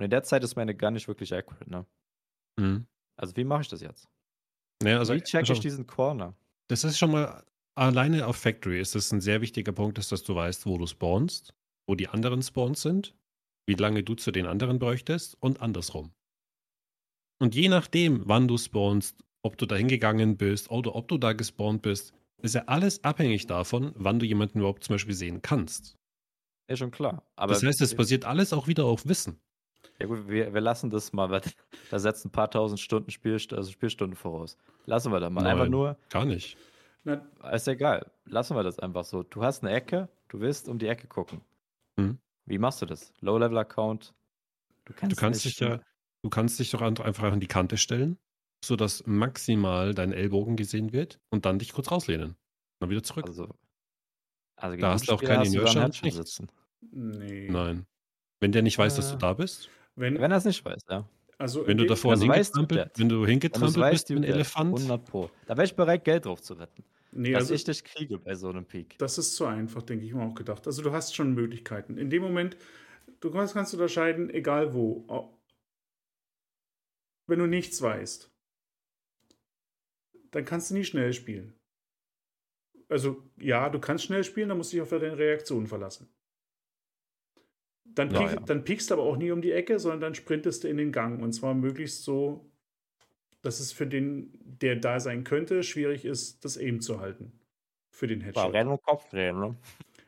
und in der Zeit ist meine Gun nicht wirklich accurate, ne? Mhm. Also wie mache ich das jetzt? Naja, also, wie check schau, ich diesen Corner? Das ist schon mal, alleine auf Factory ist das ein sehr wichtiger Punkt, ist, dass du weißt, wo du spawnst, wo die anderen Spawns sind, wie lange du zu den anderen bräuchtest und andersrum. Und je nachdem, wann du spawnst, ob du da hingegangen bist oder ob du da gespawnt bist, ist ja alles abhängig davon, wann du jemanden überhaupt zum Beispiel sehen kannst. Ja, schon klar. Aber das heißt, es basiert alles auch wieder auf Wissen. Ja gut, wir, wir lassen das mal, weil [LAUGHS] da setzen ein paar tausend Stunden Spiel, also Spielstunden voraus. Lassen wir da mal. Einfach Nein. nur, Gar nicht. Na, ist egal. Lassen wir das einfach so. Du hast eine Ecke, du willst um die Ecke gucken. Mhm. Wie machst du das? Low-Level-Account? Du kannst, Du kannst nicht, dich ja, du kannst dich doch einfach an die Kante stellen, sodass maximal dein Ellbogen gesehen wird und dann dich kurz rauslehnen. Dann wieder zurück. Also, also Da hast du auch Spieler keine hast du da am Inertia, Handschellen nichts. sitzen. nee. Nein. Wenn der nicht weiß, dass du Äh. da bist, Wenn, Wenn er es nicht weiß, ja. also wenn du davor Also weißt du hingetrampelt, wenn du Wenn du hingetrampelt weißt, bist wie ein. Elefant, 100 Pro. Da wäre ich bereit, Geld drauf zu wetten. Nee, dass also ich dich kriege bei so einem Peak. das ist zu einfach, denke ich mir auch gedacht. Also du hast schon Möglichkeiten. In dem Moment, du kannst, kannst unterscheiden, egal wo. Wenn du nichts weißt, dann kannst du nie schnell spielen. Also ja, du kannst schnell spielen, dann musst du dich auf deine Reaktion verlassen. Dann, Ja, piek, ja. dann piekst du aber auch nie um die Ecke, sondern dann sprintest du in den Gang. Und zwar möglichst so, dass es für den, der da sein könnte, schwierig ist, das Aim zu halten. Für den Headshot. Rennen und Kopf drehen, ne?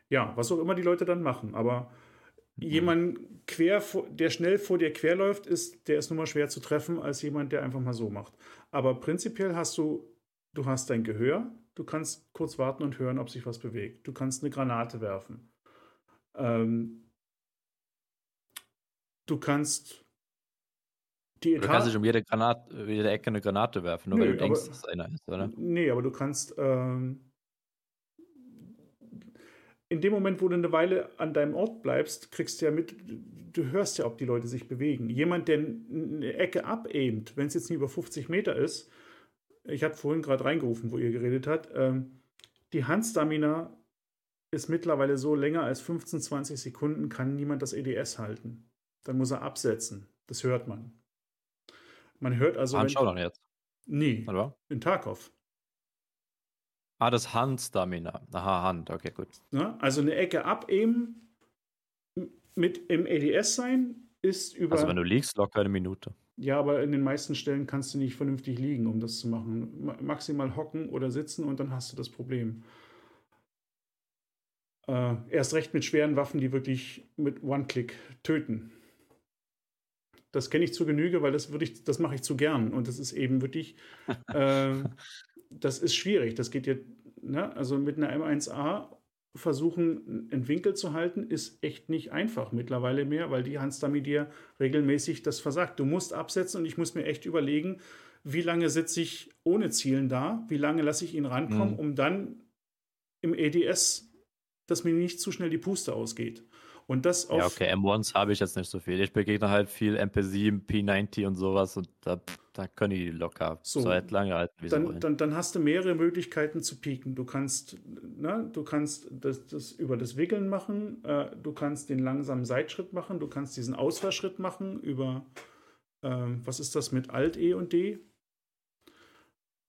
Ja, was auch immer die Leute dann machen. Aber jemand quer, der schnell vor dir querläuft, ist, der ist nun mal schwer zu treffen, als jemand, der einfach mal so macht. Aber prinzipiell hast du, du hast dein Gehör, du kannst kurz warten und hören, ob sich was bewegt. Du kannst eine Granate werfen. Ähm, du kannst die Du kannst nicht Etage. um jede, Granat, jede Ecke eine Granate werfen, nur weil Nö, du denkst, aber- dass einer ist, oder? Nee, aber du kannst ähm, in dem Moment, wo du eine Weile an deinem Ort bleibst, kriegst du ja mit, du hörst ja, ob die Leute sich bewegen. Jemand, der eine Ecke abaimt, wenn es jetzt nicht über 50 Meter ist, ich habe vorhin gerade reingerufen, wo ihr geredet habt, ähm, die Handstamina ist mittlerweile so länger als 15, 20 Sekunden, kann niemand das EDS halten. Dann muss er absetzen. Das hört man. Man hört also. Schau doch jetzt, Nee, oder? in Tarkov. Ah, das Handstamina. Aha, Hand, okay, gut. Ne? Also eine Ecke abaimen m- mit im ADS sein ist über. Also wenn du liegst, locker eine Minute. ja, aber in den meisten Stellen kannst du nicht vernünftig liegen, um das zu machen. Ma- Maximal hocken oder sitzen und dann hast du das Problem. Äh, erst recht mit schweren Waffen, die wirklich mit One-Click töten. Das kenne ich zu Genüge, weil das würde ich, das mache ich zu gern. Und das ist eben wirklich, [LAUGHS] äh, das ist schwierig. Das geht jetzt, ne? also mit einer M1A versuchen, einen Winkel zu halten, ist echt nicht einfach mittlerweile mehr, weil die Hansdami dir regelmäßig das versagt. Du musst absetzen und ich muss mir echt überlegen, wie lange sitze ich ohne Zielen da, wie lange lasse ich ihn rankommen, Mhm. um dann im EDS, dass mir nicht zu schnell die Puste ausgeht. Und das auf Ja, okay, M1s habe ich jetzt nicht so viel. Ich begegne halt viel MP7, P90 und sowas und da, da können die locker So. so halt lange halten, wie dann, dann, dann hast du mehrere Möglichkeiten zu pieken. Du kannst, ne, du kannst das, das über das Wickeln machen, äh, du kannst den langsamen Seitschritt machen, du kannst diesen Ausfallschritt machen über, ähm, was ist das mit Alt, E und D?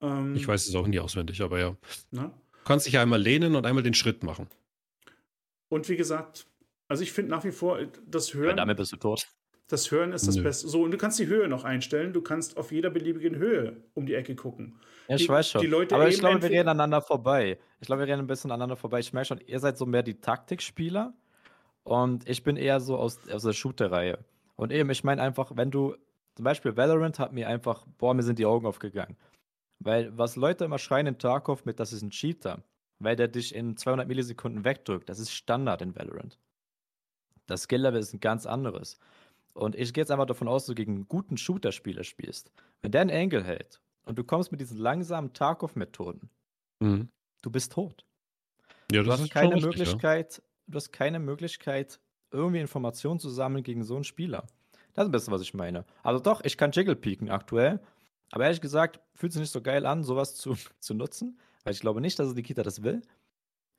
Ähm, ich weiß es auch nie auswendig, aber ja. Ne? Du kannst dich ja einmal lehnen und einmal den Schritt machen. Und wie gesagt, also ich finde nach wie vor, das Ja, Hören, damit bist du tot. das Hören ist das Nö. Beste. So, und du kannst die Höhe noch einstellen. Du kannst auf jeder beliebigen Höhe um die Ecke gucken. Ja, ich Die- weiß schon. die Leute Aber ich glaube, wir reden aneinander vorbei. Ich glaube, wir reden ein bisschen aneinander vorbei. Ich merke schon, ihr seid so mehr die Taktikspieler und ich bin eher so aus, aus der Shooter-Reihe. Und eben, ich meine einfach, wenn du, zum Beispiel Valorant hat mir einfach, boah, mir sind die Augen aufgegangen. Weil was Leute immer schreien in Tarkov mit, das ist ein Cheater, weil der dich in 200 Millisekunden wegdrückt, das ist Standard in Valorant. Das Skill-Level ist ein ganz anderes. Und ich gehe jetzt einfach davon aus, dass du gegen einen guten Shooter-Spieler spielst. Wenn der einen Angle hält und du kommst mit diesen langsamen Tarkov-Methoden, Mhm. du bist tot. Ja, Du hast ist keine richtig, Möglichkeit, du hast keine Möglichkeit, irgendwie Informationen zu sammeln gegen so einen Spieler. Das ist ein bisschen, was ich meine. Also doch, ich kann Jiggle peeken aktuell, Aber ehrlich gesagt, fühlt sich nicht so geil an, sowas zu, [LAUGHS] zu nutzen, weil ich glaube nicht, dass Nikita das will.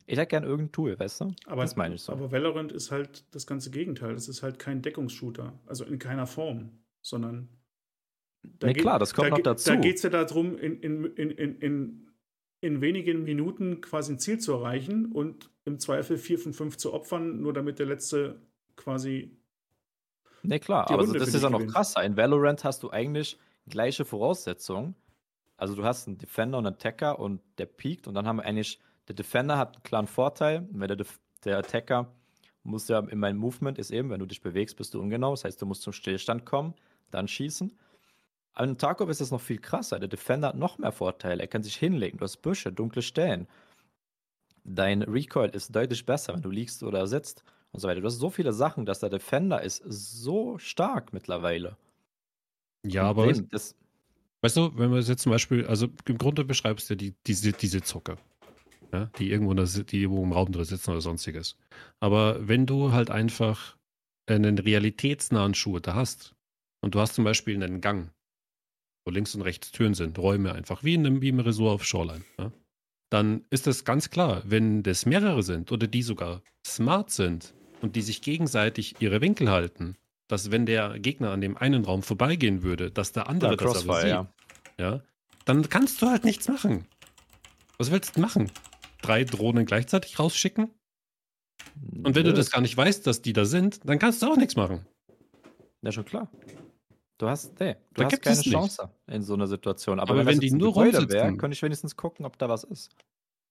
Ich hätte gern irgendein Tool, weißt du? Aber, das meine ich so. Aber Valorant ist halt das ganze Gegenteil. Es ist halt kein Deckungsshooter. Also in keiner Form, sondern. Da nee, klar, das kommt da noch dazu. Da geht es ja darum, in, in, in, in, in wenigen Minuten quasi ein Ziel zu erreichen und im Zweifel vier von fünf zu opfern, nur damit der letzte quasi. Nee, klar, aber das ist ja noch krasser. In Valorant hast du eigentlich gleiche Voraussetzungen. Also du hast einen Defender und einen Attacker und der piekt und dann haben wir eigentlich der Defender hat einen klaren Vorteil, weil der, der Attacker muss ja in meinem Movement ist eben, wenn du dich bewegst, bist du ungenau. Das heißt, du musst zum Stillstand kommen, dann schießen. Aber in Tarkov ist das noch viel krasser. Der Defender hat noch mehr Vorteile. Er kann sich hinlegen. Du hast Büsche, dunkle Stellen. Dein Recoil ist deutlich besser, wenn du liegst oder sitzt und so weiter. Du hast so viele Sachen, dass der Defender ist so stark mittlerweile. Ja, aber weißt du, wenn wir jetzt zum Beispiel, also im Grunde beschreibst du die, diese, diese Zucker ja, die irgendwo, das, die irgendwo im Raum drin sitzen oder sonstiges. Aber wenn du halt einfach einen realitätsnahen Shooter hast und du hast zum Beispiel einen Gang, wo links und rechts Türen sind, Räume einfach, wie in einem, wie im Resort auf Shoreline, ja, dann ist das ganz klar, wenn das mehrere sind oder die sogar smart sind und die sich gegenseitig ihre Winkel halten, dass wenn der Gegner an dem einen Raum vorbeigehen würde, dass der andere ja, das aber sieht, ja. ja, dann kannst du halt nichts machen. Was willst du machen? Drei Drohnen gleichzeitig rausschicken? Und wenn ja, du das gar nicht weißt, dass die da sind, dann kannst du auch nichts machen. Ja, schon klar. Du hast, nee, du da hast keine Chance in so einer Situation. Aber, Aber wenn, wenn die nur rumsitzen, wäre, könnte ich wenigstens gucken, ob da was ist.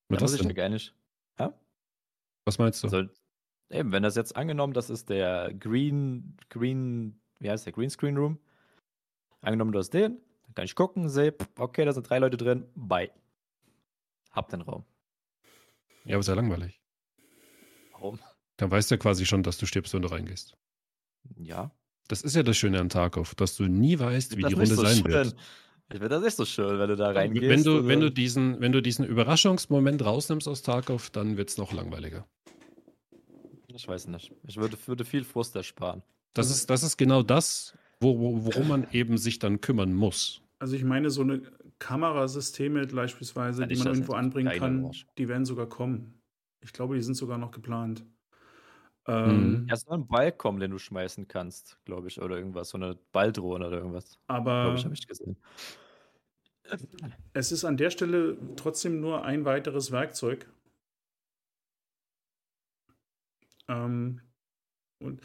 Was muss ich gar nicht. Ja? Was meinst du? Also, eben, wenn das jetzt angenommen, das ist der Green, Green, wie heißt der, Green Screen Room. Angenommen, du hast den, dann kann ich gucken, sehe, okay, da sind drei Leute drin, bye. Hab den Raum. Ja, aber sehr langweilig. Warum? Dann weißt du ja quasi schon, dass du stirbst, wenn du reingehst. Ja. Das ist ja das Schöne an Tarkov, dass du nie weißt, wie die Runde so sein schön. wird. Ich finde das nicht so schön, wenn du da reingehst. Wenn du, wenn du, diesen, wenn du diesen Überraschungsmoment rausnimmst aus Tarkov, dann wird es noch langweiliger. Ich weiß nicht. Ich würde, würde viel Frust ersparen. Das ist, das ist genau das, wo, wo, worum man eben sich dann kümmern muss. Also ich meine, so eine Kamerasysteme beispielsweise, die man irgendwo anbringen kann, die werden sogar kommen. Ich glaube, die sind sogar noch geplant. Ähm, mhm. Erst mal ein Ball kommen, den du schmeißen kannst, glaube ich, oder irgendwas, so eine Balldrohne oder irgendwas. Aber glaube ich, habe ich gesehen. Es ist an der Stelle trotzdem nur ein weiteres Werkzeug. Ähm, und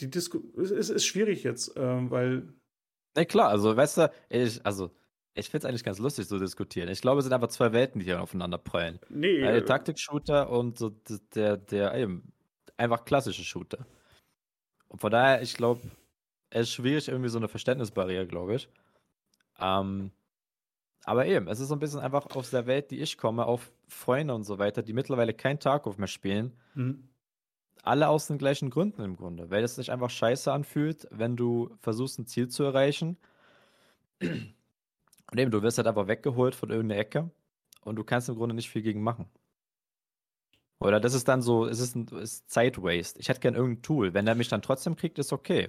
die Disku es ist schwierig jetzt, äh, weil Ne, klar, also weißt du, ich, also ich finde es eigentlich ganz lustig zu diskutieren. Ich glaube, es sind einfach zwei Welten, die hier aufeinander prallen. Nee. Der äh, Taktik-Shooter und so der, der eben einfach klassische Shooter. Und von daher, ich glaube, es ist schwierig, irgendwie so eine Verständnisbarriere, glaube ich. Ähm, aber eben, es ist so ein bisschen einfach aus der Welt, die ich komme, auf Freunde und so weiter, die mittlerweile kein Tarkov mehr spielen. Mhm alle aus den gleichen Gründen im Grunde, weil es sich einfach scheiße anfühlt, wenn du versuchst, ein Ziel zu erreichen. Und eben, du wirst halt einfach weggeholt von irgendeiner Ecke und du kannst im Grunde nicht viel gegen machen. Oder das ist dann so, es ist ein ist Zeit-Waste. Ich hätte gern irgendein Tool. Wenn er mich dann trotzdem kriegt, ist okay.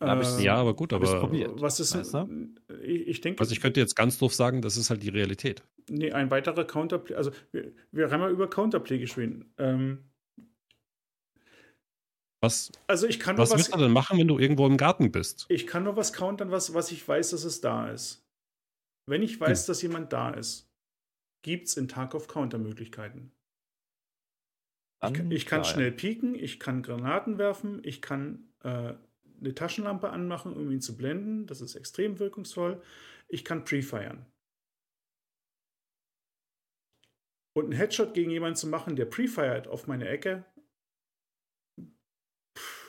Äh, ja, aber gut, aber probiert, was ist weißt du? ich, ich denke. Also ich könnte jetzt ganz doof sagen, das ist halt die Realität. Nee, ein weiterer Counterplay, also wir, wir haben ja über Counterplay geschrieben. Ähm, was, also ich kann was, was willst du denn machen, wenn du irgendwo im Garten bist? Ich kann nur was countern, was, was ich weiß, dass es da ist. Wenn ich weiß, hm. dass jemand da ist, gibt es in Tarkov Countermöglichkeiten. Ich, ich, kann schnell pieken, ich kann Granaten werfen, ich kann äh, eine Taschenlampe anmachen, um ihn zu blenden. Das ist extrem wirkungsvoll. Ich kann pre-firen. Und einen Headshot gegen jemanden zu machen, der pre-fired auf meine Ecke,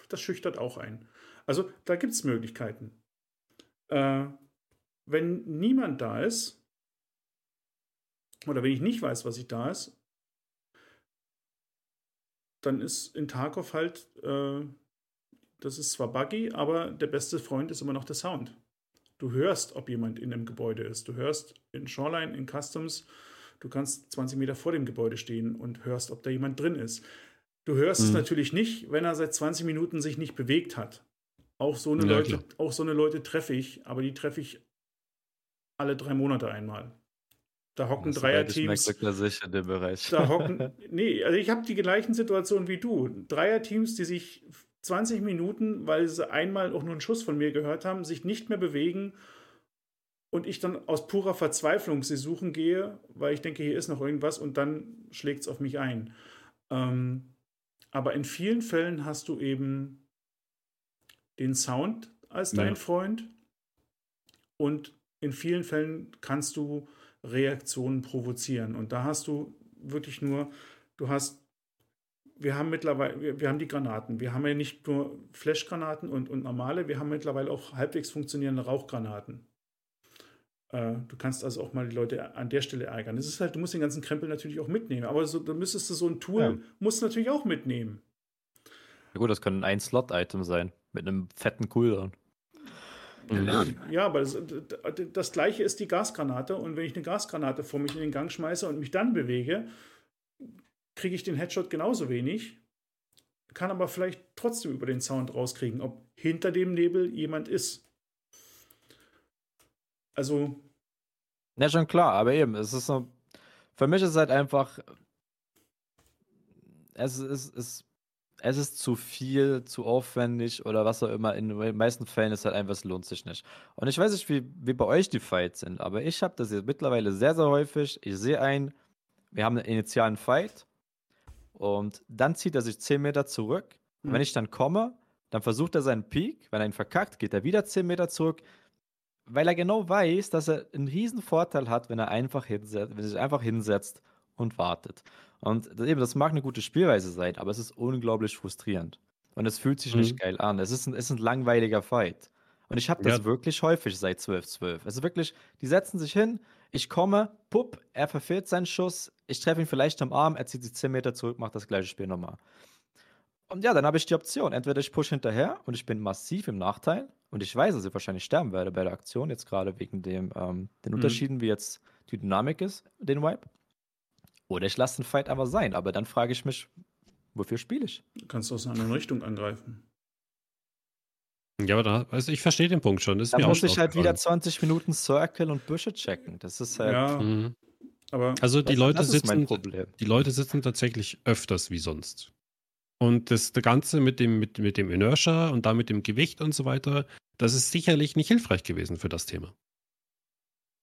das schüchtert auch ein. Also da gibt es Möglichkeiten. Äh, wenn niemand da ist, oder wenn ich nicht weiß, was ich da ist, dann ist in Tarkov halt, äh, das ist zwar buggy, aber der beste Freund ist immer noch der Sound. Du hörst, ob jemand in einem Gebäude ist. Du hörst in Shoreline, in Customs, du kannst 20 Meter vor dem Gebäude stehen und hörst, ob da jemand drin ist. Du hörst mhm. es natürlich nicht, wenn er seit 20 Minuten sich nicht bewegt hat. Auch so eine Ja, Leute, klar. auch so eine Leute treffe ich, aber die treffe ich alle drei Monate einmal. Da hocken Dreierteams. Da hocken. [LAUGHS] Nee, also ich habe die gleichen Situationen wie du. Dreierteams, die sich 20 Minuten, weil sie einmal auch nur einen Schuss von mir gehört haben, sich nicht mehr bewegen und ich dann aus purer Verzweiflung sie suchen gehe, weil ich denke, hier ist noch irgendwas und dann schlägt es auf mich ein. Ähm, aber in vielen Fällen hast du eben den Sound als Ja. dein Freund und in vielen Fällen kannst du Reaktionen provozieren. Und da hast du wirklich nur, du hast, wir haben mittlerweile, wir, wir haben die Granaten. Wir haben ja nicht nur Flashgranaten und, und normale, wir haben mittlerweile auch halbwegs funktionierende Rauchgranaten. Äh, du kannst also auch mal die Leute an der Stelle ärgern. Es ist halt, du musst den ganzen Krempel natürlich auch mitnehmen. Aber so, da müsstest du so ein Tool, Ja. musst du natürlich auch mitnehmen. Ja gut, das kann ein Slot-Item sein. Mit einem fetten Cooldown. Ja, aber das, das gleiche ist die Gasgranate. Und wenn ich eine Gasgranate vor mich in den Gang schmeiße und mich dann bewege, kriege ich den Headshot genauso wenig, kann aber vielleicht trotzdem über den Sound rauskriegen, ob hinter dem Nebel jemand ist. Also, Ja, schon klar, aber eben, es ist so. Für mich ist es halt einfach. Es ist, es, es ist zu viel, zu aufwendig oder was auch immer. In den meisten Fällen ist halt einfach, es lohnt sich nicht. Und ich weiß nicht, wie, wie bei euch die Fights sind, aber ich habe das jetzt mittlerweile sehr, sehr häufig. Ich sehe ein, wir haben einen initialen Fight und dann zieht er sich 10 Meter zurück. Mhm. wenn ich dann komme, dann versucht er seinen Peak. Wenn er ihn verkackt, geht er wieder 10 Meter zurück weil er genau weiß, dass er einen riesen Vorteil hat, wenn er einfach hinsetzt, wenn er sich einfach hinsetzt und wartet. Und das, eben, das mag eine gute Spielweise sein, aber es ist unglaublich frustrierend. Und es fühlt sich Mhm. nicht geil an. Es ist ein, es ist ein langweiliger Fight. Und ich habe das Ja. wirklich häufig seit 12.12. Es ist wirklich, die setzen sich hin, ich komme, pupp, er verfehlt seinen Schuss, ich treffe ihn vielleicht am Arm, er zieht sich 10 Meter zurück, macht das gleiche Spiel nochmal. Und ja, dann habe ich die Option. Entweder ich push hinterher und ich bin massiv im Nachteil und ich weiß, dass ich wahrscheinlich sterben werde bei der Aktion, jetzt gerade wegen dem, ähm, den Mhm. Unterschieden, wie jetzt die Dynamik ist, den Wipe. Oder ich lasse den Fight einfach sein, aber dann frage ich mich, wofür spiele ich? du kannst aus einer anderen Richtung angreifen. Ja, aber da, also ich verstehe den Punkt schon. Das mir muss ich halt wieder aufgefallen. 20 Minuten Circle und Büsche checken. Das ist halt. Ja, Mhm. aber Also die das, Leute das ist mein sitzen, Problem. die Leute sitzen tatsächlich öfters wie sonst. Und das, das Ganze mit dem, mit, mit dem Inertia und damit dem Gewicht und so weiter, das ist sicherlich nicht hilfreich gewesen für das Thema.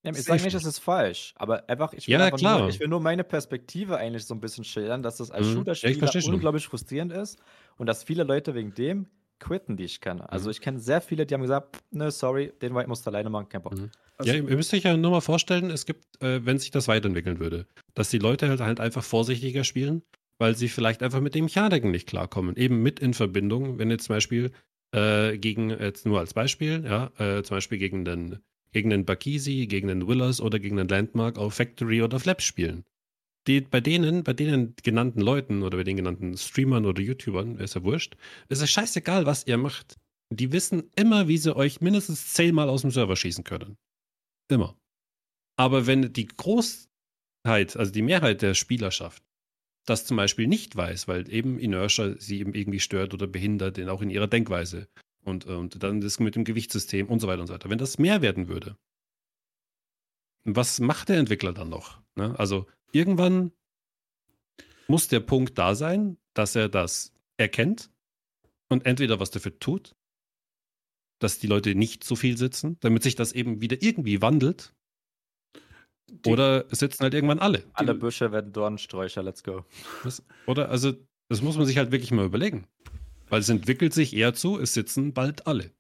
Ja, ich sage nicht, das ist falsch, aber einfach, ich will, Ja, einfach klar. Nur, ich will nur meine Perspektive eigentlich so ein bisschen schildern, dass das als Mhm. Ja, Shooter-Spieler schon. unglaublich frustrierend ist und dass viele Leute wegen dem quitten, die ich kenne. Also Mhm. ich kenne sehr viele, die haben gesagt, ne, sorry, den White musst du alleine machen, kein Bock. Mhm. also, ja, ihr müsst euch ja nur mal vorstellen, es gibt, äh, wenn sich das weiterentwickeln würde, dass die Leute halt, halt einfach vorsichtiger spielen, weil sie vielleicht einfach mit den Mechaniken nicht klarkommen. Eben mit in Verbindung, wenn jetzt zum Beispiel äh, gegen, jetzt nur als Beispiel, ja, äh, zum Beispiel gegen den, gegen den Bakisi, gegen den Willers oder gegen den Landmark auf Factory oder Flaps spielen. Die, bei denen, bei denen genannten Leuten oder bei den genannten Streamern oder YouTubern, ist ja wurscht, ist es scheißegal, was ihr macht. Die wissen immer, wie sie euch mindestens zehnmal aus dem Server schießen können. Immer. Aber wenn die Großheit, also die Mehrheit der Spielerschaft, das zum Beispiel nicht weiß, weil eben Inertia sie eben irgendwie stört oder behindert, in, auch in ihrer Denkweise und, und dann das mit dem Gewichtssystem und so weiter und so weiter. Wenn das mehr werden würde, was macht der Entwickler dann noch? Ne? Also irgendwann muss der Punkt da sein, dass er das erkennt und entweder was dafür tut, dass die Leute nicht so viel sitzen, damit sich das eben wieder irgendwie wandelt, die, oder es sitzen halt irgendwann alle. Alle Büsche werden Dornensträucher, let's go. Das, oder also, das muss man sich halt wirklich mal überlegen. Weil es entwickelt sich eher zu, es sitzen bald alle.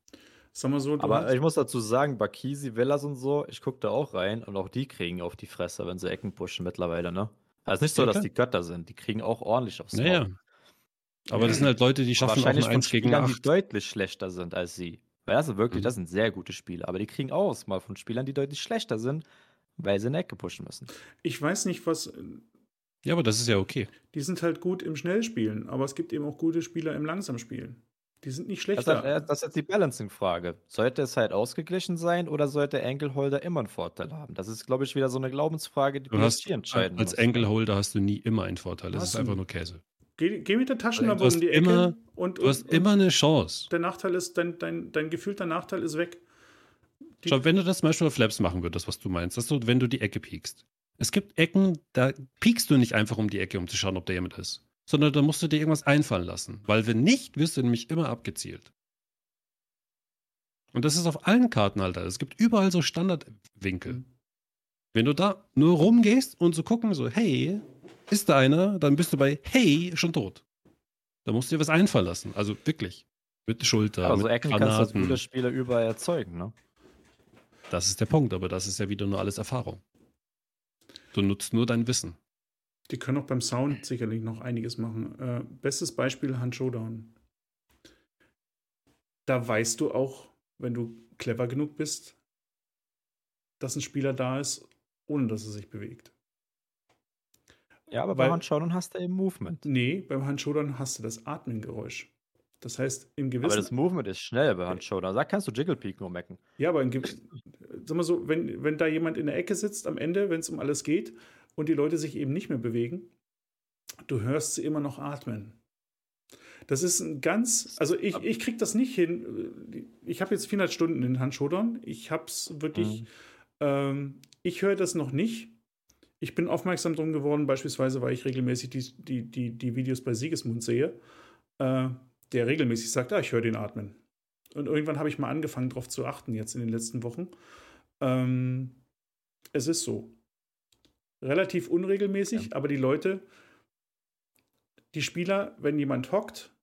sag mal so, Aber hast- ich muss dazu sagen, Bakisi, Villas und so, ich gucke da auch rein und auch die kriegen auf die Fresse, wenn sie Ecken pushen mittlerweile, ne? Also nicht so, dass die Götter sind, die kriegen auch ordentlich aufs Maul. Naja. Aber das sind halt Leute, die schaffen auch ein von 1 gegen Spielern, die 8. deutlich schlechter sind als sie. Weil das sind wirklich, Mhm. das sind sehr gute Spieler, aber die kriegen auch mal von Spielern, die deutlich schlechter sind, weil sie eine Ecke pushen müssen. ich weiß nicht, was. Ja, aber das ist ja okay. Die sind halt gut im Schnellspielen, aber es gibt eben auch gute Spieler im Langsamspielen. Die sind nicht Das, schlechter. ist halt- das ist jetzt die Balancing-Frage. Sollte es halt ausgeglichen sein oder sollte Enkelholder immer einen Vorteil haben? Das ist, glaube ich, wieder so eine Glaubensfrage, die Du hast entscheiden als muss. Enkelholder hast du nie immer einen Vorteil. Das Hast ist einfach nur Käse. Geh, geh mit der Taschenlampe Du hast um die Ecke immer- und, Du hast und, immer eine Chance. der Nachteil ist, dein, dein, dein gefühlter Nachteil ist weg. Die- Schau, wenn du das zum Beispiel auf Flaps machen würdest, was du meinst, dass du, wenn du die Ecke piekst. Es gibt Ecken, da piekst du nicht einfach um die Ecke, um zu schauen, ob da jemand ist. Sondern da musst du dir irgendwas einfallen lassen. Weil wenn nicht, wirst du nämlich immer abgezielt. Und das ist auf allen Karten, Alter. Es gibt überall so Standardwinkel. Mhm. Wenn du da nur rumgehst und so gucken, so, hey, ist da einer, dann bist du bei hey schon tot. Da musst du dir was einfallen lassen. Also wirklich. Mit Schulter. also mit Ecken kannst du als Granaten. Spieler überall erzeugen, ne? Das ist der Punkt, aber das ist ja wieder nur alles Erfahrung. Du nutzt nur dein Wissen. Die können auch beim Sound sicherlich noch einiges machen. Äh, bestes Beispiel Hand Showdown. Da weißt du auch, wenn du clever genug bist, dass ein Spieler da ist, ohne dass er sich bewegt. Ja, aber Weil- bei Handshowdown hast du eben Movement. Nee, beim Hand Showdown hast du das Atmengeräusch. Das heißt, im Aber gewissen. das Movement ist schnell bei Handshowdown. Da kannst du Jiggle Peak nur mecken. Ja, aber in sag mal so, wenn, wenn da jemand in der Ecke sitzt am Ende, wenn es um alles geht und die Leute sich eben nicht mehr bewegen, du hörst sie immer noch atmen. Das ist ein ganz, also ich, ich krieg das nicht hin. Ich habe jetzt 400 Stunden in Hand Showdown. Ich habe es wirklich, Mhm. ähm, ich höre das noch nicht. Ich bin aufmerksam drum geworden, beispielsweise, weil ich regelmäßig die, die, die, die Videos bei Siegesmund sehe, äh, der regelmäßig sagt, ah, ich höre den atmen. Und irgendwann habe ich mal angefangen, darauf zu achten, jetzt in den letzten Wochen. Ähm, es ist so. Relativ unregelmäßig, aber die Leute, die Spieler, wenn jemand hockt,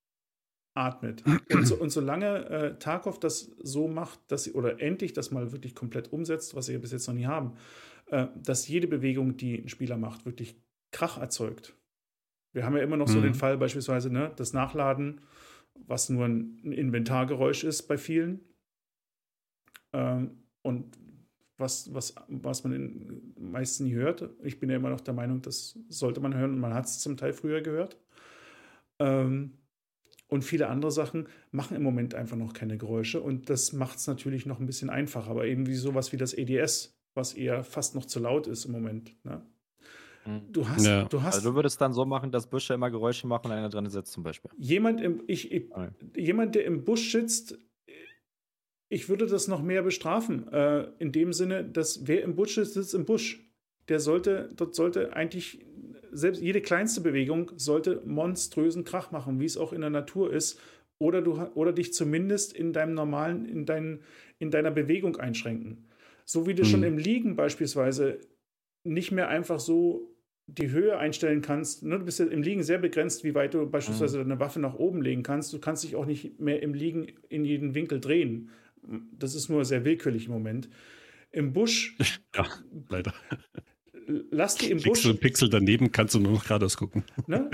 atmet. Und, so, und solange äh, Tarkov das so macht, dass sie, oder endlich das mal wirklich komplett umsetzt, was sie ja bis jetzt noch nie haben, äh, dass jede Bewegung, die ein Spieler macht, wirklich Krach erzeugt. Wir haben ja immer noch so Mhm. den Fall beispielsweise, ne, das Nachladen, was nur ein, Inventargeräusch ist bei vielen. Ähm, und was, was, was man den meisten hört. Ich bin ja immer noch der Meinung, das sollte man hören und man hat es zum Teil früher gehört. Ähm, und viele andere Sachen machen im Moment einfach noch keine Geräusche und das macht es natürlich noch ein bisschen einfacher. Aber eben wie sowas wie das EDS, was eher fast noch zu laut ist im Moment. Ne? Du hast, Ja. du hast Also du würdest dann so machen, dass Büsche immer Geräusche machen und einer drin sitzt zum Beispiel. jemand, im, ich, ich, Okay. jemand, der im Busch sitzt, ich würde das noch mehr bestrafen. Äh, in dem Sinne, dass wer im Busch sitzt, sitzt im Busch. Der sollte, dort sollte eigentlich, selbst jede kleinste Bewegung sollte monströsen Krach machen, wie es auch in der Natur ist. Oder, du, oder dich zumindest in deinem normalen, in, dein, in deiner Bewegung einschränken. So wie du Mhm. schon im Liegen beispielsweise nicht mehr einfach so die Höhe einstellen kannst. Ne? Du bist ja im Liegen sehr begrenzt, wie weit du beispielsweise deine Waffe nach oben legen kannst. Du kannst dich auch nicht mehr im Liegen in jeden Winkel drehen. Das ist nur sehr willkürlich im Moment. Im Busch, [LAUGHS] Ja, leider. lass die im Klickst Busch. Pixel daneben, kannst du nur noch geradeaus gucken. Ne?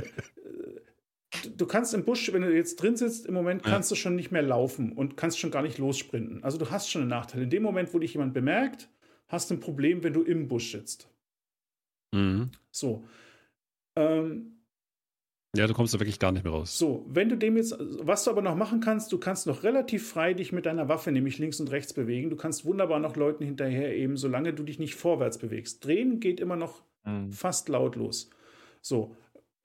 Du- kannst im Busch, wenn du jetzt drin sitzt, im Moment Ja. kannst du schon nicht mehr laufen und kannst schon gar nicht lossprinten. Also du hast schon einen Nachteil. In dem Moment, wo dich jemand bemerkt, hast du ein Problem, wenn du im Busch sitzt. Mhm. So. Ähm, Ja, du kommst da wirklich gar nicht mehr raus. So, wenn du dem jetzt, was du aber noch machen kannst, du kannst noch relativ frei dich mit deiner Waffe, nämlich links und rechts bewegen. Du kannst wunderbar noch Leuten hinterher eben, solange du dich nicht vorwärts bewegst. Drehen geht immer noch Mhm. fast lautlos. So,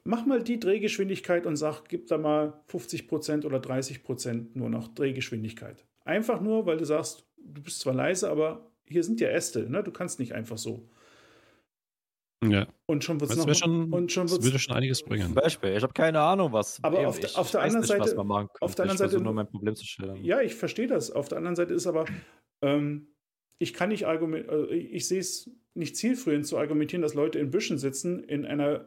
mach mal die Drehgeschwindigkeit und sag, gib da mal 50% oder 30% nur noch Drehgeschwindigkeit. Einfach nur, weil du sagst, du bist zwar leise, aber hier sind ja Äste, ne? Du kannst nicht einfach so. Ja, Und schon wird es noch. schon, und schon das wird's, würde schon einiges Zum bringen. Beispiel, ich habe keine Ahnung, was. Aber eben, auf der- ich auf der anderen nicht, was Seite- man machen auf könnte. der anderen Seite- nur mein Problem zu schildern. Ja, ich verstehe das. Auf der anderen Seite ist aber, ähm, ich kann nicht argumentieren, ich, ich sehe es nicht zielführend zu argumentieren, dass Leute in Büschen sitzen, in einer,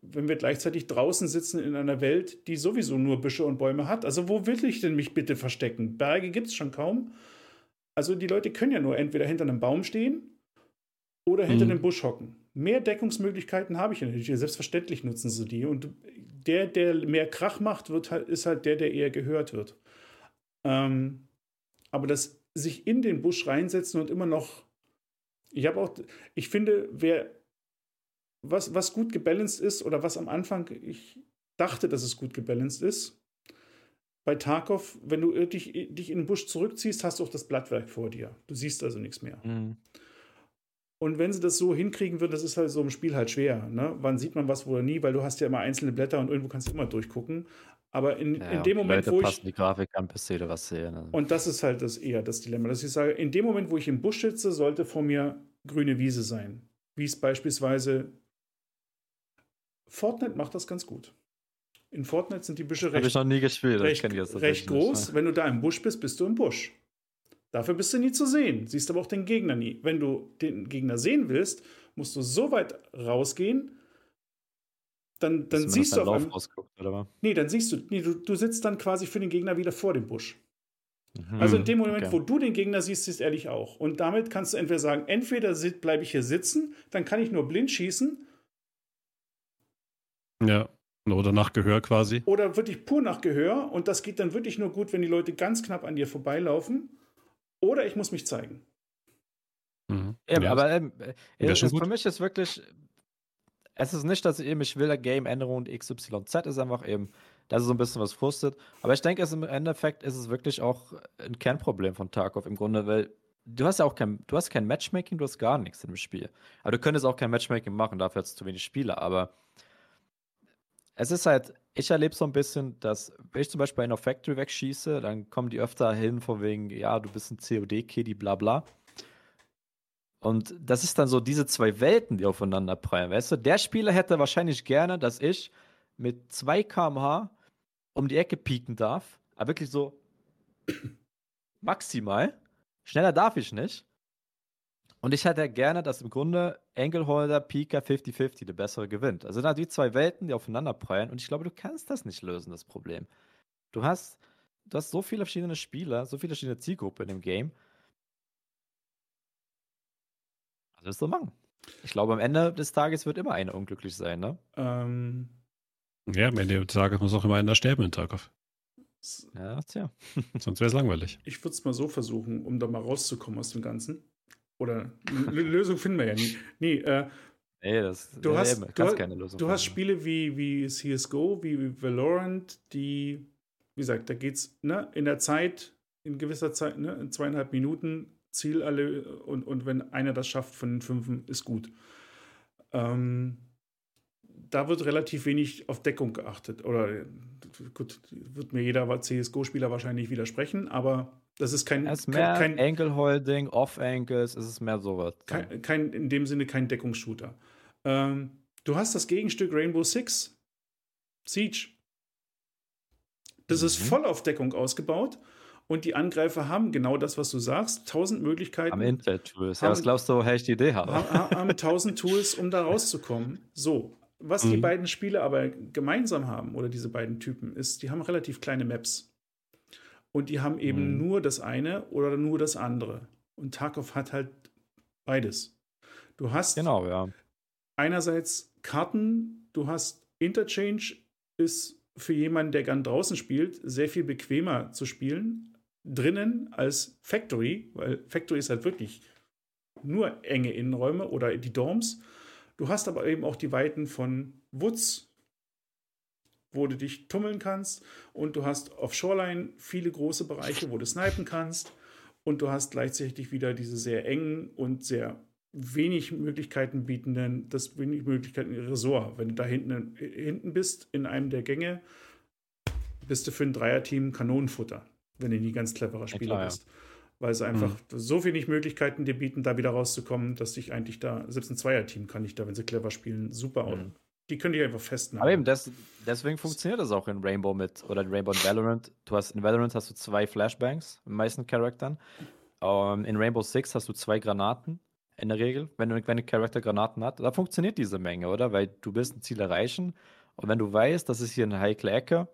wenn wir gleichzeitig draußen sitzen, in einer Welt, die sowieso nur Büsche und Bäume hat. Also, wo will ich denn mich bitte verstecken? Berge gibt es schon kaum. Also, die Leute können ja nur entweder hinter einem Baum stehen oder hinter Mhm. einem Busch hocken. Mehr Deckungsmöglichkeiten habe ich nicht. Selbstverständlich nutzen sie die. Und der, der mehr Krach macht, wird halt, ist halt der, der eher gehört wird. Ähm, aber das sich in den Busch reinsetzen und immer noch. Ich habe auch, ich finde, wer was, was gut gebalanced ist oder was am Anfang, ich dachte, dass es gut gebalanced ist. Bei Tarkov, wenn du dich, dich in den Busch zurückziehst, hast du auch das Blattwerk vor dir. Du siehst also nichts mehr. Mhm. Und wenn sie das so hinkriegen würden, das ist halt so im Spiel halt schwer. Ne? Wann sieht man was oder nie, weil du hast ja immer einzelne Blätter und irgendwo kannst du immer durchgucken. Aber in, Ja, in dem Moment, Leute wo passen ich. die Grafik an, bis sie was sehen. Also, Und das ist halt das eher das Dilemma, dass ich sage, in dem Moment, wo ich im Busch sitze, sollte vor mir grüne Wiese sein. Wie es beispielsweise Fortnite macht das ganz gut. In Fortnite sind die Büsche Habe ich recht, noch nie gespielt. recht, recht tatsächlich nicht, groß. ne? Wenn du da im Busch bist, bist du im Busch. Dafür bist du nie zu sehen. Siehst aber auch den Gegner nie. Wenn du den Gegner sehen willst, musst du so weit rausgehen, dann, dann siehst du auf Lauf einem, rausguckt, oder was? Nee, dann siehst du, nee, du, du sitzt dann quasi für den Gegner wieder vor dem Busch. Mhm. Also in dem Moment, okay. wo du den Gegner siehst, siehst er dich auch. Und damit kannst du entweder sagen, entweder bleibe ich hier sitzen, dann kann ich nur blind schießen, Ja. Oder nach Gehör quasi. oder wirklich pur nach Gehör. Und das geht dann wirklich nur gut, wenn die Leute ganz knapp an dir vorbeilaufen. Oder ich muss mich zeigen. Mhm. Eben, ja. aber ähm, äh, es schon ist für mich ist wirklich, es ist nicht, dass ich eben, ich will eine Game-Änderung und XYZ ist einfach eben, dass es so ein bisschen was frustet. Aber ich denke, es im Endeffekt ist es wirklich auch ein Kernproblem von Tarkov im Grunde, weil du hast ja auch kein, du hast kein Matchmaking, du hast gar nichts in dem Spiel. Aber du könntest auch kein Matchmaking machen, dafür hast du zu wenig Spieler. Aber es ist halt, ich erlebe so ein bisschen, dass, wenn ich zum Beispiel in einer Factory wegschieße, dann kommen die öfter hin von wegen, ja, du bist ein COD-Kiddy, bla bla. Und das ist dann so diese zwei Welten, die aufeinander prallen. Weißt du, der Spieler hätte wahrscheinlich gerne, dass ich mit 2 km/h um die Ecke pieken darf. Aber wirklich so [COUGHS] maximal. Schneller darf ich nicht. Und ich hätte gerne, dass im Grunde Engelholder, Pika 50-50 der bessere gewinnt. Also da die zwei Welten, die aufeinander prallen. Und ich glaube, du kannst das nicht lösen, das Problem. Du hast, du hast so viele verschiedene Spieler, so viele verschiedene Zielgruppen in dem Game. Was willst du machen? Ich glaube, am Ende des Tages wird immer einer unglücklich sein, ne? Ähm, Ja, am Ende des Tages muss auch immer einer sterben in Tarkov. s- Ja, tja. Sonst wäre es langweilig. ich würde es mal so versuchen, um da mal rauszukommen aus dem Ganzen. Oder eine Lösung finden wir ja nie. Nee, äh, Nee, das Du nee, hast- du keine Lösung Du hast finden. Spiele wie, wie CSGO, wie Valorant, die, wie gesagt, da geht's ne, in der Zeit, in gewisser Zeit, ne, in zweieinhalb Minuten, Ziel alle und, und wenn einer das schafft von den fünfen, ist gut. Ähm, da wird relativ wenig auf Deckung geachtet. Oder gut, wird mir jeder CSGO-Spieler wahrscheinlich widersprechen, aber das ist kein, Es ist kein, mehr kein, Ankle-Holding, Off-Ankles, es ist mehr sowas. kein, kein, in dem Sinne kein Deckungsshooter. Ähm, du hast das Gegenstück Rainbow Six, Siege. Das ist Mhm. voll auf Deckung ausgebaut und die Angreifer haben genau das, was du sagst, tausend Möglichkeiten, Am Intel-Tools. Ja, Haben- was glaubst du, woher ich die Idee habe? haben, haben tausend Tools, um da rauszukommen. So, was die Mhm. beiden Spiele aber gemeinsam haben, oder diese beiden Typen, ist, die haben relativ kleine Maps. Und die haben eben Mhm. nur das eine oder nur das andere. Und Tarkov hat halt beides. Du hast Genau, ja. einerseits Karten, du hast Interchange, ist für jemanden, der gern draußen spielt, sehr viel bequemer zu spielen drinnen als Factory, weil Factory ist halt wirklich nur enge Innenräume oder die Dorms. Du hast aber eben auch die Weiten von Woods, wo du dich tummeln kannst und du hast auf Shoreline viele große Bereiche, wo du snipen kannst und du hast gleichzeitig wieder diese sehr engen und sehr wenig Möglichkeiten bietenden, das wenig Möglichkeiten Resort. Wenn du da hinten, hinten bist in einem der Gänge, bist du für ein Dreierteam Kanonenfutter, wenn du nie ganz cleverer Spieler klar, ja. bist. Weil sie einfach so wenig Möglichkeiten dir bieten, da wieder rauszukommen, dass ich eigentlich da, selbst ein Zweierteam kann ich da, wenn sie clever spielen, super. Mhm. Die können dich einfach festnehmen. Aber eben, das, deswegen funktioniert das auch in Rainbow mit, oder in Rainbow und Valorant. Du hast, in Valorant hast du zwei Flashbangs, in den meisten Charakteren. Ähm, in Rainbow Six hast du zwei Granaten, in der Regel, wenn, du, wenn ein Charakter Granaten hat. Da funktioniert diese Menge, oder? Weil du willst ein Ziel erreichen und wenn du weißt, das ist hier eine heikle Ecke,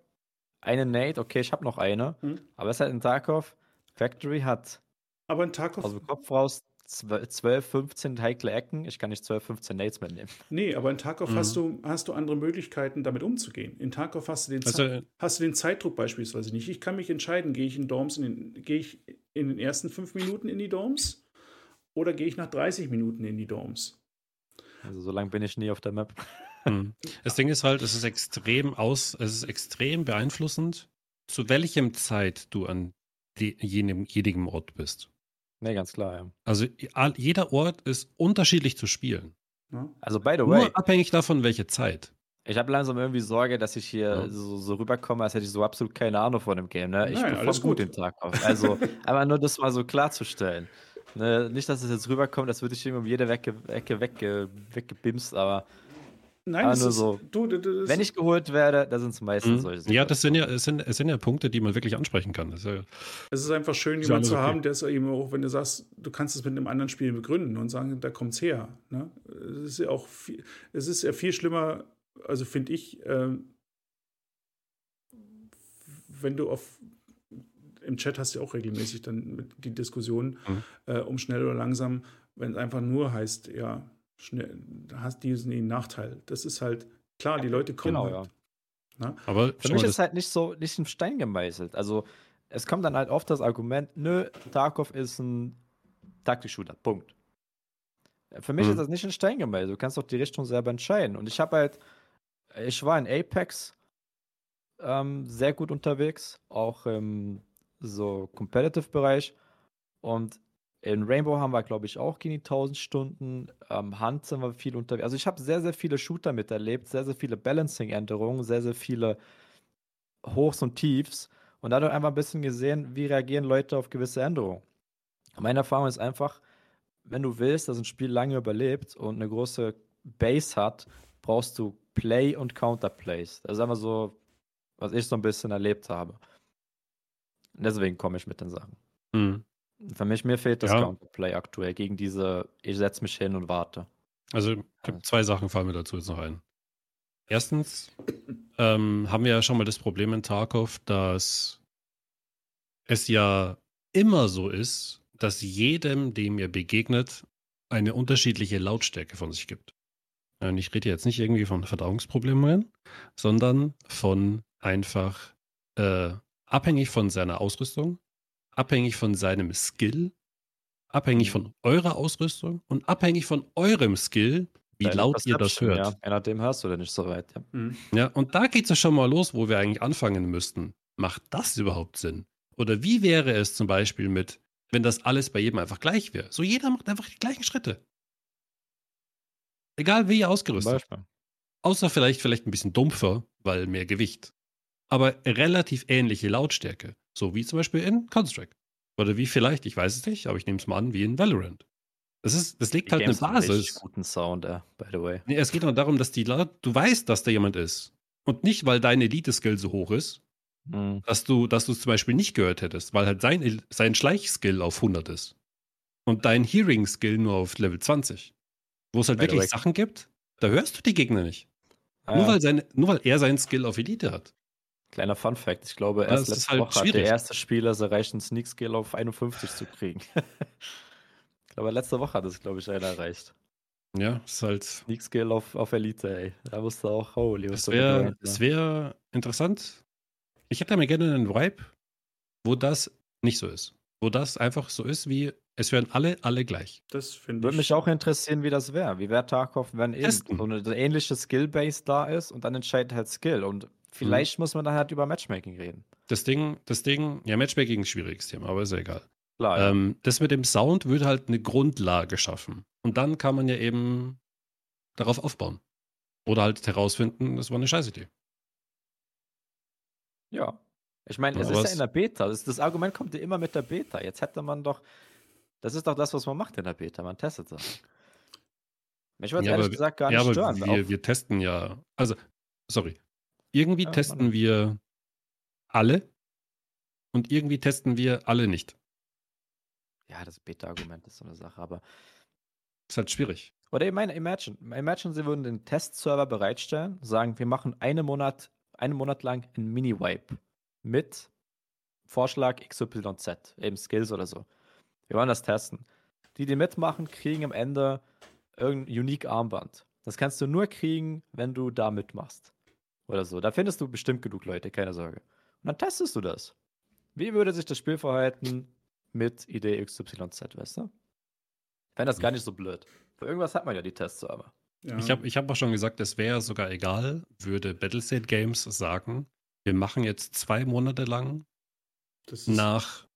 eine Nade, okay, ich habe noch eine, Mhm. aber es ist halt in Tarkov, Factory hat Aber ein Tarkov, aus dem Kopf raus 12, 15 heikle Ecken, ich kann nicht 12, 15 Nades mitnehmen. nee, aber in Tarkov Mhm. hast, du, hast du andere Möglichkeiten, damit umzugehen. In Tarkov hast du den, Ze- Also, hast du den Zeitdruck beispielsweise nicht. Ich kann mich entscheiden, gehe ich in Dorms, in den, gehe ich in den ersten fünf Minuten in die Dorms oder gehe ich nach 30 Minuten in die Dorms. Also so lange bin ich nie auf der Map. [LAUGHS] hm. das Ding ist halt, es ist extrem aus, es ist extrem beeinflussend, zu welchem Zeit du an die, jenem, jedem Ort bist. Nee, ganz klar, ja. Also jeder Ort ist unterschiedlich zu spielen. Also by the way. Nur abhängig davon, welche Zeit. Ich habe langsam irgendwie Sorge, dass ich hier ja. so, so, rüberkomme, als hätte ich so absolut keine Ahnung von dem Game. Ne? Ich Nein, alles gut den Tag auf. Also [LAUGHS] einfach nur das mal so klarzustellen. Ne? Nicht, dass es jetzt rüberkommt, als würde ich irgendwie um jede Ecke, Ecke wegge, weggebimst, aber Nein, aber nur ist, so. Du, du, du, wenn ich geholt werde, da sind es meistens mhm. solche Sachen. Ja, das sind ja, es sind, es sind ja Punkte, die man wirklich ansprechen kann. Das ist ja, es ist einfach schön, jemanden zu okay. haben, der es eben auch, wenn du sagst, du kannst es mit einem anderen Spiel begründen und sagen, da kommt es her. Ne? Es ist ja auch viel, es ist ja viel schlimmer, also finde ich, äh, wenn du auf im Chat hast du ja auch regelmäßig dann die Diskussion mhm. äh, um schnell oder langsam, wenn es einfach nur heißt, ja, schnell, hast diesen Nachteil. Das ist halt, klar, die Leute kommen genau, halt. Ja. Ne? Aber für mich ist halt nicht so, nicht im Stein gemeißelt. Also es kommt dann halt oft das Argument, nö, Tarkov ist ein Taktik-Shooter, Punkt. Für mich mhm. ist das nicht in Stein gemeißelt. Du kannst doch die Richtung selber entscheiden. Und ich habe halt, ich war in Apex ähm, sehr gut unterwegs, auch im so Competitive-Bereich. Und in Rainbow haben wir, glaube ich, auch gegen die 1000 Stunden. Ähm, Hunt sind wir viel unterwegs. Also ich habe sehr, sehr viele Shooter miterlebt, sehr, sehr viele Balancing-Änderungen, sehr, sehr viele Hochs und Tiefs. Und dadurch einfach ein bisschen gesehen, wie reagieren Leute auf gewisse Änderungen. Meine Erfahrung ist einfach, wenn du willst, dass ein Spiel lange überlebt und eine große Base hat, brauchst du Play und Counterplays. Das ist einfach so, was ich so ein bisschen erlebt habe. Deswegen komme ich mit den Sachen. Mhm. Für mich, mir fehlt das ja. Counterplay aktuell gegen diese, ich setze mich hin und warte. Also, habe zwei Sachen fallen mir dazu jetzt noch ein. Erstens ähm, haben wir ja schon mal das Problem in Tarkov, dass es ja immer so ist, dass jedem, dem ihr begegnet, eine unterschiedliche Lautstärke von sich gibt. Und ich rede jetzt nicht irgendwie von Verdauungsproblemen, sondern von einfach äh, abhängig von seiner Ausrüstung, abhängig von seinem Skill, abhängig mhm. von eurer Ausrüstung und abhängig von eurem Skill, wie Deine laut ihr das hört. Ja, je nachdem hörst du denn nicht so weit. Ja, mhm. ja und da geht es ja schon mal los, wo wir eigentlich anfangen müssten. Macht das überhaupt Sinn? Oder wie wäre es zum Beispiel mit, wenn das alles bei jedem einfach gleich wäre? So jeder macht einfach die gleichen Schritte. Egal wie ihr ausgerüstet. Außer vielleicht, vielleicht ein bisschen dumpfer, weil mehr Gewicht. Aber relativ ähnliche Lautstärke. So wie zum Beispiel in Counter-Strike. Oder wie vielleicht, ich weiß es nicht, aber ich nehme es mal an, wie in Valorant. Das, ist, das legt die halt Games eine Basis. guten Sound, uh, by the way. Nee, es geht nur darum, dass die Leute, du weißt, dass da jemand ist. Und nicht, weil dein Elite-Skill so hoch ist, hm. dass du dass es zum Beispiel nicht gehört hättest, weil halt sein, sein Schleich-Skill auf 100 ist. Und dein Hearing-Skill nur auf Level 20. Wo es halt by wirklich Sachen gibt, da hörst du die Gegner nicht. Ah. Nur, weil seine, nur weil er seinen Skill auf Elite hat. Kleiner Fun Fact: Ich glaube, erst letzte halt Woche schwierig. hat der erste Spieler es erreicht, einen Sneak Skill auf 51 zu kriegen. [LAUGHS] ich glaube, letzte Woche hat es, glaube ich, einer erreicht. Ja, ist halt. Sneak Skill auf, auf Elite, ey. Da musste auch, holy. Es wäre wär interessant. Ich hätte mir gerne einen Vibe, wo das nicht so ist. Wo das einfach so ist, wie es wären alle, alle gleich. Das finde ich. Würde mich auch interessieren, wie das wäre. Wie wäre Tarkov, wenn eben so eine ähnliche Skill-Base da ist und dann entscheidet halt Skill. Und Vielleicht mhm. muss man dann halt über Matchmaking reden. Das Ding, das Ding, ja, Matchmaking ist ein schwieriges Thema, aber ist ja egal. Klar, ja. Ähm, das mit dem Sound würde halt eine Grundlage schaffen. Und dann kann man ja eben darauf aufbauen. Oder halt herausfinden, das war eine Scheißidee. Ja. Ich meine, es ist ja in der Beta. Das, das, Argument kommt ja immer mit der Beta. Jetzt hätte man doch. Das ist doch das, was man macht in der Beta. Man testet Sachen. Mich würde ja, ehrlich aber, gesagt gar nicht ja, stören. Wir, wir, testen ja. Also, sorry. Irgendwie ja, testen wir alle und irgendwie testen wir alle nicht. Ja, das Beta-Argument ist so eine Sache, aber. Ist halt schwierig. Oder ich meine, imagine, imagine, sie würden den Testserver bereitstellen, sagen, wir machen einen Monat, einen Monat lang einen Mini-Wipe mit Vorschlag XYZ, eben Skills oder so. Wir wollen das testen. Die, die mitmachen, kriegen am Ende irgendein Unique Armband. Das kannst du nur kriegen, wenn du da mitmachst. Oder so. Da findest du bestimmt genug Leute, keine Sorge. Und dann testest du das. Wie würde sich das Spiel verhalten mit Idee XYZ, weißt du? Ich fände das gar nicht so blöd. Für irgendwas hat man ja die Tests aber. Ja. Ich habe ich hab auch schon gesagt, es wäre sogar egal, würde Battlestate Games sagen, wir machen jetzt zwei Monate lang, nach,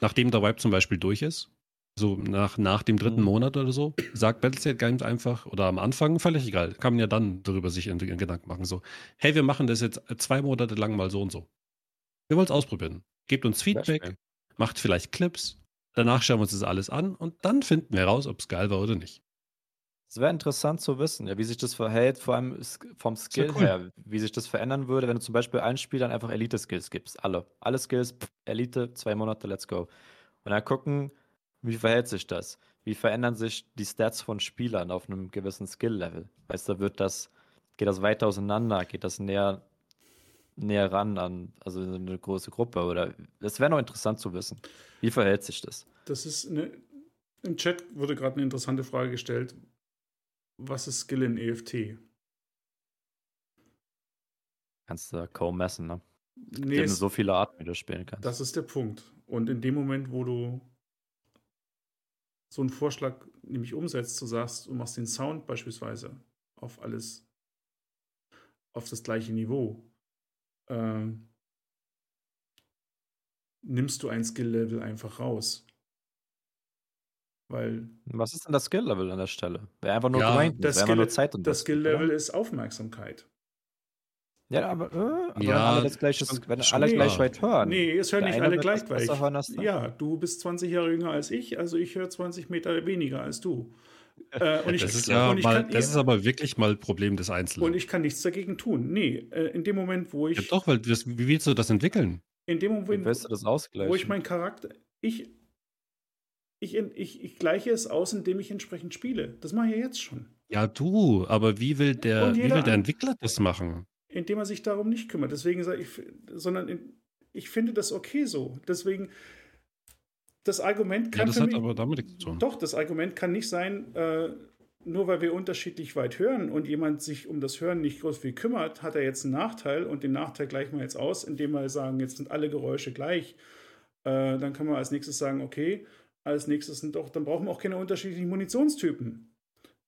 nachdem der Vibe zum Beispiel durch ist, so nach, nach dem dritten Mhm. Monat oder so, sagt Battlestate Games einfach, oder am Anfang, völlig egal, kann man ja dann darüber sich in, in Gedanken machen, so, hey, wir machen das jetzt zwei Monate lang mal so und so. Wir wollen es ausprobieren. Gebt uns Feedback, macht vielleicht Clips, danach schauen wir uns das alles an und dann finden wir raus, ob es geil war oder nicht. Es wäre interessant zu wissen, ja, wie sich das verhält, vor allem vom Skill cool. her, wie sich das verändern würde, wenn du zum Beispiel allen Spielern einfach Elite-Skills gibst. Alle. Alle Skills, Elite, zwei Monate, let's go. Und dann gucken, wie verhält sich das? Wie verändern sich die Stats von Spielern auf einem gewissen Skill-Level? Weißt du, wird das, geht das weiter auseinander? Geht das näher, näher ran an, also in eine große Gruppe? Oder das wäre noch interessant zu wissen. Wie verhält sich das? Das ist eine, im Chat wurde gerade eine interessante Frage gestellt. Was ist Skill in EFT? Kannst du kaum messen, ne? Nee, Gibt es, so viele Arten, wie du spielen kannst. das ist der Punkt. Und in dem Moment, wo du so einen Vorschlag nämlich umsetzt, du sagst, du machst den Sound beispielsweise auf alles, auf das gleiche Niveau, ähm, nimmst du ein Skill-Level einfach raus. Weil Was ist denn das Skill-Level an der Stelle? Wäre einfach nur Ja, grinden, das einfach nur Skill- Zeit und das Skill-Level ist Aufmerksamkeit. Ja, aber, äh, aber wenn Ja, alle das gleiche, schon- wenn alle gleich weit hören. Nee, es hören nicht alle gleich gleich. der Ja, du bist 20 Jahre jünger als ich, also ich höre 20 Meter weniger als du. [LAUGHS] Äh, und ich, das ist ja und ich mal, kann, das ist aber wirklich mal ein Problem des Einzelnen. und ich kann nichts dagegen tun. Nee, äh, in dem Moment, wo ja, ich, doch, weil das, wie willst du das entwickeln? in dem Moment, willst du das ausgleichen? wo ich meinen Charakter, ich, ich, ich, ich gleiche es aus, indem ich entsprechend spiele. Das mache ich ja jetzt schon. Ja, du, aber wie will der, wie will der Entwickler das machen? Indem er sich darum nicht kümmert. Deswegen sage ich, sondern in, ich finde das okay so. Deswegen, das Argument Ja, kann das für hat mich, aber damit nichts zu tun. Doch, das Argument kann nicht sein, äh, nur weil wir unterschiedlich weit hören und jemand sich um das Hören nicht groß viel kümmert, hat er jetzt einen Nachteil und den Nachteil gleichen wir jetzt aus, indem wir sagen, jetzt sind alle Geräusche gleich. Äh, dann kann man als nächstes sagen, okay, als nächstes sind doch, dann brauchen wir auch keine unterschiedlichen Munitionstypen.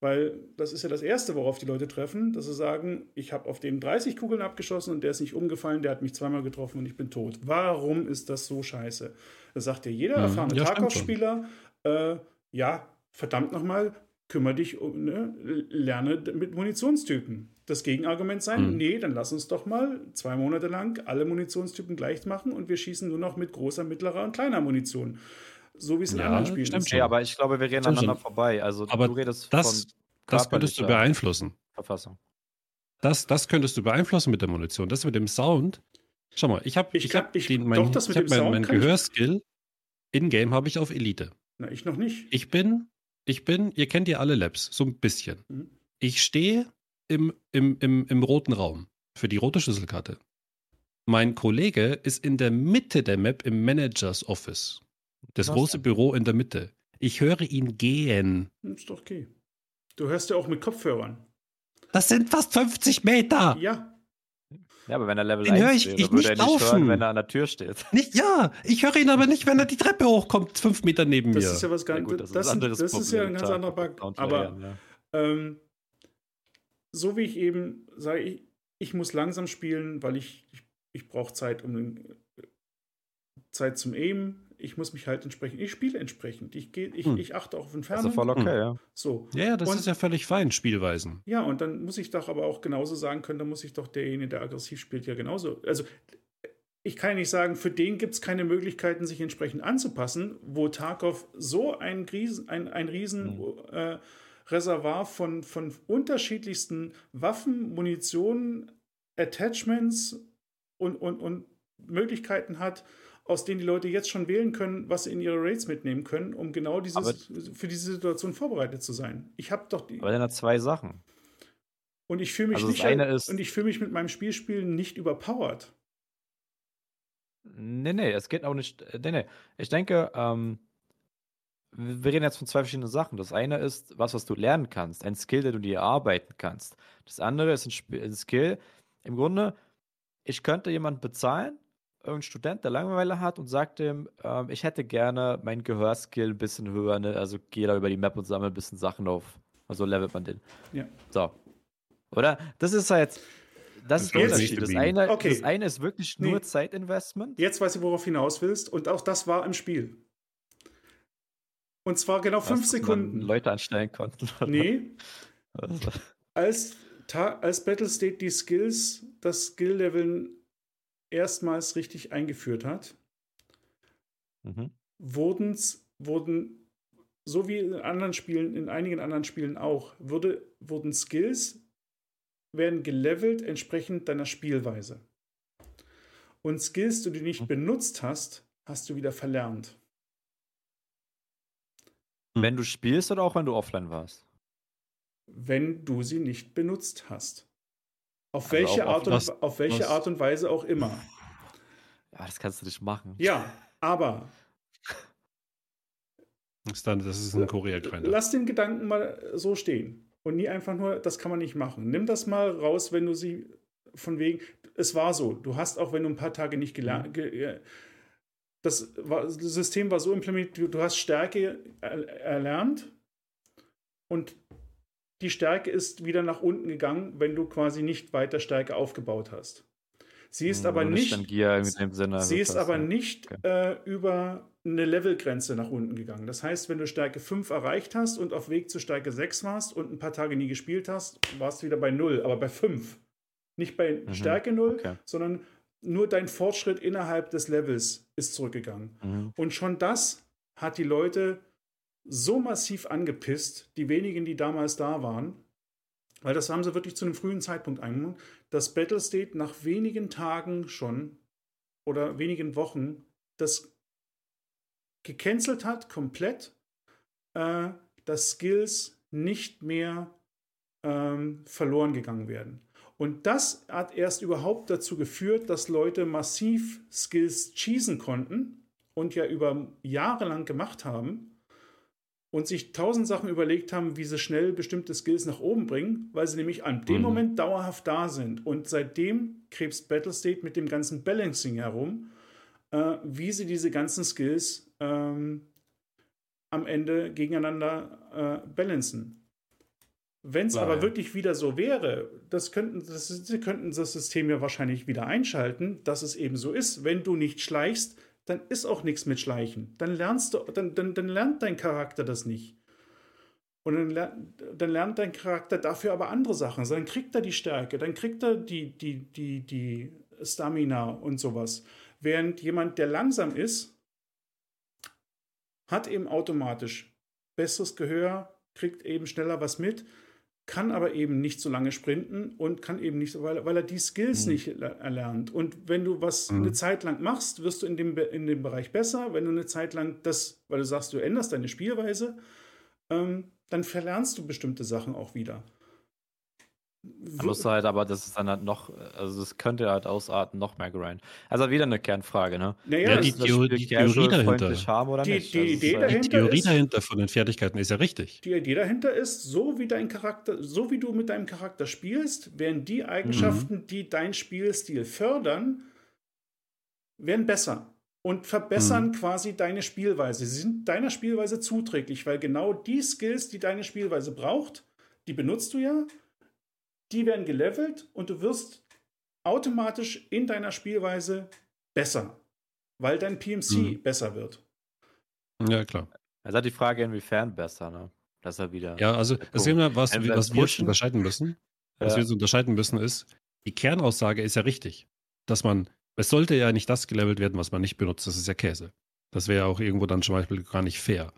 Weil das ist ja das Erste, worauf die Leute treffen, dass sie sagen, ich habe auf den 30 Kugeln abgeschossen und der ist nicht umgefallen, der hat mich zweimal getroffen und ich bin tot. Warum ist das so scheiße? Das sagt ja jeder Mhm. erfahrene Ja, Tarkov-Spieler, äh, ja, verdammt nochmal, kümmere dich um, ne, lerne mit Munitionstypen. Das Gegenargument sein, Mhm. nee, dann lass uns doch mal zwei Monate lang alle Munitionstypen gleich machen und wir schießen nur noch mit großer, mittlerer und kleiner Munition. So wie es in Ja, anderen Spielen stimmt ist. Okay, aber ich glaube, wir reden Stimmt aneinander vorbei. Also Aber du redest Das, von das könntest du beeinflussen. Verfassung. Das, das könntest du beeinflussen mit der Munition. Das mit dem Sound. Schau mal, ich habe Ich ich hab ich- den, mein, doch, das mit ich dem mein, Sound mein ich- Gehörskill in-game habe ich auf Elite. Na, ich noch nicht. Ich bin, ich bin, ihr kennt ja alle Labs, so ein bisschen. Mhm. Ich stehe im, im, im, im roten Raum für die rote Schlüsselkarte. Mein Kollege ist in der Mitte der Map im Managers Office. Das Was große denn? Büro in der Mitte. Ich höre ihn gehen. Hm, Ist doch okay. Du hörst ja auch mit Kopfhörern. Das sind fast 50 Meter. Ja, Ja, aber wenn er Level Den 1 höre ich- wäre, ich würde er nicht nicht hören, laufen. wenn er an der Tür steht. Nicht, ja, ich höre ihn aber nicht, wenn er die Treppe hochkommt, fünf Meter neben das mir. ist ja was Ja, ganz gut, das, das ist das ist ja ein Problem, ganz anderer Bug. Aber ja. ähm, so wie ich eben sage, ich, ich muss langsam spielen, weil ich, ich, ich brauche Zeit, um den, Zeit zum Aimen. Ich muss mich halt entsprechend, ich spiele entsprechend. Ich, geh, ich, Hm. ich achte auch auf Das Entfernung. ist voll okay, ja. So. ja, ja, das Und- ist ja völlig fein, Spielweisen. Ja, und dann muss ich doch aber auch genauso sagen können, dann muss ich doch derjenige, der aggressiv spielt, ja genauso. Also ich kann ja nicht sagen, für den gibt es keine Möglichkeiten, sich entsprechend anzupassen, wo Tarkov so ein, Riesen, ein, ein riesen äh, Reservoir von, von unterschiedlichsten Waffen, Munition, Attachments und, und, und Möglichkeiten hat, aus denen die Leute jetzt schon wählen können, was sie in ihre Raids mitnehmen können, um genau dieses, für diese Situation vorbereitet zu sein. Ich habe doch die. Aber dann hat zwei Sachen. Und ich fühle mich Also nicht eine ist- und ich fühle mich mit meinem Spielspielen nicht überpowered. Nee, nee, es geht auch nicht. Nee, nee. Ich denke, ähm, wir reden jetzt von zwei verschiedenen Sachen. Das eine ist was, was du lernen kannst, ein Skill, den du dir erarbeiten kannst. Das andere ist ein, Sp ein Skill. Im Grunde, ich könnte jemanden bezahlen, irgendein Student, der Langeweile hat und sagt dem, ähm, ich hätte gerne mein Gehörskill ein bisschen höher, ne? also geh da über die Map und sammle ein bisschen Sachen auf. Also levelt man den. Ja. So. Oder? Das ist halt, das ist der Unterschied. Das eine, Okay. das eine ist wirklich nur Nee. Zeitinvestment. Jetzt weiß ich, worauf du hinaus willst. Und auch das war im Spiel. Und zwar genau fünf Was, Sekunden. Man Leute anstellen konnten. oder? Nee, [LAUGHS] Also, als, als Battlestate die Skills, das Skill-Leveln erstmals richtig eingeführt hat, mhm. wurden's, wurden, so wie in anderen Spielen, in einigen anderen Spielen auch, wurde, wurden Skills, werden gelevelt entsprechend deiner Spielweise. Und Skills, die du nicht Mhm. benutzt hast, hast du wieder verlernt. Wenn du spielst oder auch wenn du offline warst? wenn du sie nicht benutzt hast. Auf Also welche, auch auf Art, und, was- auf welche Art und Weise auch immer. Ja, das kannst du nicht machen. Ja, aber Das ist, dann, das ist ein Korea-Grinder. lass den Gedanken mal so stehen. Und nie einfach nur, das kann man nicht machen. Nimm das mal raus, wenn du sie von wegen, es war so, du hast auch, wenn du ein paar Tage nicht gelernt, ge, äh, das, war, das System war so implementiert, du, du hast Stärke er, erlernt und die Stärke ist wieder nach unten gegangen, wenn du quasi nicht weiter Stärke aufgebaut hast. Sie ist Hm, aber nicht, Sinne. Sie ist aber ja. nicht äh, über eine Levelgrenze nach unten gegangen. Das heißt, wenn du Stärke 5 erreicht hast und auf Weg zu Stärke 6 warst und ein paar Tage nie gespielt hast, warst du wieder bei 0, aber bei 5. Nicht bei Mhm, Stärke 0, okay. sondern nur dein Fortschritt innerhalb des Levels ist zurückgegangen. Mhm. Und schon das hat die Leute so massiv angepisst, die wenigen, die damals da waren, weil das haben sie wirklich zu einem frühen Zeitpunkt eingenommen, dass Battlestate nach wenigen Tagen schon oder wenigen Wochen das gecancelt hat, komplett, äh, dass Skills nicht mehr ähm, verloren gegangen werden. Und das hat erst überhaupt dazu geführt, dass Leute massiv Skills cheesen konnten und ja über Jahre lang gemacht haben und sich tausend Sachen überlegt haben, wie sie schnell bestimmte Skills nach oben bringen, weil sie nämlich an dem Mhm. Moment dauerhaft da sind. Und seitdem krebst Battlestate mit dem ganzen Balancing herum, äh, wie sie diese ganzen Skills ähm, am Ende gegeneinander äh, balancen. Wenn es aber ja. wirklich wieder so wäre, das könnten, das, sie könnten das System ja wahrscheinlich wieder einschalten, dass es eben so ist. Wenn du nicht schleichst, dann ist auch nichts mit Schleichen. Dann lernst du, dann, dann, dann lernt dein Charakter das nicht. Und dann, ler- dann lernt dein Charakter dafür aber andere Sachen. Also Dann kriegt er die Stärke, dann kriegt er die, die, die, die Stamina und sowas. Während jemand, der langsam ist, hat eben automatisch besseres Gehör, kriegt eben schneller was mit, kann aber eben nicht so lange sprinten und kann eben nicht, so- weil, weil er die Skills Mhm. nicht le- erlernt. Und wenn du was Mhm. eine Zeit lang machst, wirst du in dem, in dem Bereich besser. Wenn du eine Zeit lang das, weil du sagst, du änderst deine Spielweise, ähm, dann verlernst du bestimmte Sachen auch wieder. Da musst du halt, aber das ist dann halt noch, also das könnte halt ausarten, noch mehr Grind. Also wieder eine Kernfrage, ne? Naja, Ja, das- die Spiel die Theorie dahinter. haben oder Die- nicht? die Also Idee ist halt- Die dahinter Theorie ist- dahinter von den Fertigkeiten ist ja richtig. Die Idee dahinter ist, so wie dein Charakter, so wie du mit deinem Charakter spielst, werden die Eigenschaften, die dein Spielstil fördern, werden besser und verbessern quasi deine Spielweise. Sie sind deiner Spielweise zuträglich, weil genau die Skills, die deine Spielweise braucht, die benutzt du ja, die werden gelevelt und du wirst automatisch in deiner Spielweise besser, weil dein PMC Mhm. besser wird. Ja, klar. Also die Frage, inwiefern besser, ne? Das ist ja wieder. Ja, also das wir, was, was wir jetzt unterscheiden müssen. Was Ja. wir jetzt unterscheiden müssen ist, die Kernaussage ist ja richtig, dass man, es sollte ja nicht das gelevelt werden, was man nicht benutzt, das ist ja Käse. Das wäre ja auch irgendwo dann zum Beispiel gar nicht fair.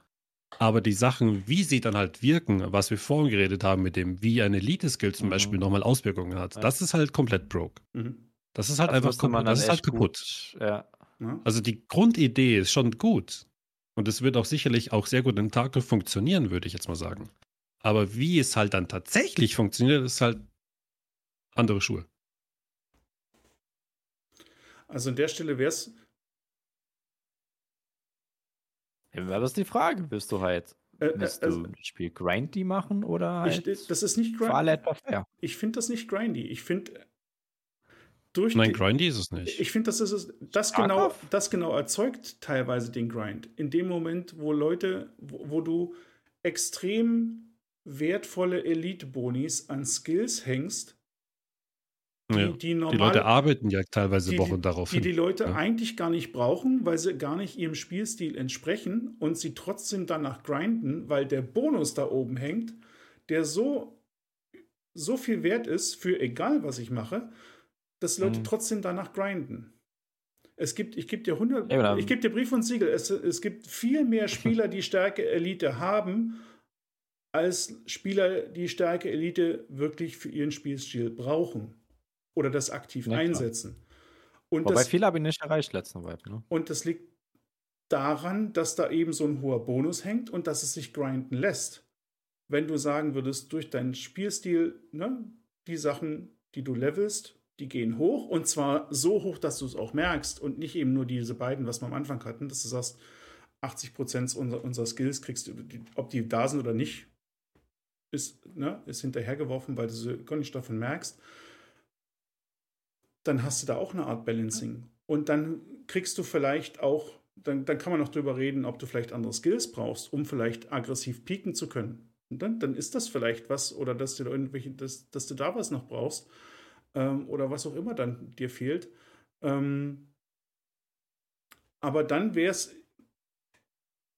Aber die Sachen, wie sie dann halt wirken, was wir vorhin geredet haben mit dem, wie ein Elite-Skill zum Mhm. Beispiel nochmal Auswirkungen hat, Ja. das ist halt komplett broke. Mhm. Das ist halt Das einfach kaputt. Das ist halt kaputt. Gut, ja. Ja? Also die Grundidee ist schon gut. Und es wird auch sicherlich auch sehr gut im Tag funktionieren, würde ich jetzt mal sagen. Aber wie es halt dann tatsächlich funktioniert, ist halt andere Schuhe. Also an der Stelle wäre es Ja, aber das ist die Frage. Willst du halt, Äh, willst äh, du das Spiel grindy machen oder ich, halt das ist nicht grindy. Ich finde das nicht grindy. Ich finde durch Nein, die- grindy ist es nicht. ich finde, das ist das Stark genau, auf. das genau erzeugt teilweise den Grind. In dem Moment, wo Leute, wo, wo du extrem wertvolle Elite-Bonis an Skills hängst, Ja. die, Die normal, Leute arbeiten ja teilweise die, Wochen die, darauf die hin. die Leute ja. eigentlich gar nicht brauchen, weil sie gar nicht ihrem Spielstil entsprechen und sie trotzdem danach grinden, weil der Bonus da oben hängt, der so, so viel wert ist für egal was ich mache, dass Leute Mhm. trotzdem danach grinden. Es gibt, ich gebe dir 100, Ja, genau. ich gebe dir Brief und Siegel, es, es gibt viel mehr Spieler, die Stärke Elite haben, als Spieler, die Stärke Elite wirklich für ihren Spielstil brauchen oder das aktiv Ja, einsetzen. Und Wobei das, viele habe ich nicht erreicht letzten Vibe, ne? und das liegt daran, dass da eben so ein hoher Bonus hängt und dass es sich grinden lässt. Wenn du sagen würdest, durch deinen Spielstil, ne, die Sachen, die du levelst, die gehen hoch und zwar so hoch, dass du es auch merkst und nicht eben nur diese beiden, was wir am Anfang hatten, dass du sagst, 80% unserer, unserer Skills kriegst du, ob die da sind oder nicht, ist, ne, ist hinterhergeworfen, weil du sie gar nicht davon merkst. Dann hast du da auch eine Art Balancing. Und dann kriegst du vielleicht auch, dann, dann kann man noch drüber reden, ob du vielleicht andere Skills brauchst, um vielleicht aggressiv pieken zu können. Und dann, dann ist das vielleicht was, oder dass du da irgendwelche, dass, dass du da was noch brauchst, ähm, oder was auch immer dann dir fehlt. Ähm, aber dann wäre es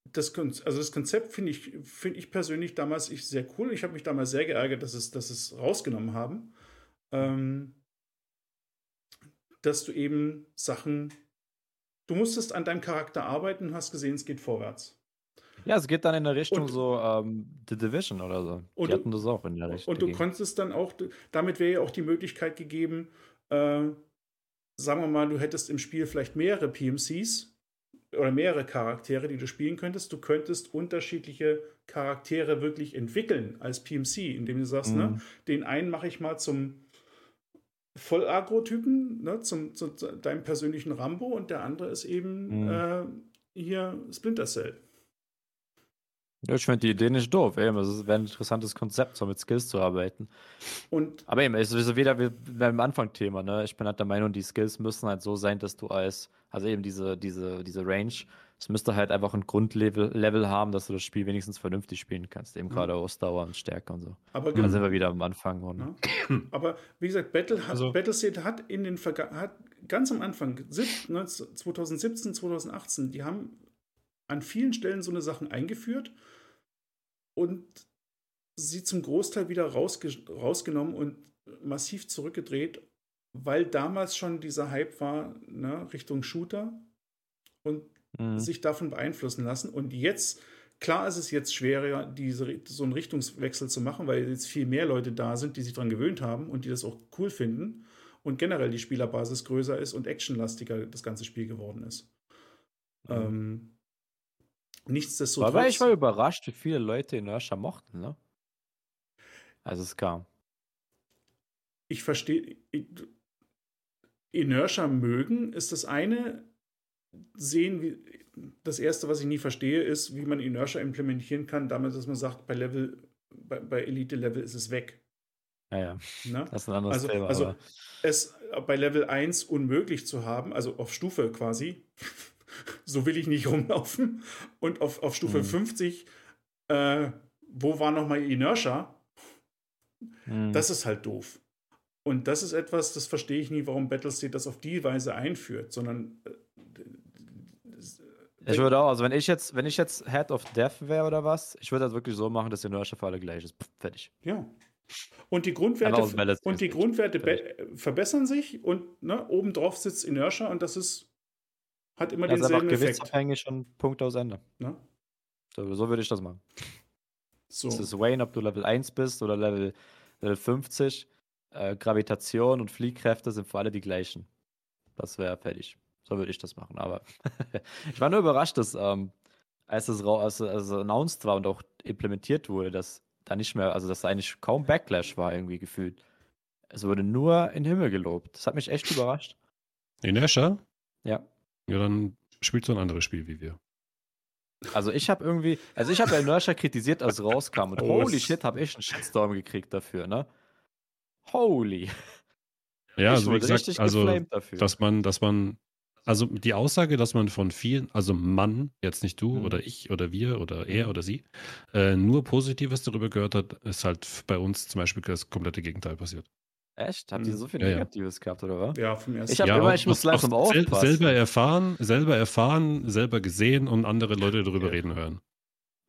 das, also das Konzept finde ich, finde ich persönlich damals ich sehr cool. Ich habe mich damals sehr geärgert, dass es, dass es rausgenommen haben. Ähm, dass du eben Sachen, du musstest an deinem Charakter arbeiten und hast gesehen, es geht vorwärts. Ja, es geht dann in der Richtung Und- so ähm, The Division oder so. Und die du- hatten das auch in der Richtung. Und du konntest dann auch, damit wäre ja auch die Möglichkeit gegeben, äh, sagen wir mal, du hättest im Spiel vielleicht mehrere PMCs oder mehrere Charaktere, die du spielen könntest. Du könntest unterschiedliche Charaktere wirklich entwickeln als PMC, indem du sagst, ne, Mhm. den einen mache ich mal zum Voll-Agro-Typen, ne, zum, zu, zu deinem persönlichen Rambo und der andere ist eben Mhm. äh, hier Splinter Cell. Ja, ich finde die Idee nicht doof. Eben, es wäre ein interessantes Konzept, so mit Skills zu arbeiten. Und Aber eben, es ist so wieder wie beim Anfang-Thema, ne? Ich bin halt der Meinung, die Skills müssen halt so sein, dass du als, also eben diese, diese, diese Range, es müsste halt einfach ein Grundlevel Level haben, dass du das Spiel wenigstens vernünftig spielen kannst. Eben Mhm. gerade Ausdauer und Stärke und so. aber Da sind wir wieder am Anfang. Und, Ja. [CLEARS THROAT] Aber wie gesagt, Battle hat, Also- Battlefield hat in den Verga hat ganz am Anfang, sieb- ne, 2017, 2018, die haben an vielen Stellen so eine Sachen eingeführt und sie zum Großteil wieder rausge rausgenommen und massiv zurückgedreht, weil damals schon dieser Hype war ne, Richtung Shooter und Mhm. sich davon beeinflussen lassen. Und jetzt, klar ist es jetzt schwerer, diese, so einen Richtungswechsel zu machen, weil jetzt viel mehr Leute da sind, die sich daran gewöhnt haben und die das auch cool finden und generell die Spielerbasis größer ist und actionlastiger das ganze Spiel geworden ist. Mhm. Ähm, nichtsdestotrotz. Aber ich war überrascht, wie viele Leute Inertia mochten, ne? Also es kam. ich verstehe, Inertia mögen ist das eine, sehen, wie, das erste, was ich nie verstehe, ist, wie man Inertia implementieren kann, damit, dass man sagt, bei Level, bei, bei Elite-Level ist es weg. Naja, Ne? das ist ein anderes Also, Thema. also aber es bei Level 1 unmöglich zu haben, also auf Stufe quasi, [LAUGHS] so will ich nicht rumlaufen, und auf, auf Stufe Mhm. 50, äh, wo war nochmal Inertia? Mhm. Das ist halt doof. Und das ist etwas, das verstehe ich nie, warum Battlestate das auf die Weise einführt, sondern äh, Ich würde auch, also wenn ich jetzt, wenn ich jetzt Head of Death wäre oder was, ich würde das wirklich so machen, dass die Inertia für alle gleich ist. Pff, fertig. ja. Und die Grundwerte, und die ist Grundwerte fertig. verbessern sich und ne, obendrauf sitzt Inertia und das ist hat immer Das ist einfach denselben Effekt. gewichtsabhängig und Punkt aus Ende. Ne? So, so würde ich das machen. So. Es ist Wayne, ob du Level 1 bist oder Level, Level 50. Äh, Gravitation und Fliehkräfte sind für alle die gleichen. Das wäre fertig. So würde ich das machen. Aber [LAUGHS] ich war nur überrascht, dass ähm, als es, rau- als, als announced war und auch implementiert wurde, dass da nicht mehr, also dass da eigentlich kaum Backlash war irgendwie gefühlt. Es wurde nur in den Himmel gelobt. Das hat mich echt überrascht. Inertia? Ja. Ja, dann spielst du ein anderes Spiel wie wir. Also ich habe irgendwie, also ich habe Inertia kritisiert, als es rauskam. Und [LAUGHS] Oh, holy shit, habe ich einen Shitstorm gekriegt dafür, ne? Holy. Ja, ich also wie gesagt, also dafür. dass man, dass man, also die Aussage, dass man von vielen, also Mann, jetzt nicht du Mhm. oder ich oder wir oder er oder sie, äh, nur Positives darüber gehört hat, ist halt bei uns zum Beispiel das komplette Gegenteil passiert. Echt? Habt ihr Mhm. so viel Ja, ja. Negatives gehabt, oder was? Ja, vom ersten Ich hab Ja, immer, ich muss langsam aufpassen. Selber erfahren, selber erfahren, selber gesehen und andere Leute darüber Okay. reden hören.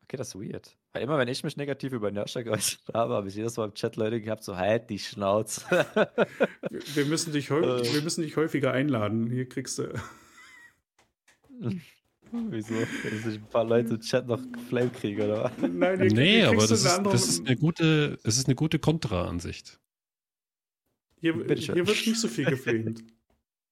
Okay, das ist weird. Weil immer, wenn ich mich negativ über Nerdstadt [LAUGHS] geäußert habe, habe ich jedes Mal im Chat Leute gehabt, so halt die Schnauze. [LAUGHS] Wir, wir, müssen dich Äh. wir müssen dich häufiger einladen. Hier kriegst du. [LAUGHS] Wieso? Dass ich ein paar Leute im Chat noch Flame kriege, oder was? Nein, hier, Nee, hier aber das ist, andere- das ist eine gute, es ist eine gute Kontraansicht. Hier, hier wird nicht so viel geflamed.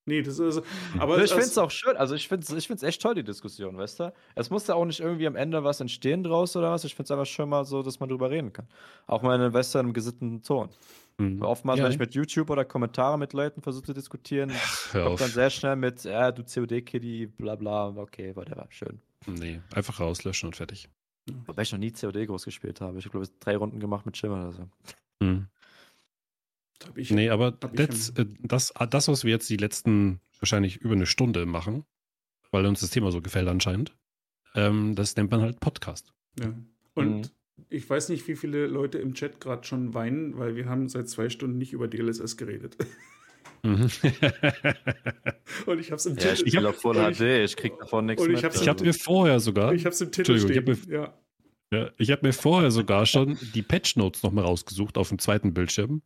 Nee, das ist. Aber ich finde es auch schön, also ich finde es ich find's echt toll, die Diskussion, weißt du? Es muss ja auch nicht irgendwie am Ende was entstehen draus oder was. Ich finde es einfach schön mal so, dass man drüber reden kann. Auch mal in einem Western im gesitteten Ton. Hm. Weil Oftmals, Ja, wenn ich mit YouTube oder Kommentare mit Leuten versuche zu diskutieren, kommt dann sehr schnell mit, ja, du COD-Kitty, bla bla, okay, whatever, schön. Nee, einfach rauslöschen und fertig. Wobei ich noch nie COD groß gespielt habe. Ich habe, glaube ich, drei Runden gemacht mit Schimmer oder so. Hm. Hab ich, Nee, aber hab ich das, äh, das, das, was wir jetzt die letzten wahrscheinlich über eine Stunde machen, weil uns das Thema so gefällt anscheinend, ähm, das nennt man halt Podcast. Ja. Und Mhm. ich weiß nicht, wie viele Leute im Chat gerade schon weinen, weil wir haben seit zwei Stunden nicht über DLSS geredet. Mhm. [LAUGHS] Und ich habe es im Ja, ich Titel. spiele auf Full HD, ich krieg davon nichts und ich mit. hab's- ich habe mir vorher sogar, Ich habe es im Titel Entschuldigung, stehen. ich hab ja. ja, ich habe mir vorher sogar schon die Patch Notes nochmal rausgesucht auf dem zweiten Bildschirm.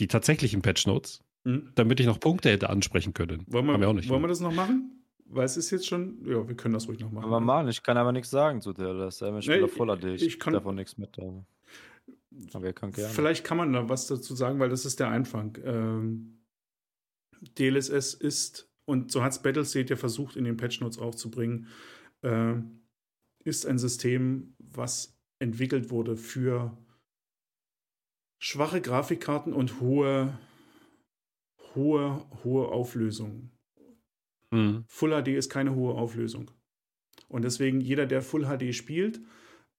Die tatsächlichen Patch Notes, Hm? damit ich noch Punkte hätte ansprechen können. Wollen, wir, Haben wir auch nicht. wollen wir das noch machen? Weil es ist jetzt schon. Ja, wir können das ruhig noch machen. Aber Mann, ich kann aber nichts sagen zu der. Das ich spiele Nee, Full HD, ich, ich kann- davon nichts mit. Aber, aber ihr könnt gerne. Vielleicht kann man da was dazu sagen, weil das ist der Anfang. Ähm, DLSS ist, und so hat es Battlestate ja versucht, in den Patch Notes auch zu bringen, äh, ist ein System, was entwickelt wurde für schwache Grafikkarten und hohe, hohe, hohe Auflösung. Mhm. Full HD ist keine hohe Auflösung. Und deswegen, jeder, der Full HD spielt,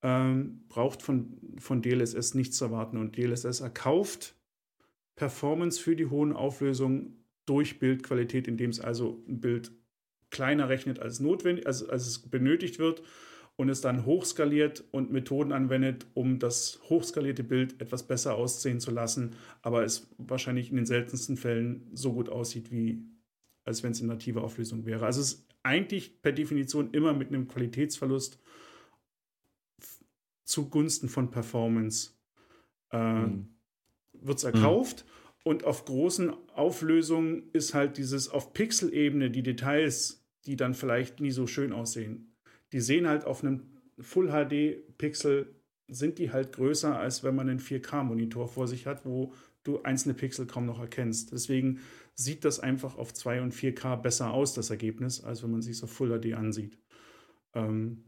ähm, braucht von, von DLSS nichts zu erwarten. Und DLSS erkauft Performance für die hohen Auflösungen durch Bildqualität, indem es also ein Bild kleiner rechnet als notwendig, als, als es benötigt wird und es dann hochskaliert und Methoden anwendet, um das hochskalierte Bild etwas besser aussehen zu lassen, aber es wahrscheinlich in den seltensten Fällen so gut aussieht, wie als wenn es in nativer Auflösung wäre. Also es ist eigentlich per Definition immer mit einem Qualitätsverlust zugunsten von Performance äh, Hm. wird es erkauft. Und auf großen Auflösungen ist halt dieses auf Pixelebene die Details, die dann vielleicht nie so schön aussehen. Die sehen halt auf einem Full HD Pixel sind die halt größer, als wenn man einen 4K-Monitor vor sich hat, wo du einzelne Pixel kaum noch erkennst. Deswegen sieht das einfach auf 2 und 4K besser aus, das Ergebnis, als wenn man sich auf Full HD ansieht. Ähm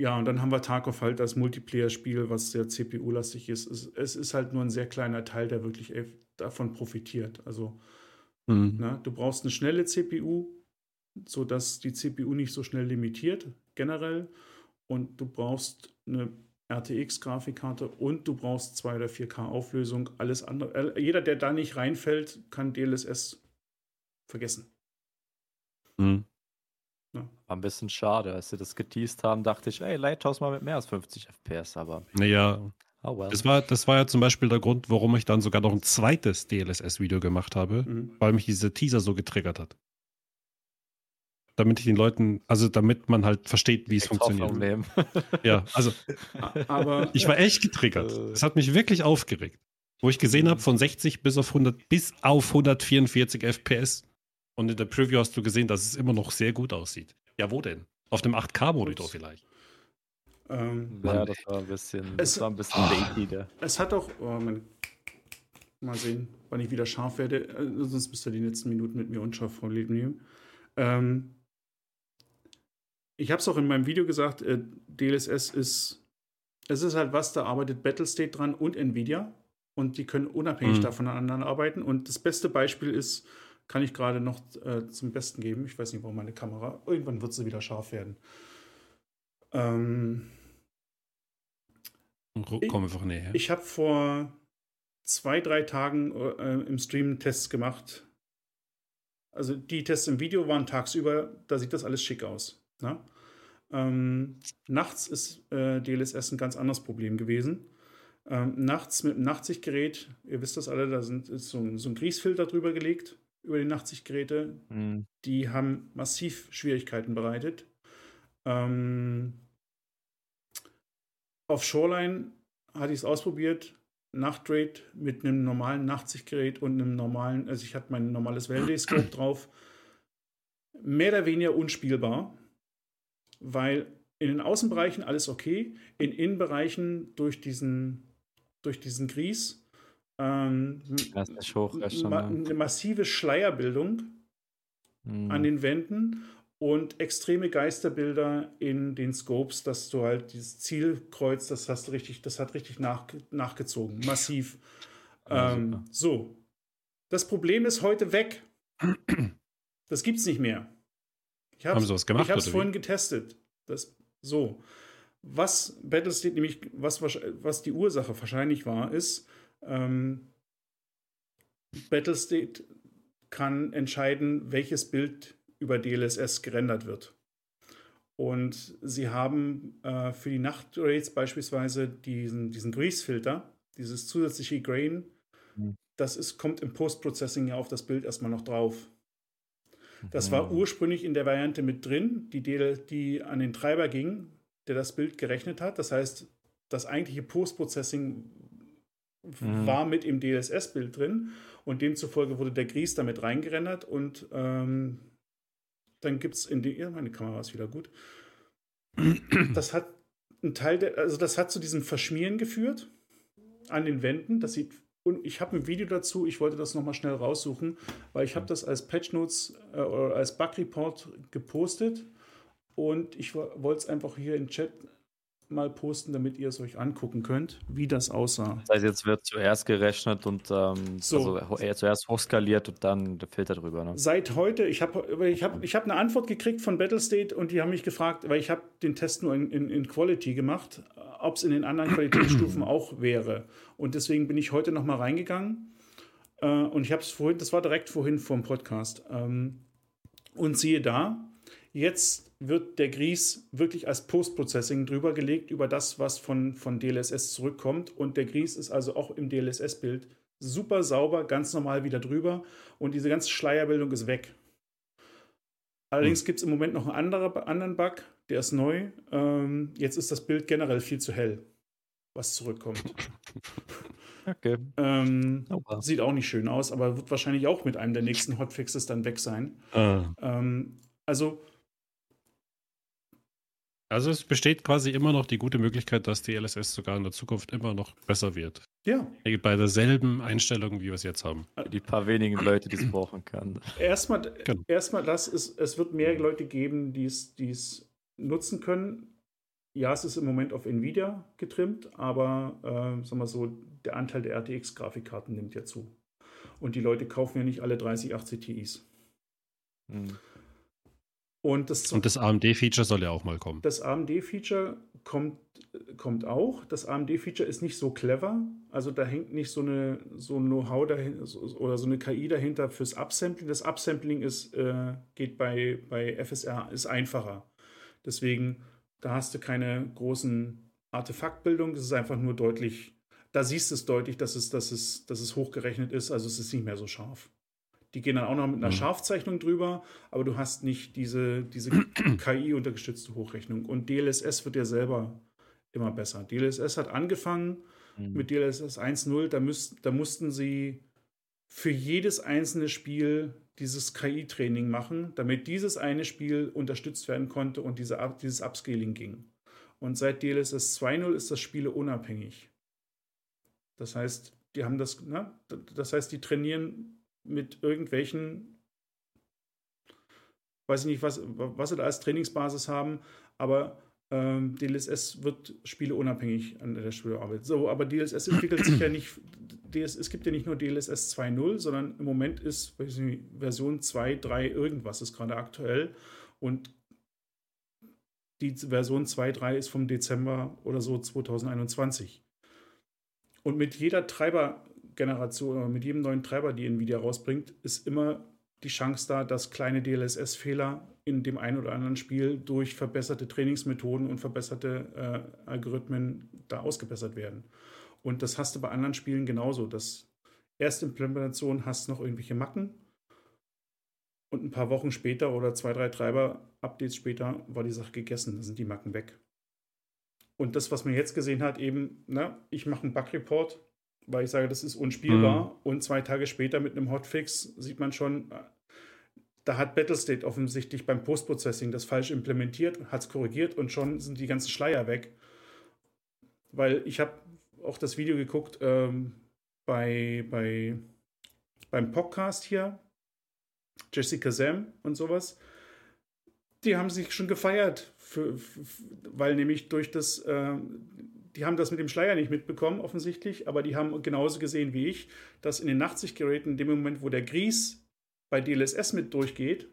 ja, und dann haben wir Tarkov halt als Multiplayer-Spiel, was sehr CPU-lastig ist. Es, es, ist halt nur ein sehr kleiner Teil, der wirklich davon profitiert. Also, Mhm. na, du brauchst eine schnelle CPU, sodass die CPU nicht so schnell limitiert, generell. Und du brauchst eine RTX-Grafikkarte und du brauchst 2 oder 4K Auflösung. Alles andere. Jeder, der da nicht reinfällt, kann DLSS vergessen. Mhm. War ein bisschen schade. Als sie das geteased haben, dachte ich, ey, Lighthouse mal mit mehr als 50 FPS, aber Naja, oh well. das war, das war ja zum Beispiel der Grund, warum ich dann sogar noch ein zweites DLSS-Video gemacht habe, Mhm. weil mich dieser Teaser so getriggert hat. Damit ich den Leuten, also damit man halt versteht, wie es funktioniert. Ja, also [LAUGHS] Aber ich war echt getriggert. Äh. Es hat mich wirklich aufgeregt. Wo ich gesehen habe, von 60 bis auf 100, bis auf 144 FPS. Und in der Preview hast du gesehen, dass es immer noch sehr gut aussieht. Ja, wo denn? Auf dem 8K-Monitor Ups. vielleicht. ähm, ja, das war ein bisschen, Es- das war ein bisschen baity, der. Es hat auch. Oh, mein, mal sehen, wann ich wieder scharf werde. Äh, sonst bist du die letzten Minuten mit mir unscharf, Frau Leben. Ähm, ich habe es auch in meinem Video gesagt, äh, DLSS ist. Es ist halt was, da arbeitet Battlestate dran und Nvidia. Und die können unabhängig Mhm. davon aneinander arbeiten. Und das beste Beispiel ist, kann ich gerade noch äh, zum Besten geben. Ich weiß nicht, warum meine Kamera. Irgendwann wird sie wieder scharf werden. Ähm, Ich- Komm einfach näher. Ich habe vor zwei, drei Tagen äh, im Stream Tests gemacht. Also die Tests im Video waren tagsüber, da sieht das alles schick aus. Ne? Ähm, nachts ist äh, DLSS ein ganz anderes Problem gewesen. ähm, nachts mit einem Nachtsichtgerät, ihr wisst das alle, da sind, ist so ein, so ein Greasefilter drüber gelegt über die Nachtsichtgeräte. Mhm. Die haben massiv Schwierigkeiten bereitet. Ähm, auf Shoreline hatte ich es ausprobiert. Nachtrate mit einem normalen Nachtsichtgerät und einem normalen, also ich hatte mein normales Valdez-Scope [CLEARS THROAT] drauf. Mehr oder weniger unspielbar, weil in den Außenbereichen alles okay, in Innenbereichen durch diesen, durch diesen Grieß ähm, ma eine massive Schleierbildung hm. an den Wänden und extreme Geisterbilder in den Scopes, dass du halt dieses Zielkreuz, das hast du richtig, das hat richtig nach, nachgezogen, massiv. Ja, ähm, so. Das Problem ist heute weg. Das gibt's nicht mehr. Ich Haben sie was gemacht? Ich habe es vorhin getestet. Das, so. Was Battlestate nämlich, was, was die Ursache wahrscheinlich war, ist, ähm, Battlestate kann entscheiden, welches Bild über DLSS gerendert wird. Und sie haben äh, für die Nachtrates beispielsweise diesen, diesen Grease-Filter, dieses zusätzliche Grain, mhm. das ist, kommt im Post-Processing ja auf das Bild erstmal noch drauf. Das war mhm. ursprünglich in der Variante mit drin, die, die an den Treiber ging, der das Bild gerechnet hat. Das heißt, das eigentliche Post-Processing mhm. war mit im DLSS-Bild drin und demzufolge wurde der Grease damit reingerendert und ähm, dann gibt es in die, ja, meine Kamera ist wieder gut. Das hat ein Teil der, also das hat zu diesem Verschmieren geführt an den Wänden. Das sieht und ich habe ein Video dazu, ich wollte das nochmal schnell raussuchen, weil ich habe das als Patch Notes äh, oder als Bug Report gepostet. Und ich wollte es einfach hier im Chat mal posten, damit ihr es euch angucken könnt, wie das aussah. Das heißt, jetzt wird zuerst gerechnet und ähm, so. also eher zuerst hochskaliert und dann der Filter drüber. Ne? Seit heute, ich habe ich hab, ich hab eine Antwort gekriegt von Battlestate und die haben mich gefragt, weil ich habe den Test nur in, in, in Quality gemacht, ob es in den anderen Qualitätsstufen [CLEARS THROAT] auch wäre. Und deswegen bin ich heute nochmal reingegangen äh, und ich habe es vorhin, das war direkt vorhin vom Podcast. Ähm, und siehe da, Jetzt wird der Grease wirklich als Post-Processing drüber gelegt über das, was von, von DLSS zurückkommt. Und der Grease ist also auch im DLSS-Bild super sauber, ganz normal wieder drüber. Und diese ganze Schleierbildung ist weg. Allerdings hm. gibt es im Moment noch einen andere, anderen Bug, der ist neu. Ähm, jetzt ist das Bild generell viel zu hell, was zurückkommt. [LAUGHS] Okay. Ähm, oh, sieht auch nicht schön aus, aber wird wahrscheinlich auch mit einem der nächsten Hotfixes dann weg sein. Ah. Ähm, also also es besteht quasi immer noch die gute Möglichkeit, dass die LSS sogar in der Zukunft immer noch besser wird. Ja. Bei derselben Einstellung, wie wir es jetzt haben. Die paar wenigen Leute, die es brauchen können. Erstmal, genau. erstmal das ist, es wird mehr Leute geben, die es nutzen können. Ja, es ist im Moment auf Nvidia getrimmt, aber äh, sagen wir so, der Anteil der RTX-Grafikkarten nimmt ja zu. Und die Leute kaufen ja nicht alle 3080 Ti's. Hm. Und das, und das AMD-Feature soll ja auch mal kommen. Das AMD-Feature kommt, kommt auch. Das AMD-Feature ist nicht so clever. Also da hängt nicht so eine so ein Know-how dahinter oder so eine KI dahinter fürs Upsampling. Das Upsampling ist, äh, geht bei, bei FSR, ist einfacher. Deswegen, da hast du keine großen Artefaktbildung. Es ist einfach nur deutlich, da siehst du es deutlich, dass es, dass es, dass es hochgerechnet ist. Also es ist nicht mehr so scharf. Die gehen dann auch noch mit einer mhm. Scharfzeichnung drüber, aber du hast nicht diese, diese [CLEARS THROAT] KI-unterstützte Hochrechnung. Und DLSS wird ja selber immer besser. DLSS hat angefangen mhm. mit DLSS 1.0, da, da mussten sie für jedes einzelne Spiel dieses KI-Training machen, damit dieses eine Spiel unterstützt werden konnte und diese, dieses Upscaling ging. Und seit DLSS 2.0 ist das Spiele unabhängig. Das heißt, die haben das, ne? das heißt, die trainieren mit irgendwelchen, weiß ich nicht, was, was sie da als Trainingsbasis haben, aber ähm, DLSS wird spieleunabhängig an der Spielarbeit. So, aber DLSS entwickelt sich ja [CLEARS THROAT] nicht, DLSS, es gibt ja nicht nur DLSS 2.0, sondern im Moment ist weiß nicht, Version 2, 3, irgendwas ist gerade aktuell und die Version 2.3 ist vom Dezember oder so 2021. Und mit jeder Treiber, Generation oder mit jedem neuen Treiber, die Nvidia rausbringt, ist immer die Chance da, dass kleine DLSS-Fehler in dem einen oder anderen Spiel durch verbesserte Trainingsmethoden und verbesserte äh, Algorithmen da ausgebessert werden. Und das hast du bei anderen Spielen genauso. Das erste Implementation hast noch irgendwelche Macken. Und ein paar Wochen später oder zwei, drei Treiber-Updates später war die Sache gegessen. Da sind die Macken weg. Und das, was man jetzt gesehen hat, eben, na, ich mache einen Bug-Report, weil ich sage, das ist unspielbar. Mhm. Und zwei Tage später mit einem Hotfix sieht man schon, da hat Battlestate offensichtlich beim Postprocessing das falsch implementiert, hat es korrigiert und schon sind die ganzen Schleier weg. Weil ich habe auch das Video geguckt ähm, bei, bei, beim Podcast hier, Jessica Sam und sowas. Die haben sich schon gefeiert, für, für, weil nämlich durch das, äh, die haben das mit dem Schleier nicht mitbekommen, offensichtlich, aber die haben genauso gesehen wie ich, dass in den Nachtsichtgeräten, in dem Moment, wo der Gries bei DLSS mit durchgeht,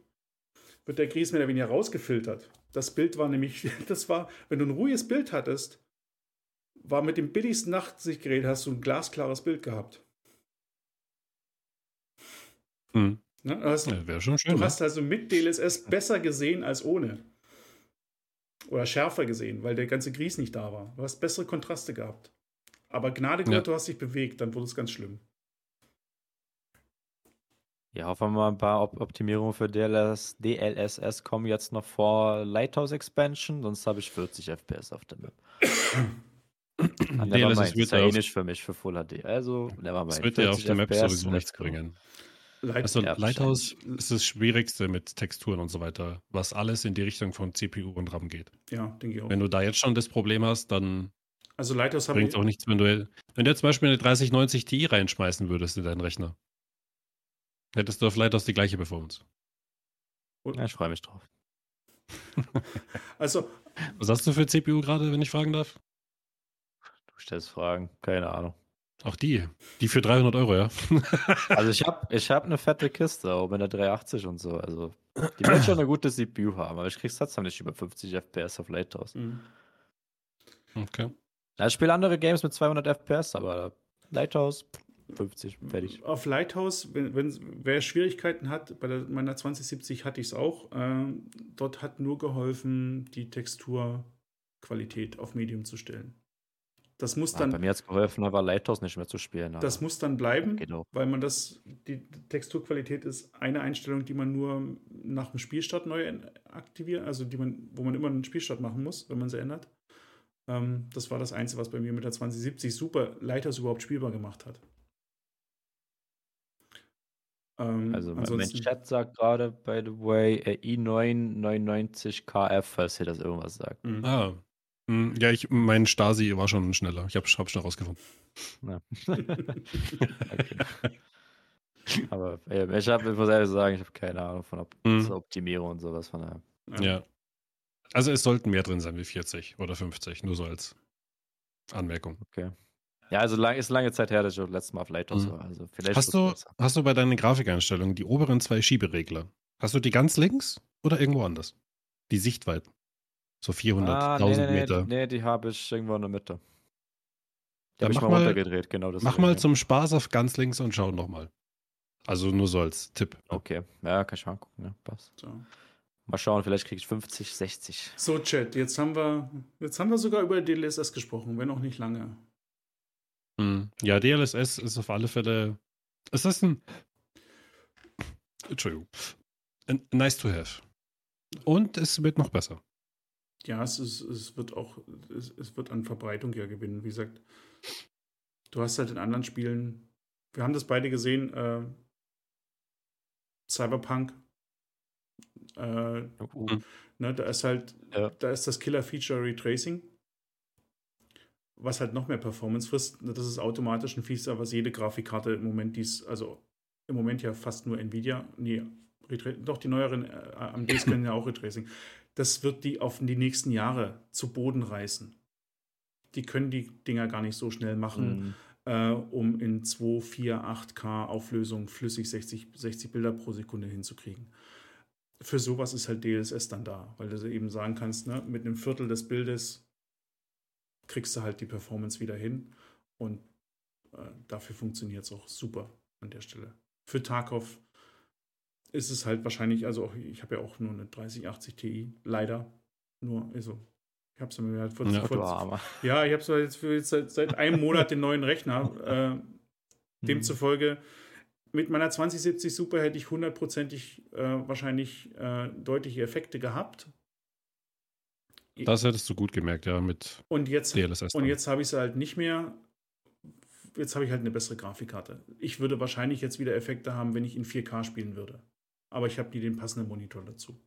wird der Gries mehr oder weniger rausgefiltert. Das Bild war nämlich, [LAUGHS] das war, wenn du ein ruhiges Bild hattest, war mit dem billigsten Nachtsichtgerät hast du ein glasklares Bild gehabt. Hm. Ne? Das, ja, Wäre schon schön. Du ne? hast also mit DLSS besser gesehen als ohne. Oder schärfer gesehen, weil der ganze Gries nicht da war. Du hast bessere Kontraste gehabt. Aber Gnade Gott, ja. du hast dich bewegt, dann wurde es ganz schlimm. Ja, hoffen wir mal, ein paar Optimierungen für DLS, DLSS kommen jetzt noch vor Lighthouse Expansion, sonst habe ich 40 FPS auf der Map. [COUGHS] DLSS wird ja eh nicht für mich für Full HD. Also, nevermind. Das wird ja auf der Map sowieso nichts bringen. Light also ja, Lighthouse ist das Schwierigste mit Texturen und so weiter, was alles in die Richtung von CPU und RAM geht. Ja, denke ich auch. Wenn du da jetzt schon das Problem hast, dann also Lighthouse bringt es auch nichts, wenn du, wenn du jetzt zum Beispiel eine 3090 Ti reinschmeißen würdest in deinen Rechner. Hättest du vielleicht aus die gleiche Performance. Ja, ich freue mich drauf. [LAUGHS] also. Was hast du für CPU gerade, wenn ich fragen darf? Du stellst Fragen, keine Ahnung. Auch die. Die für 300 Euro, ja. [LAUGHS] also ich habe ich hab eine fette Kiste, auch mit der 380 und so. Also die wird schon eine gute CPU haben, aber ich krieg's trotzdem nicht über 50 FPS auf Lighthouse. Mhm. Okay. ich spiele andere Games mit 200 FPS, aber Lighthouse 50, fertig. Auf Lighthouse, wenn, wenn wer Schwierigkeiten hat, bei der, meiner 2070 hatte ich es auch, äh, dort hat nur geholfen, die Texturqualität auf Medium zu stellen. Das muss ah, dann. bei mir hat es geholfen, aber Lighthouse nicht mehr zu spielen. Das muss dann bleiben, genau. weil man das, die Texturqualität ist eine Einstellung, die man nur nach dem Spielstart neu aktiviert, also die man, wo man immer einen Spielstart machen muss, wenn man sie ändert. Ähm, das war das Einzige, was bei mir mit der 2070 super Lighthouse überhaupt spielbar gemacht hat. Ähm, also mein Chat sagt gerade, by the way, äh, i9 99KF, falls ihr das irgendwas sagt. Mhm. Ah. Hm, ja, ich, mein Stasi war schon schneller. Ich habe hab schnell rausgefunden. Ja. Aber äh, ich habe, ich muss ehrlich sagen, ich habe keine Ahnung von Op mhm. Optimierung und sowas von daher. Ja. Also es sollten mehr drin sein wie 40 oder 50, nur so als Anmerkung. Okay. Ja, also lang, ist lange Zeit her, dass ich das letzte Mal auf Lighthouse mhm. war. Also vielleicht hast, du, hast du bei deinen Grafikeinstellungen die oberen zwei Schieberegler? Hast du die ganz links oder irgendwo anders? Die Sichtweiten. So 400, ah, 1000 nee, nee, Meter. Nee, die habe ich irgendwo in der Mitte. Die habe ich mal runtergedreht, genau das. Mach mal zum Spaß auf ganz links und schau nochmal. Also nur so als Tipp. Okay, ja, kann ich mal gucken, ja, passt. So. Mal schauen, vielleicht kriege ich 50, 60. So, Chat, jetzt haben wir, jetzt haben wir sogar über DLSS gesprochen, wenn auch nicht lange. Hm. Ja, DLSS ist auf alle Fälle. Es ist ein. Entschuldigung. Nice to have. Und es wird noch besser. Ja, es, ist, es wird auch, es, es wird an Verbreitung ja gewinnen. Wie gesagt, du hast halt in anderen Spielen, wir haben das beide gesehen, äh, Cyberpunk. Äh, uh. ne, da ist halt, ja. da ist das Killer-Feature Retracing was halt noch mehr Performance frisst, das ist automatisch ein Feature, was jede Grafikkarte im Moment dies, also im Moment ja fast nur Nvidia, nee, doch die neueren äh, AMDs können ja auch Retracing. Das wird die auf die nächsten Jahre zu Boden reißen. Die können die Dinger gar nicht so schnell machen, mhm. äh, um in 2, 4, 8K Auflösung flüssig 60, 60 Bilder pro Sekunde hinzukriegen. Für sowas ist halt DLSS dann da, weil du eben sagen kannst, ne, mit einem Viertel des Bildes kriegst du halt die Performance wieder hin. Und äh, dafür funktioniert es auch super an der Stelle. Für Tarkov ist es halt wahrscheinlich, also auch, ich habe ja auch nur eine 3080 Ti, leider. Nur, also Ich habe es mir vor, Ja, vor, ja, ich habe so jetzt, für jetzt seit, seit einem Monat den neuen Rechner. [LAUGHS] Äh, demzufolge mit meiner 2070 Super hätte ich hundertprozentig äh, wahrscheinlich äh, deutliche Effekte gehabt. Das hättest du gut gemerkt, ja, mit Und jetzt, DLSS. und jetzt habe ich sie halt nicht mehr. Jetzt habe ich halt eine bessere Grafikkarte. Ich würde wahrscheinlich jetzt wieder Effekte haben, wenn ich in 4K spielen würde. Aber ich habe nie den passenden Monitor dazu.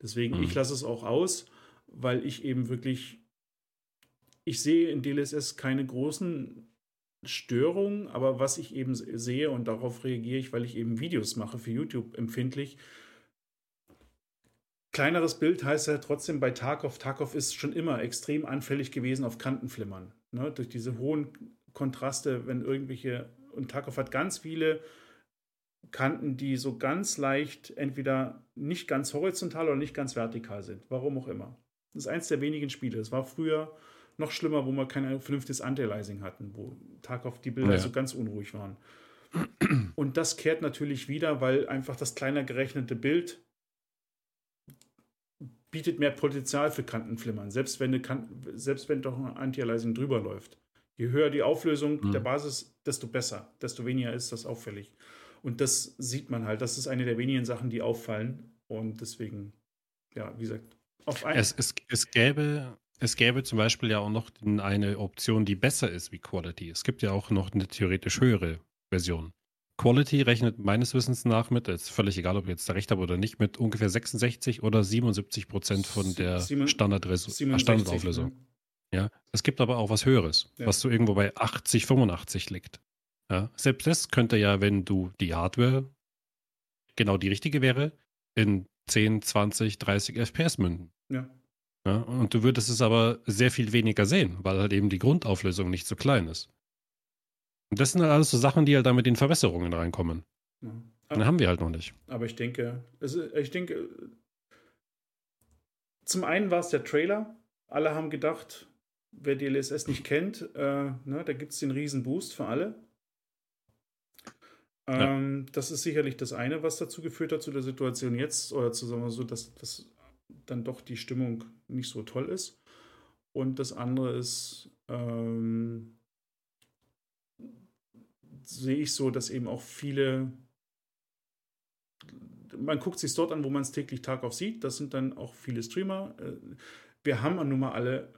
Deswegen, Mhm. ich lasse es auch aus, weil ich eben wirklich. Ich sehe in DLSS keine großen Störungen, aber was ich eben sehe und darauf reagiere ich, weil ich eben Videos mache für YouTube empfindlich. Kleineres Bild heißt ja trotzdem bei Tarkov. Tarkov ist schon immer extrem anfällig gewesen auf Kantenflimmern. Ne? Durch diese hohen Kontraste, wenn irgendwelche. Und Tarkov hat ganz viele Kanten, die so ganz leicht entweder nicht ganz horizontal oder nicht ganz vertikal sind. Warum auch immer. Das ist eins der wenigen Spiele. Es war früher noch schlimmer, wo wir kein vernünftiges Anti-Aliasing hatten, wo Tarkov die Bilder Ja. so ganz unruhig waren. Und das kehrt natürlich wieder, weil einfach das kleiner gerechnete Bild bietet mehr Potenzial für Kantenflimmern, selbst wenn, eine kan selbst wenn doch ein Anti-Aliasing drüber läuft. Je höher die Auflösung Mhm. der Basis, desto besser, desto weniger ist das auffällig. Und das sieht man halt. Das ist eine der wenigen Sachen, die auffallen. Und deswegen, ja, wie gesagt, auf ein, Es, es, es, gäbe, es gäbe zum Beispiel ja auch noch eine Option, die besser ist wie Quality. Es gibt ja auch noch eine theoretisch höhere Version. Quality rechnet meines Wissens nach mit, ist völlig egal, ob ich jetzt da recht habe oder nicht, mit ungefähr 66 oder 77 Prozent von der Sieben- Standardresu- 67, Standardauflösung. ne? Ja, es gibt aber auch was Höheres, Ja. was so irgendwo bei 80, 85 liegt. Ja, selbst das könnte ja, wenn du die Hardware genau die richtige wäre, in 10, 20, 30 FPS münden. Ja. Ja, und du würdest es aber sehr viel weniger sehen, weil halt eben die Grundauflösung nicht so klein ist. Und das sind halt alles so Sachen, die halt da mit den Verbesserungen reinkommen. Ja. Und haben wir halt noch nicht. Aber ich denke, ist, ich denke, zum einen war es der Trailer. Alle haben gedacht, wer DLSS nicht kennt, äh, ne, da gibt es den riesen Boost für alle. Ja. Ähm, Das ist sicherlich das eine, was dazu geführt hat, zu der Situation jetzt, oder zu sagen wir so, dass, dass dann doch die Stimmung nicht so toll ist. Und das andere ist, ähm, sehe ich so, dass eben auch viele man guckt sich dort an, wo man es täglich Tag auf sieht. Das sind dann auch viele Streamer. Äh, Wir haben nun mal alle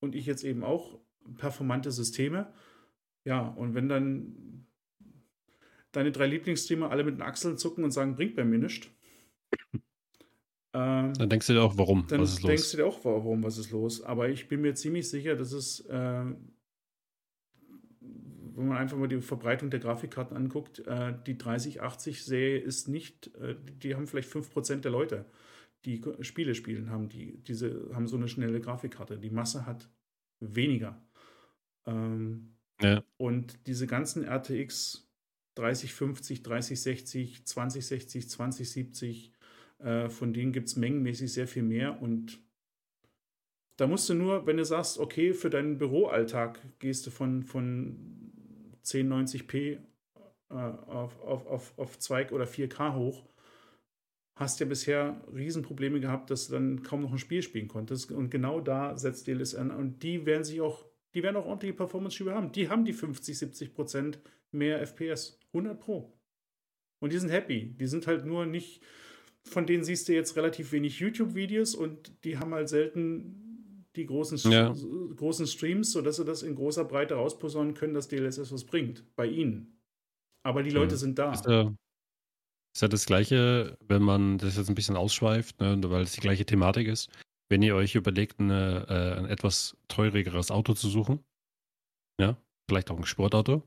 und ich jetzt eben auch performante Systeme. Ja, und wenn dann deine drei Lieblingsstreamer alle mit den Achseln zucken und sagen, bringt bei mir nichts, ähm, Dann denkst du dir auch, warum? dann was ist denkst los? du dir auch, warum, was ist los. Aber ich bin mir ziemlich sicher, dass es, äh, wenn man einfach mal die Verbreitung der Grafikkarten anguckt, äh, die 3080-Serie ist nicht, äh, die haben vielleicht 5% der Leute, die Spiele spielen, haben, die, diese, haben so eine schnelle Grafikkarte. Die Masse hat weniger. Ähm, Ja. und diese ganzen RTX 3050, 3060, 2060, 2070, äh, von denen gibt es mengenmäßig sehr viel mehr. Und da musst du nur, wenn du sagst, okay, für deinen Büroalltag gehst du von, von 1090p äh, auf, auf, auf, auf 2 oder 4K hoch, hast ja bisher Riesenprobleme gehabt, dass du dann kaum noch ein Spiel spielen konntest. Und genau da setzt DLS an. Und die werden sich auch, die werden auch ordentliche Performance-Schübe haben. Die haben die 50, 70 Prozent mehr FPS. 100 Pro. Und die sind happy. Die sind halt nur nicht, von denen siehst du jetzt relativ wenig YouTube-Videos und die haben halt selten die großen, Ja. großen Streams, sodass sie das in großer Breite rausposaunen können, dass DLSS was bringt. Bei ihnen. Aber die Leute Mhm. sind da. Ist ja, ist ja das Gleiche, wenn man das jetzt ein bisschen ausschweift, ne, weil es die gleiche Thematik ist. Wenn ihr euch überlegt, eine, äh, ein etwas teureres Auto zu suchen, ja, vielleicht auch ein Sportauto,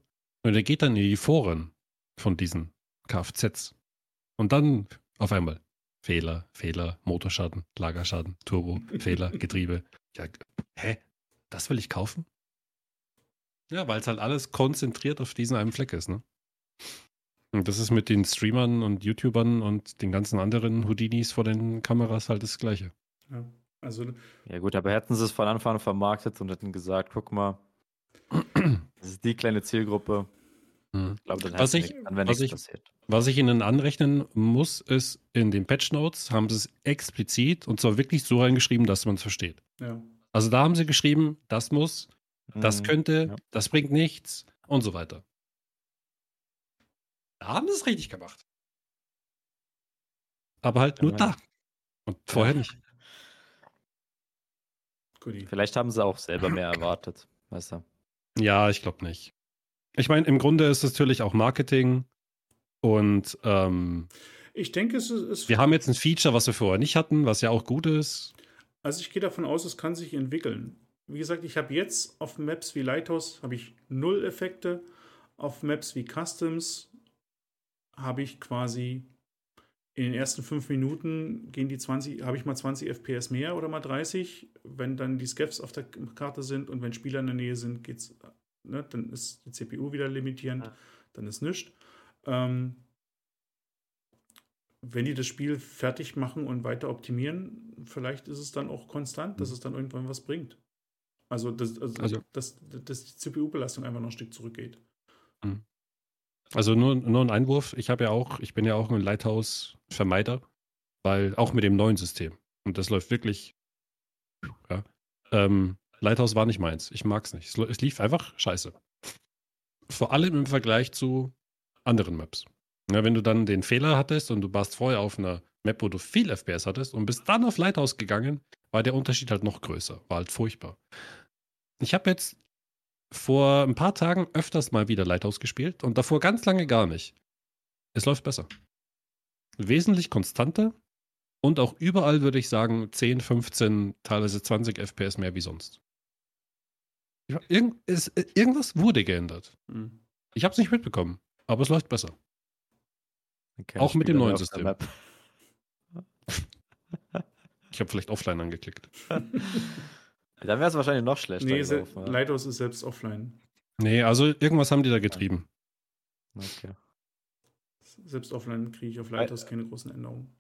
und ihr geht dann in die Foren von diesen Kfz und dann auf einmal Fehler, Fehler, Motorschaden, Lagerschaden, Turbo, Fehler, [LAUGHS] Getriebe. Ja, hä? Das will ich kaufen? Ja, weil es halt alles konzentriert auf diesen einen Fleck ist, ne? Und das ist mit den Streamern und YouTubern und den ganzen anderen Houdinis vor den Kameras halt das Gleiche. Ja. Also, Ja gut, aber hätten sie es von Anfang an vermarktet und hätten gesagt, guck mal, [CLEARS THROAT] das ist die kleine Zielgruppe. Mhm. Ich glaube, dann, Was ich- wir- dann was nichts ich- passiert. Was ich Ihnen anrechnen muss, ist, in den Patch Notes haben sie es explizit und zwar wirklich so reingeschrieben, dass man es versteht. ja. Also da haben sie geschrieben, das muss, das Mhm. könnte, ja. das bringt nichts und so weiter. Da haben sie es richtig gemacht. Aber halt Ja, nur da. Und vorher nicht. [LAUGHS] Vielleicht haben sie auch selber mehr erwartet. Weißt du? Ja, ich glaube nicht. Ich meine, im Grunde ist es natürlich auch Marketing und ähm, Ich denke, es ist. Es wir haben jetzt ein Feature, was wir vorher nicht hatten, was ja auch gut ist. Also ich gehe davon aus, es kann sich entwickeln. Wie gesagt, ich habe jetzt auf Maps wie Lighthouse habe ich null Effekte. Auf Maps wie Customs habe ich quasi in den ersten fünf Minuten gehen die 20, habe ich mal 20 FPS mehr oder mal 30. Wenn dann die Scavs auf der Karte sind und wenn Spieler in der Nähe sind, geht's, ne, dann ist die CPU wieder limitierend, Ja. dann ist nichts. Ähm, wenn die das Spiel fertig machen und weiter optimieren, vielleicht ist es dann auch konstant, dass es dann irgendwann was bringt. Also, dass, also, Also- dass, dass die CPU-Belastung einfach noch ein Stück zurückgeht. Also nur, nur ein Einwurf. Ich habe ja auch, ich bin ja auch ein Lighthouse-Vermeider, weil auch mit dem neuen System. Und das läuft wirklich. Ja. Ähm, Lighthouse war nicht meins. Ich mag es nicht. Es, es lief einfach scheiße. Vor allem im Vergleich zu anderen Maps. Ja, wenn du dann den Fehler hattest und du warst vorher auf einer Map, wo du viel FPS hattest und bist dann auf Lighthouse gegangen, war der Unterschied halt noch größer. War halt furchtbar. Ich habe jetzt vor ein paar Tagen öfters mal wieder Lighthouse gespielt und davor ganz lange gar nicht. Es läuft besser. Wesentlich konstanter und auch überall würde ich sagen 10, 15, teilweise 20 FPS mehr wie sonst. Irgend, es, äh, irgendwas wurde geändert. Hm. Ich habe es nicht mitbekommen, aber es läuft besser. Auch mit dem neuen System. [LAUGHS] Ich habe vielleicht offline angeklickt. [LAUGHS] Dann wäre es wahrscheinlich noch schlechter Nee, gelaufen. ja. Lighthouse ist selbst offline. Nee, also irgendwas haben die da getrieben. Okay. Selbst offline kriege ich auf Lighthouse keine großen Änderungen.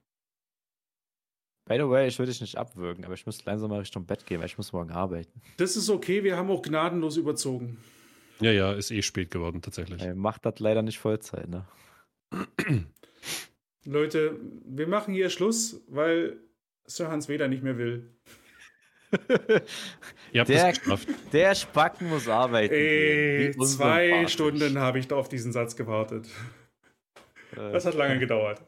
By the way, ich würde dich nicht abwürgen, aber ich muss langsam mal Richtung Bett gehen, weil ich muss morgen arbeiten. Das ist okay, wir haben auch gnadenlos überzogen. Ja, ja, ist eh spät geworden tatsächlich. Ey, macht das leider nicht Vollzeit, ne? [CLEARS THROAT] Leute, wir machen hier Schluss, weil Sir Hans Weder nicht mehr will. [LAUGHS] Ihr habt Der- es geschafft. Der Spacken muss arbeiten. Ey, zwei. Stunden habe ich da auf diesen Satz gewartet. Äh, Das hat lange gedauert.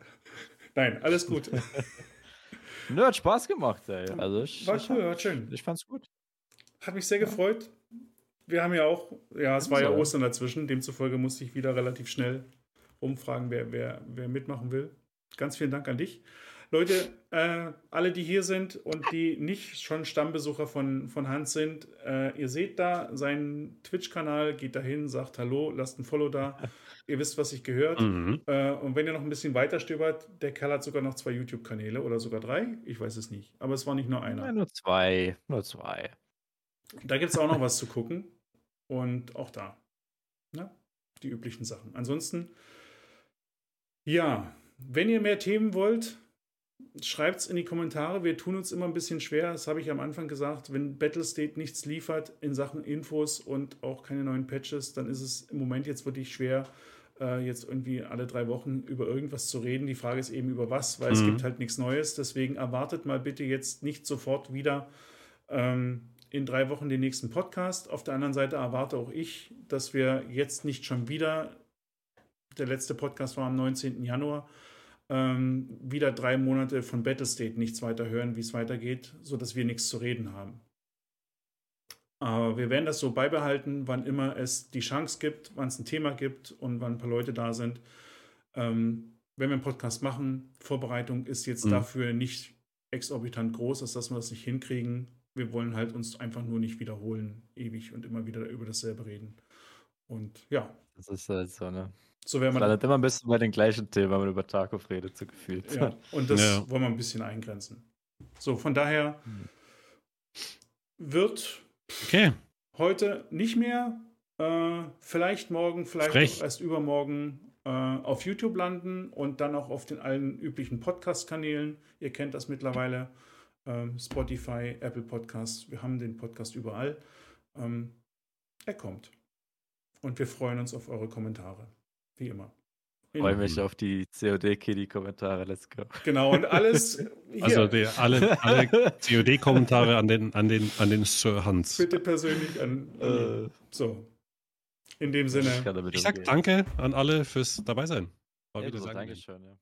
Nein, alles gut. [LAUGHS] Nö, hat Spaß gemacht, ey. Also ich, War ich, cool, war schön. ich fand's gut. Hat mich sehr gefreut. Wir haben ja auch, ja, es war ja So. Ostern dazwischen, demzufolge musste ich wieder relativ schnell umfragen, wer, wer, wer mitmachen will. Ganz vielen Dank an dich. Leute, äh, alle, die hier sind und die nicht schon Stammbesucher von, von Hans sind, äh, ihr seht da seinen Twitch-Kanal, geht dahin, sagt Hallo, lasst ein Follow da. ihr wisst, was ich gehört. Mhm. Äh, und wenn ihr noch ein bisschen weiter stöbert, der Kerl hat sogar noch zwei YouTube-Kanäle oder sogar drei. Ich weiß es nicht. Aber es war nicht nur einer. Ja, nur zwei. Nur zwei. Da gibt es auch noch was zu gucken. Und auch da. Ne? Die üblichen Sachen. Ansonsten, ja, wenn ihr mehr Themen wollt, schreibt es in die Kommentare. Wir tun uns immer ein bisschen schwer. Das habe ich am Anfang gesagt. Wenn Battlestate nichts liefert in Sachen Infos und auch keine neuen Patches, dann ist es im Moment jetzt wirklich schwer, äh, jetzt irgendwie alle drei Wochen über irgendwas zu reden. Die Frage ist eben über was, weil es Mhm. gibt halt nichts Neues. Deswegen erwartet mal bitte jetzt nicht sofort wieder ähm, in drei Wochen den nächsten Podcast. Auf der anderen Seite erwarte auch ich, dass wir jetzt nicht schon wieder, der letzte Podcast war am 19. Januar, ähm, wieder drei Monate von Battlestate nichts weiter hören, wie es weitergeht, sodass wir nichts zu reden haben. Aber wir werden das so beibehalten, wann immer es die Chance gibt, wann es ein Thema gibt und wann ein paar Leute da sind. Ähm, wenn wir einen Podcast machen, Vorbereitung ist jetzt Mhm. dafür nicht exorbitant groß, dass wir das nicht hinkriegen. Wir wollen halt uns einfach nur nicht wiederholen, ewig und immer wieder über dasselbe reden. Und ja, Das ist halt so, ne? So werden Man landet immer ein bisschen bei den gleichen Themen, wenn man über Tarkov redet, so gefühlt. Ja, und das Ja. wollen wir ein bisschen eingrenzen. So, von daher wird Okay. heute nicht mehr, äh, vielleicht morgen, vielleicht auch erst übermorgen äh, auf YouTube landen und dann auch auf den allen üblichen Podcast-Kanälen. Ihr kennt das mittlerweile. Ähm, Spotify, Apple Podcasts, wir haben den Podcast überall. Ähm, er kommt. Und wir freuen uns auf eure Kommentare. Wie immer. freue mich auf die COD-Kitty-Kommentare. Let's go. Genau, und alles. Hier. Also die, alle, alle COD-Kommentare an den, an, den, an den Sir Hans. Bitte persönlich an. an Äh, so. In dem Sinne. damit Ich sag danke an alle fürs dabei sein. Mal wieder. Dankeschön. Ja.